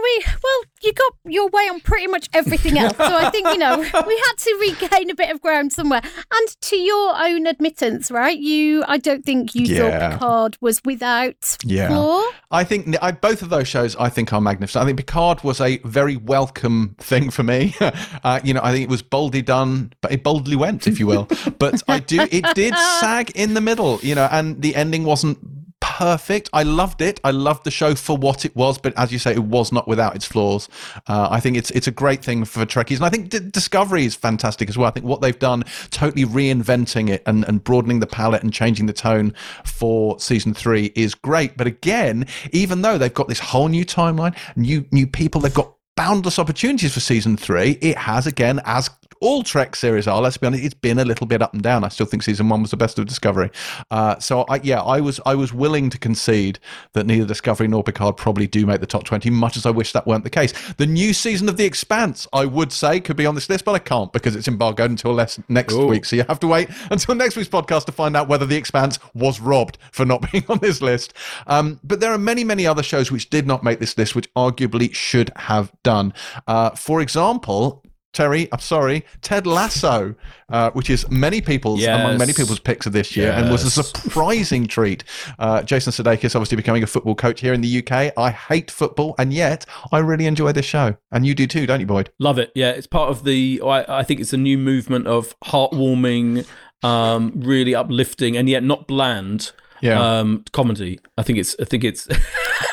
We well, you got your way on pretty much everything else. So I think you know we had to regain a bit of ground somewhere. And to your own admittance, right? You, I don't think you Yeah. thought Picard was without Yeah. flaw. I think I, both of those shows I think are magnificent. I think Picard was a very welcome thing for me. uh, you know, I think it was boldly done, but it boldly went, if you will. but I do, it did sag in the middle, you know, and the ending wasn't perfect. I loved it. I loved the show for what it was, but as you say, it was not without its flaws. Uh, I think it's it's a great thing for Trekkies, and I think D- Discovery is fantastic as well. I think what they've done, totally reinventing it and, and broadening the palette and changing the tone for season three, is great. But again, even though they've got this whole new timeline, new new people, they've got boundless opportunities for season three. It has again, as all Trek series are. Let's be honest, it's been a little bit up and down. I still think season one was the best of Discovery. Uh, so I, yeah, I was I was willing to concede that neither Discovery nor Picard probably do make the top twenty. Much as I wish that weren't the case. The new season of The Expanse, I would say, could be on this list, but I can't because it's embargoed until less, next Ooh. week. So you have to wait until next week's podcast to find out whether The Expanse was robbed for not being on this list. Um, but there are many, many other shows which did not make this list, which arguably should have done. Uh, for example. Terri, I'm sorry, Ted Lasso, uh, which is many people's among many people's picks of this year, and was a surprising treat. Uh, Jason Sudeikis obviously becoming a football coach here in the UK. I hate football, and yet I really enjoy this show, and you do too, don't you, Boyd? Love it. Yeah, it's part of the. I, I think it's a new movement of heartwarming, um, really uplifting, and yet not bland. Yeah. Um, comedy. I think it's. I think it's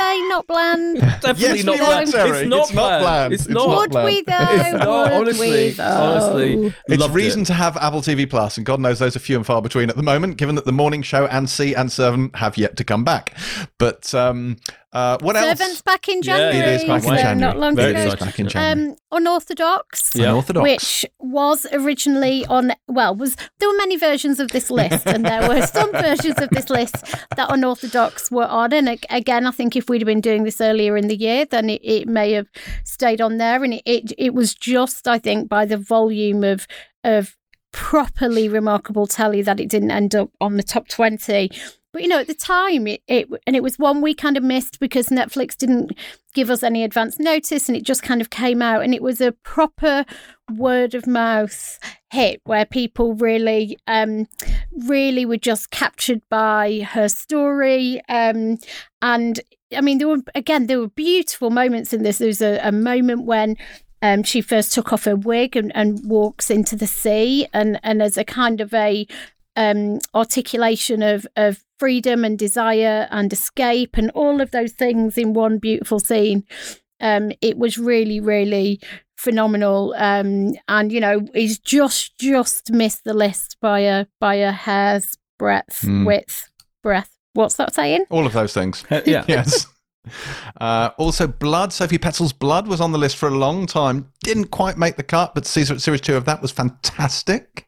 say not bland? definitely Yes, not we bland. It's not It's not bland. bland. It's It's not. not Would bland. we though? It's not. Would Honestly, we, though? honestly, It's loved reason it. to have Apple TV Plus, and God knows those are few and far between at the moment, given that the morning show and See and Servant have yet to come back. But um, uh, what Servants else? back in Yeah, January. it is back in January. Not long Very ago. exciting. Back in January. Um, unorthodox. Yeah. Unorthodox. Which was originally on, well, was there were many versions of this list, and there were some versions of this list that unorthodox were on. And again, I think if we'd have been doing this earlier in the year, then it, it may have stayed on there. And it, it it was just, I think, by the volume of of properly remarkable telly that it didn't end up on the top twenty. But you know, at the time, it, it and it was one we kind of missed because Netflix didn't give us any advance notice, and it just kind of came out, and it was a proper word of mouth hit where people really, um, really were just captured by her story, um, and I mean, there were again, there were beautiful moments in this. There was a, a moment when. Um, she first took off her wig and, and walks into the sea, and, and as a kind of a um, articulation of, of freedom and desire and escape and all of those things in one beautiful scene. Um, it was really, really phenomenal. Um, and you know, he's just just missed the list by a by a hair's breadth, Hmm. width, breadth. What's that saying? All of those things. Uh, yeah. yes. Uh, also, Blood. Sophie Petzal's Blood was on the list for a long time. Didn't quite make the cut, but season, series two of that was fantastic.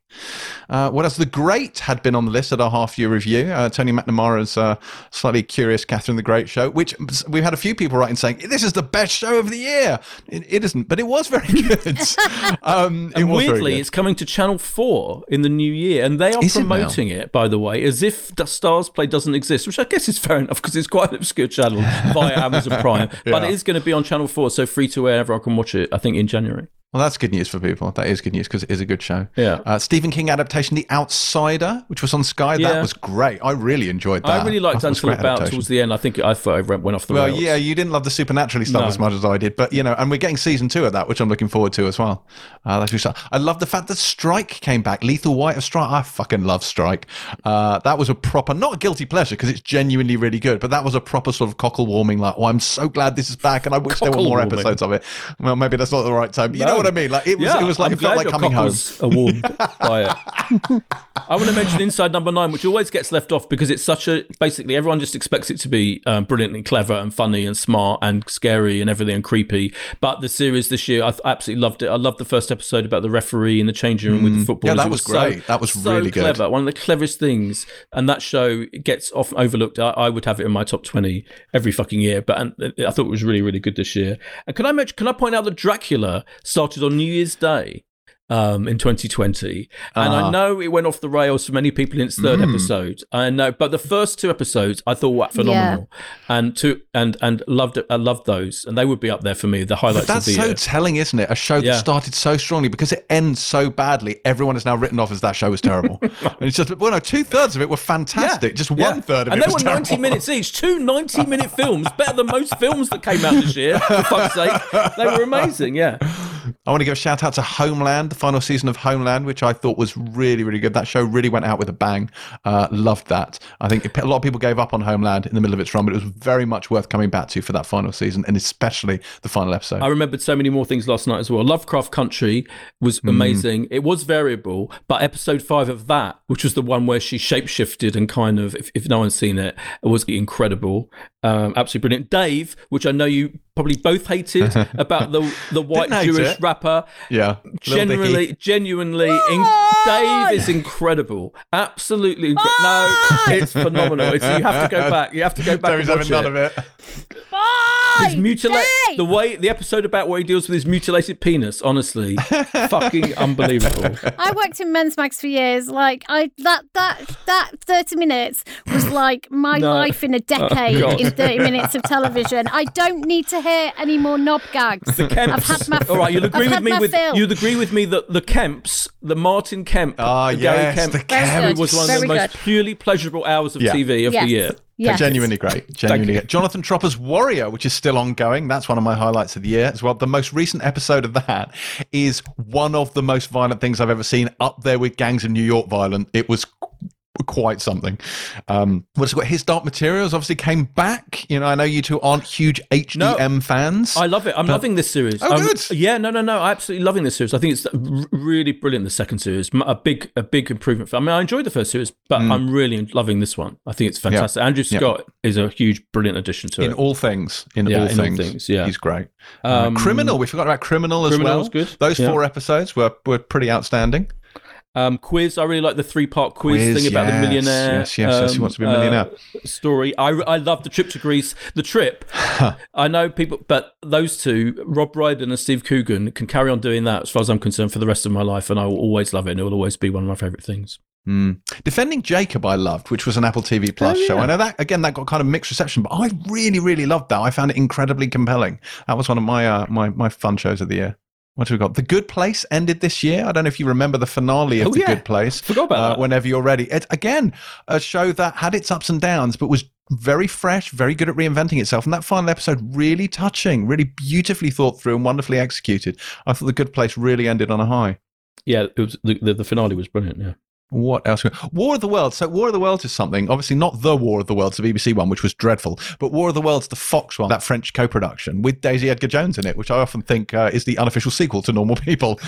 Uh, what else? The Great had been on the list at our half year review. Uh, Tony McNamara's uh, slightly curious Catherine the Great show, which we've had a few people writing saying this is the best show of the year. It, it isn't, but it was very good. um, it And was very weirdly, good. it's coming to Channel 4 in the new year, and they are Is promoting it, by the way, as if the StarzPlay doesn't exist, which I guess is fair enough because it's quite an obscure channel via Amazon Prime. But it is going to be on Channel 4, so free to air, everyone can watch it, I think, in January. Well, that's good news for people. That is good news because it is a good show. Yeah. Uh, Stephen King adaptation, The Outsider, which was on Sky. That was great. I really enjoyed that. I really liked That Until about adaptation. towards the end. I think I thought it went off the rails. Well, rails. yeah, you didn't love the supernaturally stuff No. as much as I did, but you know, and we're getting season two of that, which I'm looking forward to as well. Uh, that's exciting. I love the fact that Strike came back. Lethal White of Strike. I fucking love Strike. Uh, that was a proper, not a guilty pleasure because it's genuinely really good, but that was a proper sort of cockle warming. Like, oh, I'm so glad this is back, and I wish there were more Cockle-warming. episodes of it. Well, maybe that's not the right time. You know No. What I mean? Like, it was. Yeah, it was like I'm it felt like coming home. are warmed by it. I want to mention Inside Number Nine, which always gets left off because it's such a basically everyone just expects it to be um, brilliantly clever and funny and smart and scary and everything and creepy. But the series this year, I absolutely loved it. I loved the first episode about the referee in the changing room with the football. Mm. Yeah, that was great. That was so really good. clever. One of the cleverest things, and that show gets often overlooked. I, I would have it in my top twenty every fucking year, but and, I thought it was really, really good this year. And can I mention? Can I point out that Dracula started on New Year's Day? Um, in 2020, and Uh-huh. I know it went off the rails for many people in its third Mm. episode. I know, but the first two episodes I thought were phenomenal, and two and and loved it. I loved those, and they would be up there for me. The highlights That's of the so year. telling, isn't it? A show that Yeah. started so strongly because it ends so badly. Everyone is now written off as that show was terrible. and it's just, well, no, two thirds of it were fantastic. Just Yeah. one third of and it And they was were 90 terrible. minutes each. Two 90 minute films, better than most films that came out this year, for fuck's sake. They were amazing, yeah. I want to give a shout out to Homeland, the final season of Homeland, which I thought was really, really good. That show really went out with a bang. Uh, loved that. I think a lot of people gave up on Homeland in the middle of its run, but it was very much worth coming back to for that final season, and especially the final episode. I remembered so many more things last night as well. Lovecraft Country was Mm. amazing. It was variable, but episode five of that, which was the one where she shapeshifted and kind of, if, if no one's seen it, it was incredible. Um, absolutely brilliant. Dave, which I know you probably both hated about the the white Jewish it. rapper. yeah, Little Dicky. Genuinely, genuinely, in- Dave is incredible. Absolutely, incre- no, it's phenomenal. It's, you have to go back. You have to go back Terri's and watch having none of it. His mutilate the way the episode about where he deals with his mutilated penis. Honestly, fucking unbelievable. I worked in men's mags for years. Like I that that that thirty minutes was like my No. life in a decade God. in thirty minutes of television. I don't need to hear any more knob gags. I've had my All right, you'll agree I've with me with fill. you'll agree with me that the Kemps, the Martin Kemp, Ah, the Gary yes, Kemp, the Very Kemp. was one of the Very most purely pleasurable hours of Yeah. TV of Yes. the year. Yes. Genuinely great. Genuinely great. Jonathan Tropper's Warrior, which is still ongoing. That's one of my highlights of the year as well. The most recent episode of that is one of the most violent things I've ever seen, up there with Gangs of New York violent. It was qu- quite something. Um, what's it got? His Dark Materials obviously came back. You know, I know you two aren't huge HDM fans. I love it. I'm loving this series. Oh, I'm- good. Yeah, no, no, no. I'm absolutely loving this series. I think it's r- really brilliant. The second series, a big, a big improvement. I mean, I enjoyed the first series, but Mm. I'm really loving this one. I think it's fantastic. Andrew Scott is a huge, brilliant addition to in it. In all things, in, Yeah, all, in all things, things, yeah. he's great. Uh, Um, Criminal, we forgot about Criminal as well. was good, Those yeah. four episodes were were pretty outstanding. Um, quiz. I really like the three-part quiz, Quiz, thing about yes, the millionaire. yes, yes, yes, he wants to be a uh, millionaire. story. I I love the trip to Greece. The trip. I know people, but those two, Rob Brydon and Steve Coogan, can carry on doing that as far as I'm concerned for the rest of my life, and I will always love it. and It will always be one of my favourite things. Mm. Defending Jacob, I loved, which was an Apple TV Plus Oh, show. I know that again that got kind of mixed reception, but I really, really loved that. I found it incredibly compelling. That was one of my uh, my my fun shows of the year. What have we got? The Good Place ended this year. I don't know if you remember the finale of Oh, The yeah. Good Place. Forgot about uh, that. Whenever you're ready. It, again, a show that had its ups and downs, but was very fresh, very good at reinventing itself. And that final episode, really touching, really beautifully thought through and wonderfully executed. I thought The Good Place really ended on a high. Yeah, it was the, the, the finale was brilliant. Yeah. What else? War of the Worlds. So War of the Worlds is something, obviously not the War of the Worlds, the BBC one, which was dreadful, but War of the Worlds, the Fox one, that French co-production with Daisy Edgar Jones in it, which I often think uh, is the unofficial sequel to Normal People.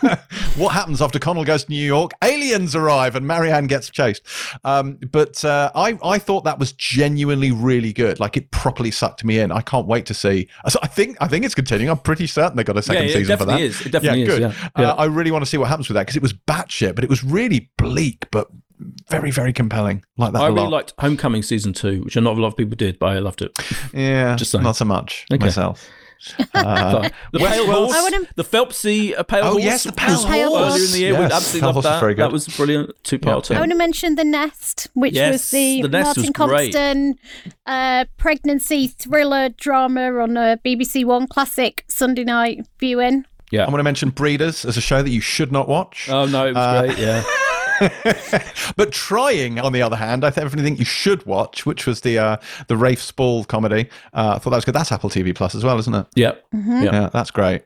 what happens after Connell goes to New York? Aliens arrive and Marianne gets chased. Um, but uh, I, I thought that was genuinely really good. Like it properly sucked me in. I can't wait to see. So I think I think it's continuing. I'm pretty certain they got a second yeah, season for that. definitely is. It definitely is, good. yeah. Uh, I really want to see what happens with that because it was batshit, but it was really bleak, but very, very compelling. Like that I a really lot. liked Homecoming season two, which not a lot of people did, but I loved it. yeah, Just saying. not so much Okay. myself. Uh, the pale Westworld- horse, I wanna- the Phelpsy uh, pale Oh, horse. yes, the pale was horse. earlier in the year. Yes, we absolutely Pale loved Horse was that. very good. That was brilliant. Two part. Yeah. I want to mention The Nest, which Yes, was the, The Nest Martin was great. Uh, pregnancy thriller drama on a BBC One classic Sunday night viewing. Yeah. I want to mention Breeders as a show that you should not watch. Oh no, it was Uh, great. Yeah. but trying, on the other hand, I definitely think you should watch, which was the uh, the Rafe Spall comedy. Uh, I thought that was good. That's Apple TV Plus as well, isn't it? Yeah. Mm-hmm. Yeah. Yeah, that's great.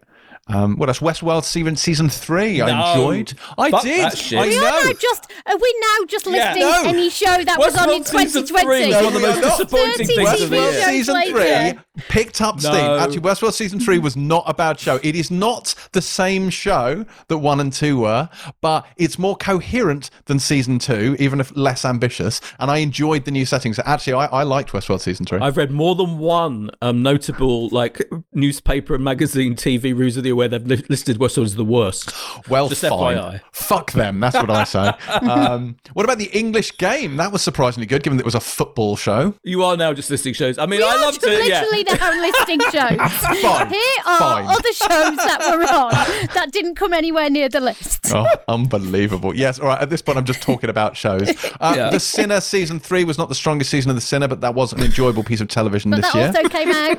Um, what else? Westworld season season three. I enjoyed. I Fuck did. that. I We are now just are we now just Yeah. listing No. any show that was on in 2020? three is one of the No, most not. disappointing 30 things of the year. season three picked up steam. Actually, Westworld season three was not a bad show. It is not the same show that one and two were, but it's more coherent than season two, even if less ambitious. And I enjoyed the new settings. Actually, I, I liked Westworld season three. I've read more than one um, notable like newspaper and magazine TV reviews of the year where they've li- listed Westworld as the worst. well, Just fine. FYI. Fuck them. That's what I say. um, what about the English game? That was surprisingly good, given that it was a football show. You are now just listing shows. I mean, We I are loved just it. Yeah. literally now listing shows. Fine. Here are Fine. other shows that were on that didn't come anywhere near the list. Oh, unbelievable. Yes, all right. At this point, I'm just talking about shows. Uh, Yeah. The Sinner season three was not the strongest season of The Sinner, but that was an enjoyable piece of television But this that year. also came out.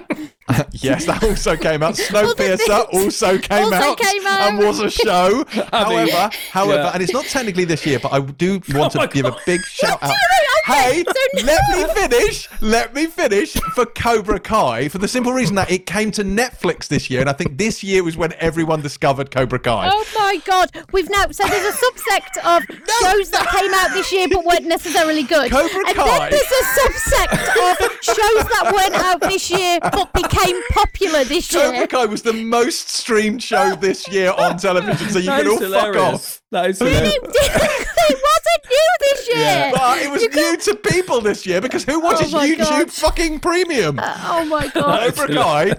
yes, that also came out. Snowpiercer also came also out came out. and was a show. however, however, yeah. and it's not technically this year, but I do oh want Oh to give a big shout out. Hey, so let me finish. Let me finish for Cobra Kai for the simple reason that it came to Netflix this year, and I think this year was when everyone discovered Cobra Kai. Oh my god, we've now so there's a subsect of shows that came out this year but weren't necessarily good. Cobra and Kai. then there's a subsect of shows that weren't out this year but became popular this Cobra year. Kai was the most streamed show this year on television, so you That can is all fuck off. That is And hilarious. it, it wasn't new this year. Yeah. But uh, it was You new to people this year because who watches oh my YouTube God. fucking premium? Uh, oh my god. Cobra Kai,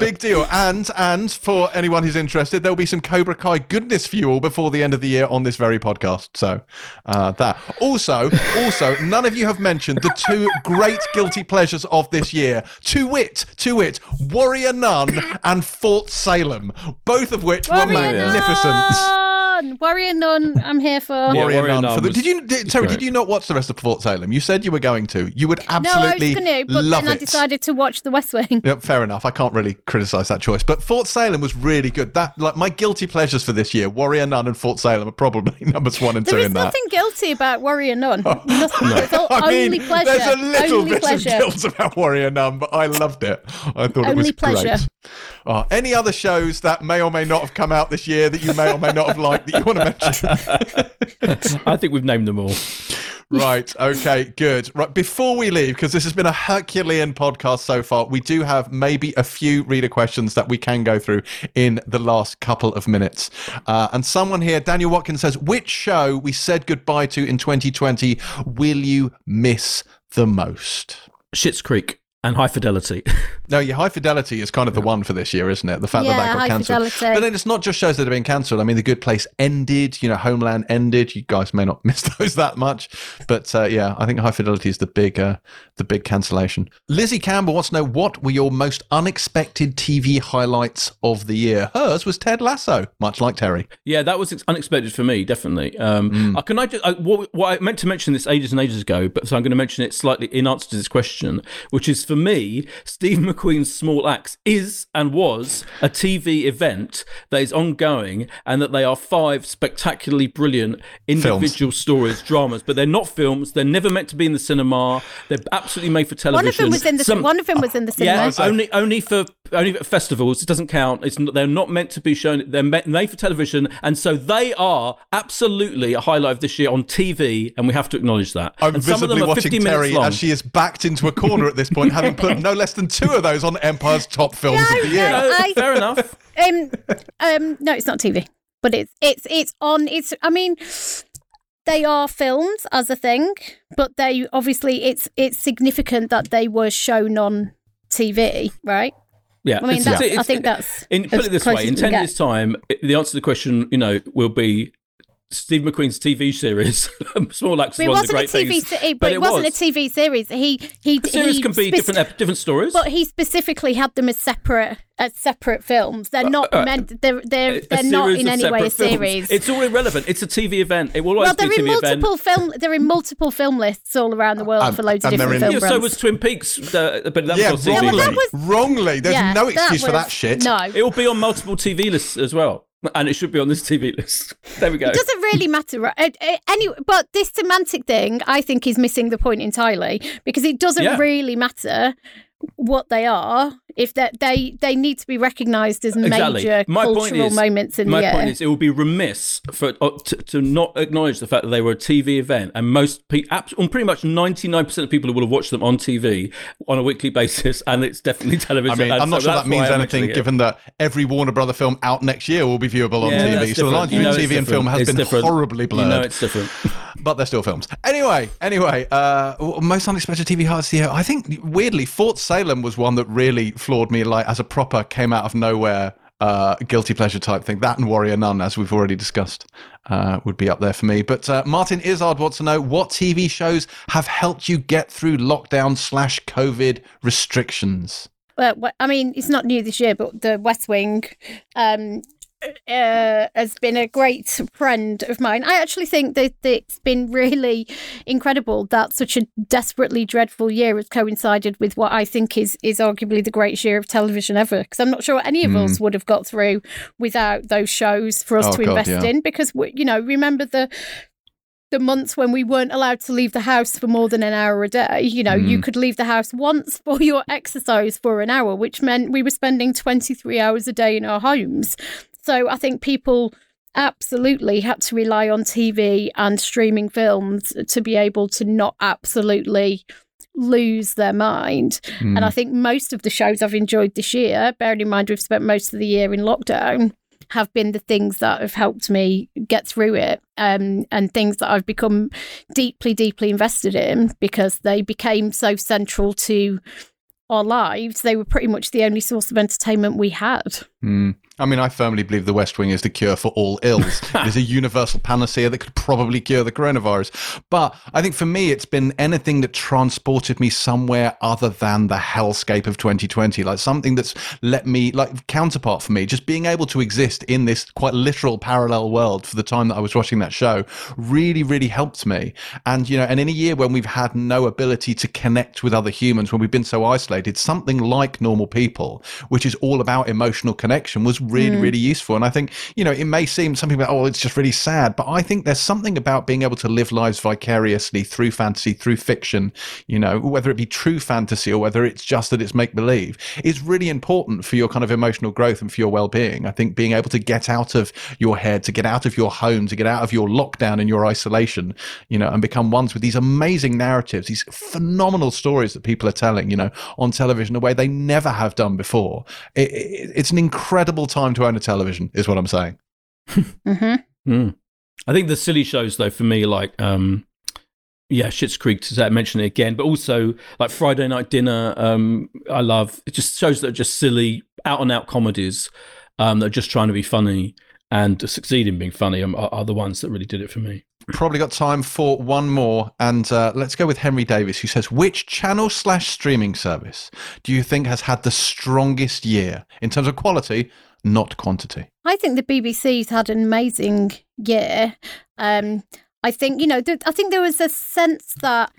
big deal. And and for anyone who's interested, there'll be some Cobra Kai goodness for you all before the end of the year on this very podcast. So uh, that. Also, also, none of you have mentioned the two great guilty pleasures of this year. To wit, to wit, Warrior Nun and Fort Salem, both of which were magnificent. Nun. Warrior Nun, I'm here for. Yeah, Warrior, Warrior Nun. Nun for the, was- did you, did, Terri? great. Did you not watch the rest of Fort Salem? You said you were going to. You would No, I was absolutely going to, but love then I it. decided to watch The West Wing. Yep, fair enough. I can't really criticize that choice, but Fort Salem was really good. That like my guilty pleasures for this year, Warrior Nun and Fort Salem are probably numbers one and two There is in that. There's nothing guilty about Warrior Nun. Nothing. It's all I mean, only pleasure. there's a little only bit pleasure. of guilt about Warrior Nun, but I loved it. I thought it Only was pleasure. great. Oh, any other shows that may or may not have come out this year that you may or may not have liked that you want to mention? I think we've named them all. Right. Okay. Good. Right. Before we leave, because this has been a Herculean podcast so far, we do have maybe a few reader questions that we can go through in the last couple of minutes. Uh, and someone here, Daniel Watkins, says, "Which show we said goodbye to in 2020 will you miss the most?" Schitt's Creek and High Fidelity. No, yeah, High Fidelity is kind of the one for this year, isn't it? The fact that Yeah, that got cancelled. Fidelity. But then it's not just shows that have been cancelled. I mean, The Good Place ended. You know, Homeland ended. You guys may not miss those that much, but uh, yeah, I think High Fidelity is the big, uh, the big cancellation. Lizzie Campbell wants to know what were your most unexpected TV highlights of the year. Hers was Ted Lasso, much like Terri. Yeah, that was unexpected for me, definitely. Um, uh, can I just, I, what, what I meant to mention this ages and ages ago, but so I'm going to mention it slightly in answer to this question, which is for me, Steve McQueen's Small Axe is and was a TV event that is ongoing, and that they are five spectacularly brilliant individual stories, dramas, but they're not films. They're never meant to be in the cinema. They're absolutely made for television. One of them was in the Some- one of them was in the cinema. yeah, only only for only for festivals. It doesn't count. It's not, they're not meant to be shown. They're made for television, and so they are absolutely a highlight of this year on TV, and we have to acknowledge that. I'm and some of them visibly are watching 50 Terri as she is backed into a corner at this point, having put no less than two of those on Empire's top films No, of the year. no. No, I- fair enough. um, um, no, it's not TV, but it's it's it's on. It's I mean, they are films as a thing, but they obviously it's it's significant that they were shown on TV, right? Yeah, I mean, it's- I think that's In, put it this way: in ten years' time, the answer to the question, you know, will be Steve McQueen's TV series. Small Axe is It one of the wasn't a great TV, things. se- it, but it, wasn't was. a TV series. He he The series he can be spec- different different stories. but he specifically had them as separate as separate films. They're not uh, meant. They're they're A they're not in any way a separate films. series. It's all irrelevant. It's a TV event. It will always well, be a they're in TV event. multiple film. They're in multiple film lists all around the world And- for loads of different in- film Yeah, so was Twin Peaks, uh, but that Yeah, was on TV. wrongly. Yeah, well, that was- wrongly. There's Yeah, no that excuse for that shit. No, It will be on multiple TV lists as well, and it should be on this TV list. There we go. it doesn't really matter. Right? Uh, uh, Anyway, but this semantic thing, I think, is missing the point entirely because it doesn't Yeah. really matter what they are if that they they need to be recognised as Exactly. major My cultural is- moments in My the point is, it would be remiss for uh, to, to not acknowledge the fact that they were a TV event, and most people, on pretty much ninety nine percent of people will have watched them on TV on a weekly basis, and it's definitely television. I television. mean, I'm not sure that means anything, given that every Warner Brother film out next year will be viewable on Yeah, TV. that's So the different. line You between know TV it's and film has different. been different. horribly blurred. You know, it's different. but they're still films. Anyway, anyway, uh, most unexpected TV highlights of the year. I think weirdly, Fort Salem was one that really floored me. Like as a proper came out of nowhere, uh, guilty pleasure type thing. That and Warrior Nun, as we've already discussed, uh, would be up there for me. But uh, Martin Izzard wants to know what TV shows have helped you get through lockdown slash COVID restrictions. Well, I mean, it's not new this year, but the West Wing, um, uh, has been a great friend of mine. I actually think that, it's been really incredible that such a desperately dreadful year has coincided with what I think is is arguably the greatest year of television ever. Because I'm not sure any of us would have got through without those shows for us Oh, to God, invest yeah. in. Because we, you know, remember the the months when we weren't allowed to leave the house for more than an hour a day. You know, you could leave the house once for your exercise for an hour, which meant we were spending 23 hours a day in our homes. So I think people absolutely had to rely on TV and streaming films to be able to not absolutely lose their mind. Hmm. And I think most of the shows I've enjoyed this year, bearing in mind we've spent most of the year in lockdown, have been the things that have helped me get through it um, and things that I've become deeply, deeply invested in because they became so central to our lives. They were pretty much the only source of entertainment we had. Hmm. I mean, I firmly believe The West Wing is the cure for all ills. it is a universal panacea that could probably cure the coronavirus. But I think for me, it's been anything that transported me somewhere other than the hellscape of 2020, like something that's let me, like counterpart for me, just being able to exist in this quite literal parallel world for the time that I was watching that show really, really helped me. And, you know, and in a year when we've had no ability to connect with other humans, when we've been so isolated, something like normal people, which is all about emotional connection, was really, hmm. really useful. And I think, you know, it may seem some people, oh, it's just really sad, but I think there's something about being able to live lives vicariously through fantasy, through fiction, you know, whether it be true fantasy or whether it's just that it's make believe, is really important for your kind of emotional growth and for your well being. I think being able to get out of your head, to get out of your home, to get out of your lockdown and your isolation, you know, and become ones with these amazing narratives, these phenomenal stories that people are telling, you know, on television in a way they never have done before. It, it, it's an incredible time to own a television, is what I'm saying. hmm Mm. I think the silly shows, though, for me, like, um, yeah, Schitt's Creek, to mention it again, but also like Friday Night Dinner, um, I love. It just shows that are just silly, out and out comedies um, that are just trying to be funny and succeed in being funny um, are, are the ones that really did it for me. Probably got time for one more, and uh, let's go with Henry Davis, who says, "Which channel slash streaming service do you think has had the strongest year in terms of quality, not quantity?" I think the BBC's had an amazing year. Um, I think you know. Th- I think there was a sense that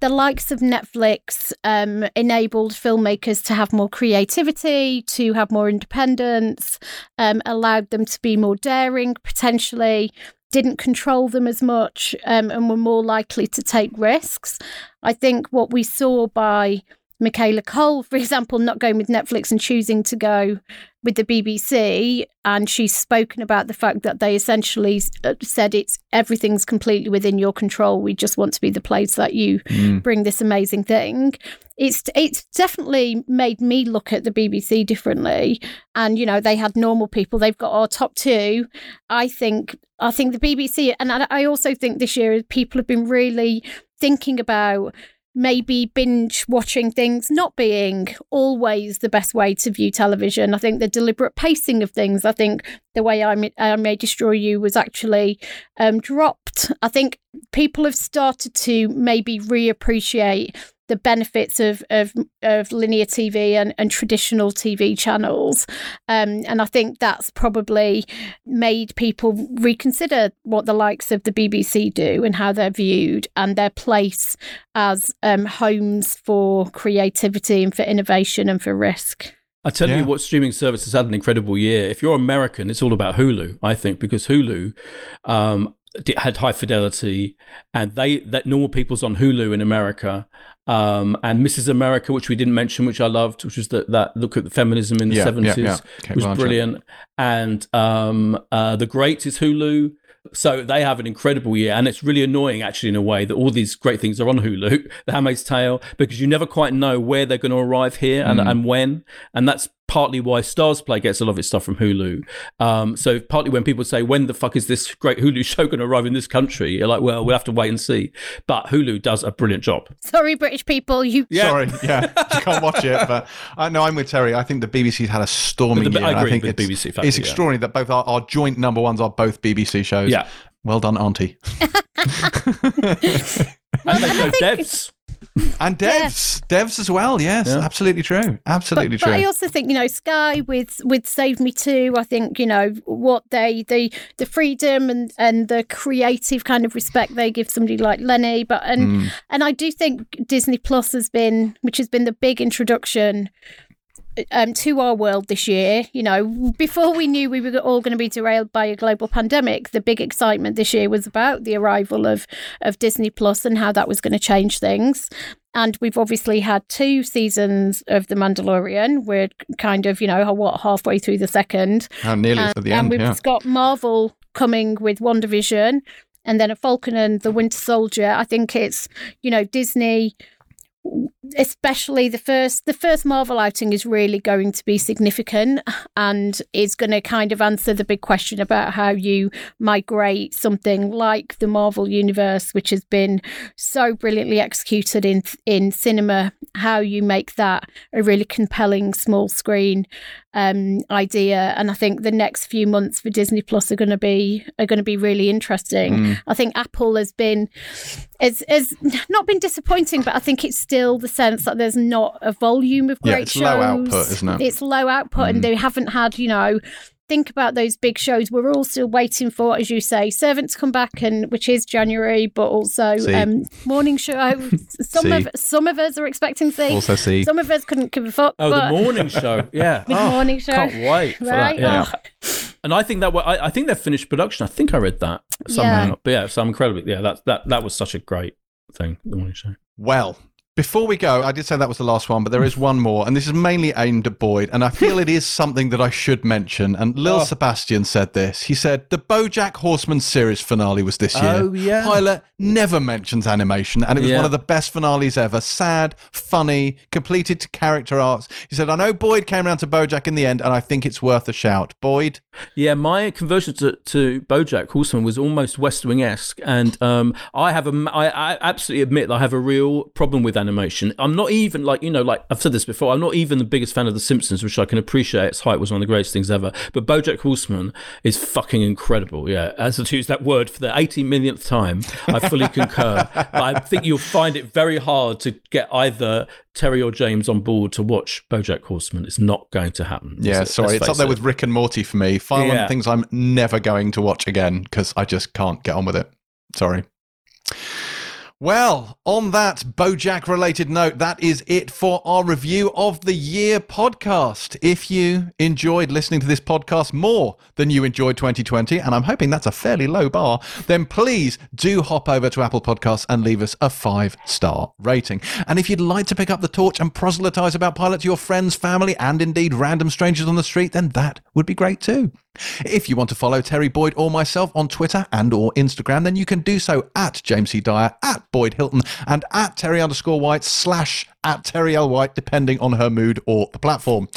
the likes of Netflix um, enabled filmmakers to have more creativity, to have more independence, um, allowed them to be more daring, potentially. Didn't control them as much um, and were more likely to take risks. I think what we saw by Michaela Coel, for example, not going with Netflix and choosing to go with the BBC, and she's spoken about the fact that they essentially uh, said it's everything's completely within your control. We just want to be the place that you bring this amazing thing. It's it's definitely made me look at the BBC differently. And you know, they had normal people. They've got our top two. I think I think the BBC, and I also think this year people have been really thinking about maybe binge watching things not being always the best way to view television. I think the deliberate pacing of things, I think the way I May, I May Destroy You was actually um, dropped. I think people have started to maybe reappreciate the benefits of of, of linear TV and, and traditional TV channels. Um, and I think that's probably made people reconsider what the likes of the BBC do and how they're viewed and their place as um, homes for creativity and for innovation and for risk. I tell Yeah. you what, streaming service has had an incredible year. If you're American, it's all about Hulu, I think, because Hulu um, had high fidelity, and they that normal people's on Hulu in America, um, and Mrs. America, which we didn't mention, which I loved, which was that that look at the feminism in the Yeah, yeah, seventies, yeah. Kate was Blanchett. brilliant, and um, uh, the Great is Hulu. So they have an incredible year, and it's really annoying, actually, in a way, that all these great things are on Hulu, The Handmaid's Tale, because you never quite know where they're going to arrive here and, Mm. and when, and that's partly why StarzPlay gets a lot of its stuff from Hulu. Um, so partly when people say, "When the fuck is this great Hulu show going to arrive in this country?" You're like, "Well, we'll have to wait and see." But Hulu does a brilliant job. Sorry, British people, you Yeah. Sorry, yeah, you can't watch it. But I know I'm with Terri. I think the BBC's had a stormy the- year. I and agree think with it's, BBC factor, it's yeah. extraordinary that both our, our joint number ones are both BBC shows. Yeah, Well done, Auntie. and they show devs. And devs, devs as well. Yes, Yeah. absolutely true. Absolutely but, but I also think you know Sky with with Save Me Too. I think you know what they the the freedom and and the creative kind of respect they give somebody like Lennie. But and Mm. and I do think Disney Plus has been, which has been the big introduction. Um, to our world this year, you know, before we knew we were all going to be derailed by a global pandemic, the big excitement this year was about the arrival of of Disney Plus and how that was going to change things. And we've obviously had two seasons of The Mandalorian. We're kind of, you know, what halfway through the second, How nearly and, at the and end. we've Yeah. got Marvel coming with WandaVision, and then a Falcon and the Winter Soldier. I think it's, you know, Disney especially the first the first Marvel outing is really going to be significant and is going to kind of answer the big question about how you migrate something like the Marvel universe which has been so brilliantly executed in in cinema how you make that a really compelling small screen um, idea and I think the next few months for Disney Plus are going to be are going to be really interesting Mm. I think Apple has been it's, it's not been disappointing, but I think it's still the sense that there's not a volume of great Yeah, it's shows. low output, isn't it? It's low output, Mm. and they haven't had, you know. Think about those big shows. We're all still waiting for, as you say, Servants come back, and which is January, but also See. um, morning show. Some See. of some of us are expecting to see. Also see. Some of us couldn't give a fuck. Oh, the morning show. Yeah. the Oh, morning show, Can't wait for right? that. Yeah. Oh, And I think that wa- I, I think they've finished production. I think I read that somehow. Yeah. But yeah, so I'm incredibly yeah. That that that was such a great thing. The morning show. Well, before we go, I did say that was the last one, but there is one more, and this is mainly aimed at Boyd, and I feel it is something that I should mention. And Lil Oh. Sebastian said this. He said the BoJack Horseman series finale was this year. Oh, yeah. Pilot never mentions animation, and it was Yeah. one of the best finales ever. Sad, funny, completed to character arcs. He said, "I know Boyd came around to BoJack in the end, and I think it's worth a shout." Boyd, Yeah, my conversion to, to BoJack Horseman was almost West Wing esque, and um, I have a, I, I absolutely admit that I have a real problem with animation. I'm not even like you know, like I've said this before. I'm not even the biggest fan of The Simpsons, which I can appreciate. Its height was one of the greatest things ever. But BoJack Horseman is fucking incredible. Yeah, as to use that word for the 80 millionth time, I fully concur. But I think you'll find it very hard to get either Terri or James on board to watch BoJack Horseman. It's not going to happen. yeah, Let's- sorry, it's up there it. with Rick and Morty for me. Final Yeah. things I'm never going to watch again because I just can't get on with it. Sorry. Well, on that Bojack related note, that is it for our review of the year podcast. If you enjoyed listening to this podcast more than you enjoyed 2020, and I'm hoping that's a fairly low bar, then please do hop over to Apple Podcasts and leave us a five star rating. And if you'd like to pick up the torch and proselytize about Pilot to your friends, family, and indeed random strangers on the street, then that would be great too. If you want to follow Terri Boyd or myself on Twitter and or Instagram, then you can do so at James C. Dyer, at Boyd Hilton, and at Terri underscore White slash at Terri L. White, depending on her mood or the platform.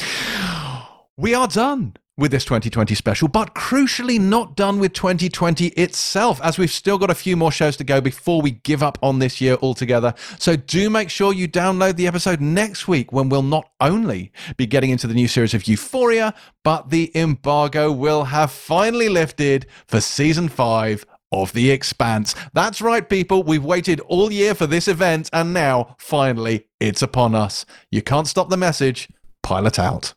We are done with this 2020 special, but crucially not done with 2020 itself, as we've still got a few more shows to go before we give up on this year altogether. So do make sure you download the episode next week when we'll not only be getting into the new series of Euphoria, but the embargo will have finally lifted for season five of The Expanse. That's right, people. We've waited all year for this event, and now, finally, it's upon us. You can't stop the message. Pilot out.